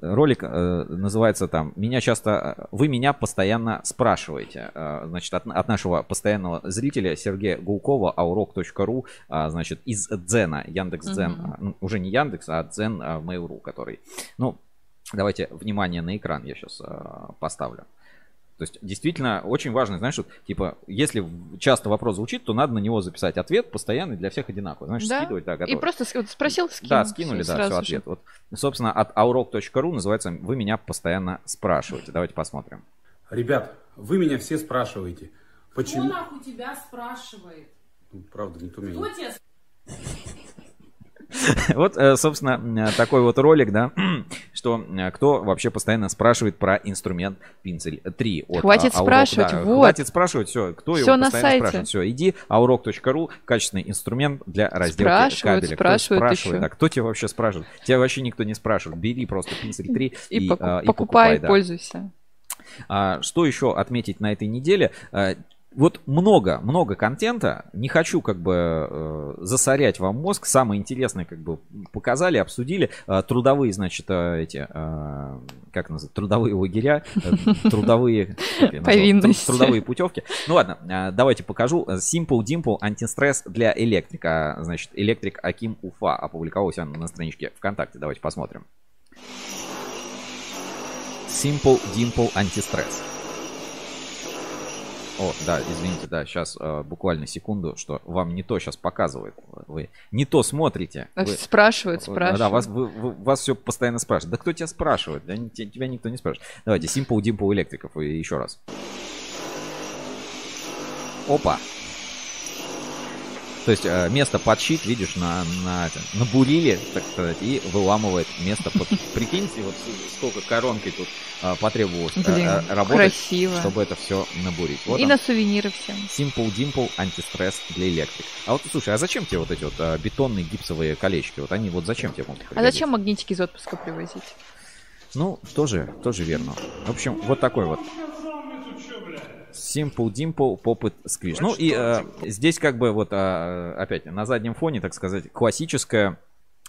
ролик называется там «Меня часто... Вы меня постоянно спрашиваете». Значит, от, от нашего постоянного зрителя Сергея Гулкова, aurok.ru, а, значит, из Дзена, Яндекс.Дзен. Мгм. а, ну, Уже не Яндекс, а Дзен а, Mail.ru, который... Ну, Давайте внимание на экран я сейчас поставлю. То есть действительно очень важно, знаешь, вот, типа, если часто вопрос звучит, то надо на него записать ответ постоянный для всех одинаковый. Знаешь, Да. скидывать, да, И готово. просто с- вот спросил, скинул. Да, скинули, Всё, да, все, сразу же. ответ. Вот, собственно, от aurok.ru называется «Вы меня постоянно спрашиваете». Давайте посмотрим. Ребят, вы меня все спрашиваете, почему... Кто нахуй тебя спрашивает? Ну, Правда, никто меня... Кто тебя Вот, э, собственно, э, такой вот ролик, да, что э, кто вообще постоянно спрашивает про инструмент Пинцель 3. от, Хватит а, спрашивать, Да, вот. Хватит спрашивать, все, кто Всё его на постоянно сайте. спрашивает. Все, иди, aurok.ru, качественный инструмент для разделки Спрашивают, кабеля. Кто спрашивают спрашивает, еще. да, кто тебя вообще спрашивает? Тебя вообще никто не спрашивает. Бери просто Пинцель 3 и, И, поку- и покупай, да. пользуйся. А, что еще отметить на этой неделе? Вот много, много контента. Не хочу как бы э, засорять вам мозг. Самое интересное как бы показали, обсудили. А, трудовые, значит, э, эти, а, как называют, трудовые лагеря, э, трудовые... Повинности. Трудовые путевки. Ну ладно, а, давайте покажу. Simple Dimple антистресс для электрика. Значит, электрик Аким Уфа опубликовал себя на страничке ВКонтакте. Давайте посмотрим. Simple Dimple антистресс. О, да, извините, да, сейчас буквально секунду, что вам не то сейчас показывает. Вы не то смотрите. А Вы- спрашивают, спрашивают. Да, вас, вы- вы- вас все постоянно спрашивают. Да кто тебя спрашивает? Да тебя никто не спрашивает. Давайте, Simple Dimple электриков еще раз. Опа. То есть э, место под щит, видишь, на, на, это, набурили, так сказать, и выламывает место под... Прикиньте, вот сколько коронкой тут э, потребовалось э, Блин, э, работать, красиво. чтобы это все набурить. Вот И он. на сувениры всем. Simple Dimple антистресс для электрик. А вот слушай, а зачем тебе вот эти вот э, бетонные гипсовые колечки? Вот они вот зачем тебе могут А зачем магнитики из отпуска привозить? Ну, тоже, тоже верно. В общем, вот такой вот. Simple Dimple Pop It Squish. Ну и э, здесь как бы вот э, опять на заднем фоне, так сказать, классическая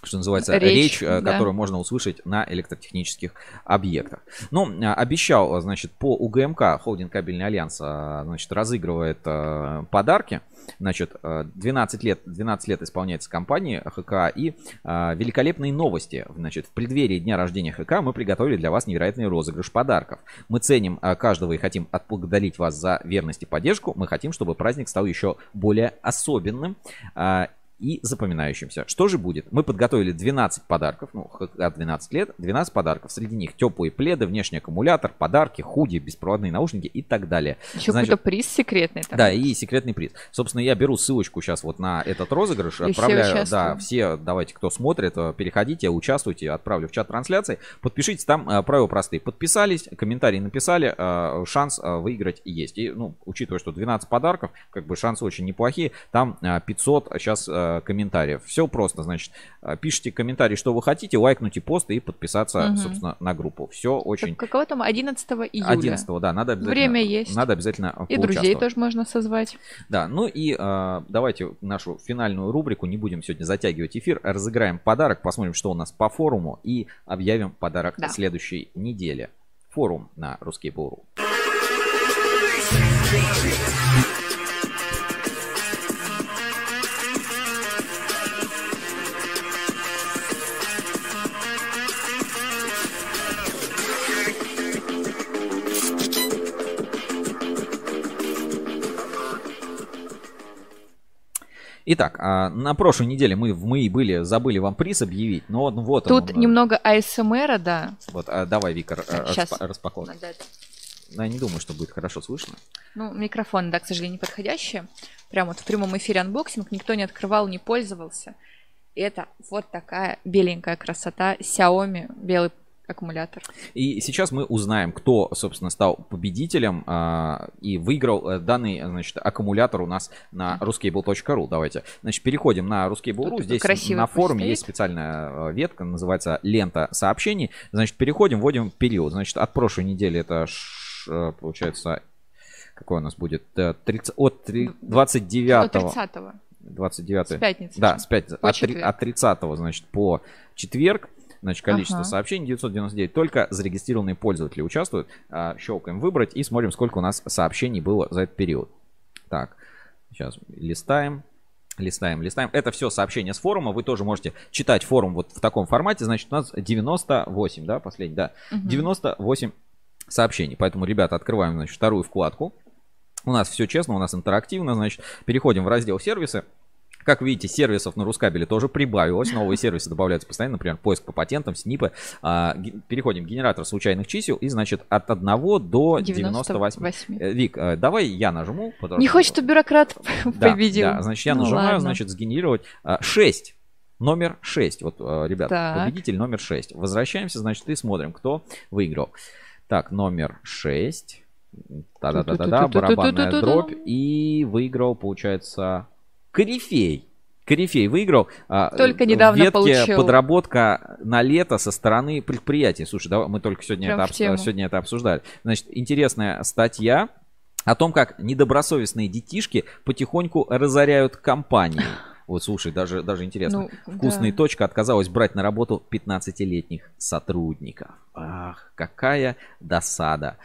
что называется, Речь, речь, э, да. которую можно услышать на электротехнических объектах. Ну, э, обещал, значит, по УГМК, Холдинг Кабельный Альянс, э, значит, разыгрывает э, подарки. Значит, э, 12 лет, 12 лет исполняется компании ХК и э, великолепные новости. Значит, в преддверии дня рождения ХК мы приготовили для вас невероятный розыгрыш подарков. Мы ценим э, каждого и хотим отблагодарить вас за верность и поддержку. Мы хотим, чтобы праздник стал еще более особенным. э, и запоминающимся. Что же будет? Мы подготовили 12 подарков, ну, ХК 12 лет, 12 подарков. Среди них теплые пледы, внешний аккумулятор, подарки, худи, беспроводные наушники и так далее. Еще Значит, какой-то приз секретный. Там. да, и секретный приз. Собственно, я беру ссылочку сейчас вот на этот розыгрыш, И все отправляю, да, участвуют. все, давайте, кто смотрит, э, переходите, участвуйте, отправлю в чат трансляции, подпишитесь, там э, правила простые. Подписались, комментарий написали, э, шанс выиграть есть. И, ну, учитывая, что 12 подарков, как бы шансы очень неплохие, там э, 500 сейчас э, комментариев. Все просто, значит, э, пишите комментарий, что вы хотите, лайкнуть пост и подписаться, Мгм. собственно, на группу. Все очень... Так Какого там 11 июля? 11 да, надо обязательно. Время есть. Надо обязательно И друзей тоже можно созвать. Да, ну и э, давайте нашу финальную рубрику, не будем сегодня затягивать эфир, разыграем подарок, посмотрим, что у нас по форуму и объявим подарок Да. следующей неделе. Форум на Русский Буру. Итак, а, на прошлой неделе мы в МАИ были, забыли вам приз объявить, но вот, вот Тут он. немного АСМРа, да. Вот, а, давай, Викар, а, Щас. распа- распаковывай. Это. Ну, Я не думаю, что будет хорошо слышно. Ну, микрофон, да, к сожалению, не подходящий. Прям вот в прямом эфире анбоксинг никто не открывал, не пользовался. И это вот такая беленькая красота Xiaomi, белый аккумулятор. И сейчас мы узнаем, кто, собственно, стал победителем а, и выиграл э, данный, значит, аккумулятор у нас на ruscable.ru. Давайте, значит, переходим на ruscable.ru. Здесь на форуме стоит. есть специальная э, ветка, называется лента сообщений. Значит, переходим, вводим период. Значит, от прошлой недели это, ш- э, получается, какой у нас будет? Э, 30 от три- 29 От 30-го. 29 С пятницы Да, с пятницы. От, три- четверг. от 30 значит, по четверг. Значит, количество Ага. сообщений 999. Только зарегистрированные пользователи участвуют. А, Щелкаем выбрать и смотрим, сколько у нас сообщений было за этот период. Так, сейчас листаем. Листаем, листаем. Это все сообщения с форума. Вы тоже можете читать форум вот в таком формате. Значит, у нас 98, да, последний, да. Мгм. 98 сообщений. Поэтому, ребята, открываем, значит, вторую вкладку. У нас все честно, у нас интерактивно, значит, переходим в раздел сервисы. Как видите, сервисов на Рускабеле тоже прибавилось. Новые сервисы добавляются постоянно, например, поиск по патентам, снипы. А, переходим в генератор случайных чисел и, значит, от 1 до 98. 98. Э, Вик, э, давай я нажму. Не что- хочет, чтобы бюрократ да, победил. Да, значит, я Ну нажимаю, ладно. значит, сгенерировать 6. Номер 6. Вот, э, ребят, Так. победитель номер 6. Возвращаемся, значит, и смотрим, кто выиграл. Так, номер 6. Да-да-да-да, барабанная дробь. И выиграл, получается, Корифей. Корифей выиграл. а, Только недавно ветке получил. подработка на лето со стороны предприятий. Слушай, давай, мы только сегодня Прям это, сегодня это обсуждали. Значит, интересная статья о том, как недобросовестные детишки потихоньку разоряют компании. Вот, слушай, даже, даже интересно. Ну, Вкусная да. точка отказалась брать на работу 15-летних сотрудников. Ах, какая досада.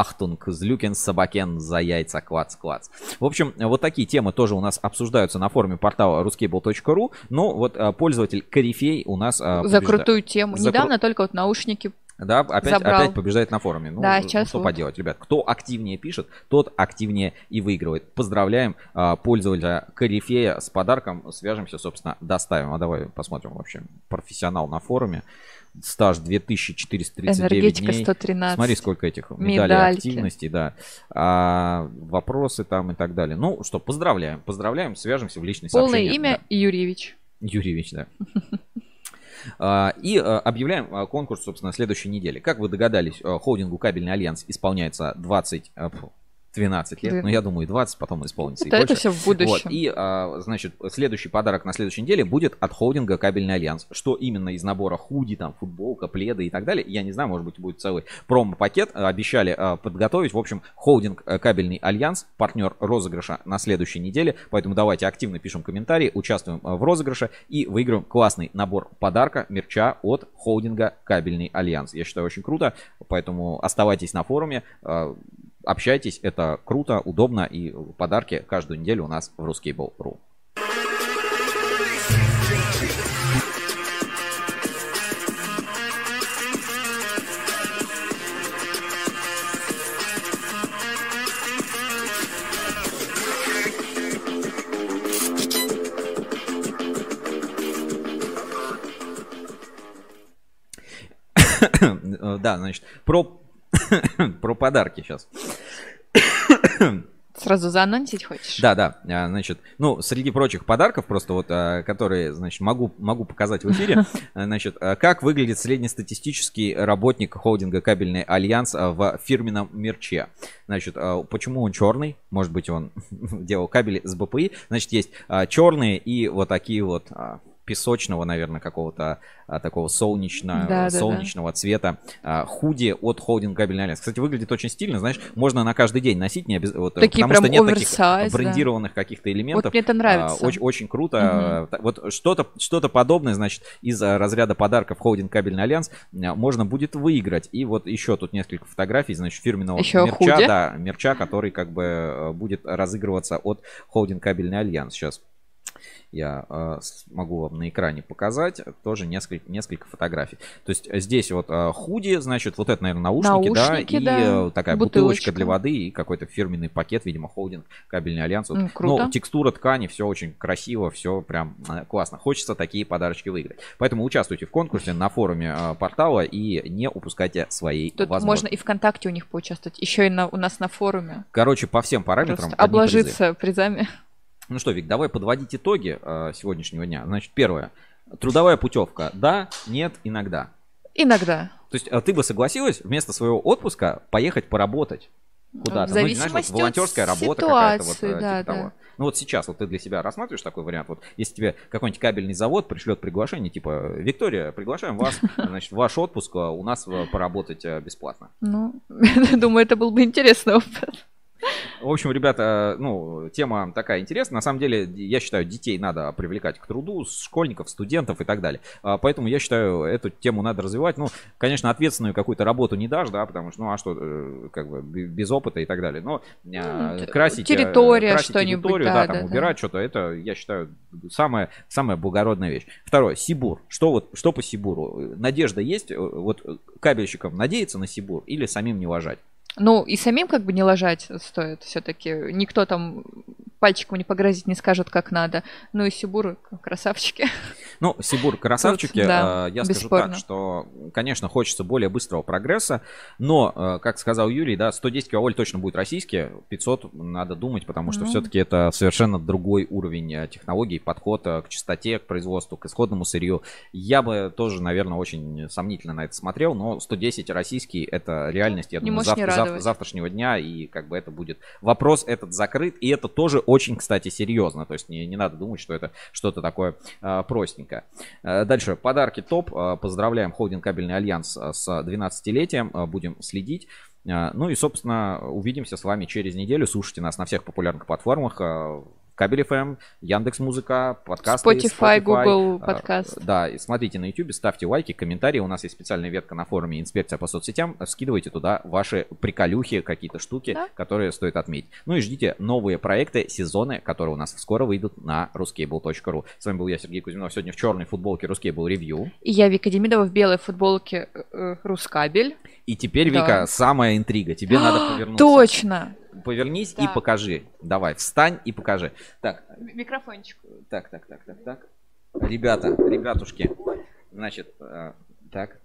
Ахтунг, злюкен, собакен, за яйца, клац-клац. В общем, вот такие темы тоже у нас обсуждаются на форуме портала ruscable.ru. Но вот а, пользователь Корифей у нас... а, За побежда- крутую тему. За кру- Недавно только вот наушники да, опять, забрал. опять побеждает на форуме. Ну, Да, ну, сейчас что вот. поделать, ребят. Кто активнее пишет, тот активнее и выигрывает. Поздравляем а, пользователя Корифея с подарком. Свяжемся, собственно, доставим. А давай посмотрим, в общем, профессионал на форуме. Стаж 2439 Энергетика дней. 113. Смотри, сколько этих медалей Медальки. активности, да. А, вопросы там и так далее. Ну что, поздравляем, поздравляем, свяжемся в личной Полное сообщение. имя Юрьевич. Юрьевич, да. А, И а, объявляем а, конкурс, собственно, следующей неделе. Как вы догадались, холдингу Кабельный Альянс исполняется 20, а, фу, 12 лет. Ну, я думаю, и 20 потом исполнится. и Это- больше. всё в будущем. Вот, И, а, значит, следующий подарок на следующей неделе будет от холдинга Кабельный Альянс. Что именно из набора худи, там, футболка, пледы и так далее, я не знаю, может быть, будет целый промо-пакет. А, Обещали а, подготовить. В общем, холдинг а, Кабельный Альянс, партнер розыгрыша на следующей неделе. Поэтому давайте активно пишем комментарии, участвуем а, в розыгрыше и выиграем классный набор подарка, мерча от холдинга Кабельный Альянс. Я считаю, очень круто. Поэтому оставайтесь на форуме. Общайтесь, это круто, удобно и подарки каждую неделю у нас в Ruscable.ru. Да, значит, про, про подарки сейчас. Сразу заанонсить хочешь? Да, да, а, значит, ну, среди прочих подарков, просто вот, а, которые, значит, могу, могу показать в эфире, а, значит, как выглядит среднестатистический работник холдинга Кабельный Альянс в фирменном мерче. Значит, почему он черный? Может быть, он делал кабели с БПИ. Значит, есть черные и вот такие вот песочного, наверное, какого-то а, такого солнечного, Да, да, да. солнечного цвета а, худи от холдинга Кабельный Альянс. Кстати, выглядит очень стильно, знаешь, можно на каждый день носить, не обяз... вот, Такие потому что нет оверсайз, таких да. брендированных каких-то элементов. Вот мне это нравится. А, Очень, очень круто. Та- Вот что-то что подобное, значит, из а, разряда подарков холдинг Кабельный Альянс а, можно будет выиграть. И вот еще тут несколько фотографий, значит, фирменного Еще мерча, худи? да, мерча, который как бы э, будет разыгрываться от холдинг Кабельный Альянс. Сейчас я э, могу вам на экране показать тоже несколько, несколько фотографий. То есть э, здесь вот э, худи, значит, вот это, наверное, наушники, Наушники, да, и да, э, такая бутылочка бутылочка. для воды и какой-то фирменный пакет, видимо, холдинг Кабельный Альянс. Вот. Круто. Ну, текстура ткани, все очень красиво, все прям э, классно. Хочется такие подарочки выиграть. Поэтому участвуйте в конкурсе на форуме э, портала и не упускайте своей Тут возможности. можно и ВКонтакте у них поучаствовать, еще и на, у нас на форуме. Короче, по всем параметрам Просто одни призы. обложиться призами. Ну что, Вик, давай подводить итоги э, сегодняшнего дня. Значит, первое. Трудовая путевка. Да, нет, иногда. Иногда. То есть э, ты бы согласилась вместо своего отпуска поехать поработать куда-то? В Ну, знаешь, вот зависимости от волонтерская работа какая-то. Вот, ситуации, э, да, типа да. того. Ну вот сейчас вот ты для себя рассматриваешь такой вариант. Вот если тебе какой-нибудь кабельный завод пришлет приглашение, типа, Виктория, приглашаем вас, значит, ваш отпуск э, у нас поработать бесплатно. Ну, думаю, это был бы интересный опыт. В общем, ребята, ну, тема такая интересная. На самом деле, я считаю, детей надо привлекать к труду, школьников, студентов и так далее. А, Поэтому я считаю, эту тему надо развивать. Ну, конечно, ответственную какую-то работу не дашь, да, потому что, ну, а что, э, как бы, без опыта и так далее. Но а, Ну, красить... э, территория красить что-нибудь, территорию, да, да, да, там, да. убирать что-то, это, я считаю, самая, самая благородная вещь. Второе, Сибур. Что вот, что по Сибуру? Надежда есть? Э, Вот э, кабельщикам надеяться на Сибур или самим не ложать? Ну, и самим как бы не ложать стоит все-таки. Никто там пальчиком не погрозит, не скажет, как надо. Ну и Сибуры красавчики. Ну, Сибур красавчики, Тут, да, э, я скажу бесспорно. так, что, конечно, хочется более быстрого прогресса, но, э, как сказал Юрий, да, 110 киловольт точно будет российские, 500 надо думать, потому что Ну. все-таки это совершенно другой уровень э, технологий, подход к частоте, к производству, к исходному сырью. Я бы тоже, наверное, очень сомнительно на это смотрел, но 110 российский это реальность, я Не думаю, зав- зав- завтрашнего дня, и как бы это будет вопрос этот закрыт, и это тоже очень, кстати, серьезно, то есть не, не надо думать, что это что-то такое э, простенькое. Э, Дальше, подарки топ. Э, Поздравляем Холдинг Кабельный Альянс э, с 12-летием. Э, Будем следить. Э, Ну и, собственно, увидимся с вами через неделю. Слушайте нас на всех популярных платформах. Кабель FM, Яндекс Музыка, подкасты, Spotify, Google э, подкаст. Да, смотрите на YouTube, ставьте лайки, комментарии. У нас есть специальная ветка на форуме Инспекция по соцсетям. Скидывайте туда ваши приколюхи, какие-то штуки, которые стоит отметить. Ну и ждите новые проекты, сезоны, которые у нас скоро выйдут на ruscable.ru. С вами был я, Сергей Кузьминов. Сегодня в черной футболке Ruscable Review. И я Вика Демидова в белой футболке э, э, Рускабель. И теперь, Да. Вика, самая интрига. Тебе надо повернуться. Точно! Повернись и Так. покажи. Давай, встань и покажи. Так, Микрофончик. так, так, так, так, так. Ребята, ребятушки. Значит, э, так.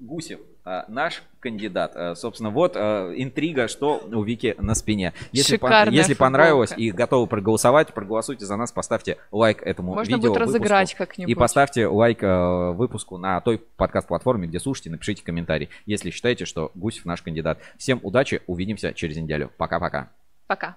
Гусев, э, наш кандидат. Э, Собственно, вот э, интрига, что у Вики на спине. Если, Шикарная если футболка. понравилось и готовы проголосовать, проголосуйте за нас, поставьте лайк этому Можно видео. будет выпуску. разыграть как-нибудь. И поставьте лайк выпуску на той подкаст-платформе, где слушаете, напишите комментарий, если считаете, что Гусев наш кандидат. Всем удачи, увидимся через неделю. Пока-пока. Пока.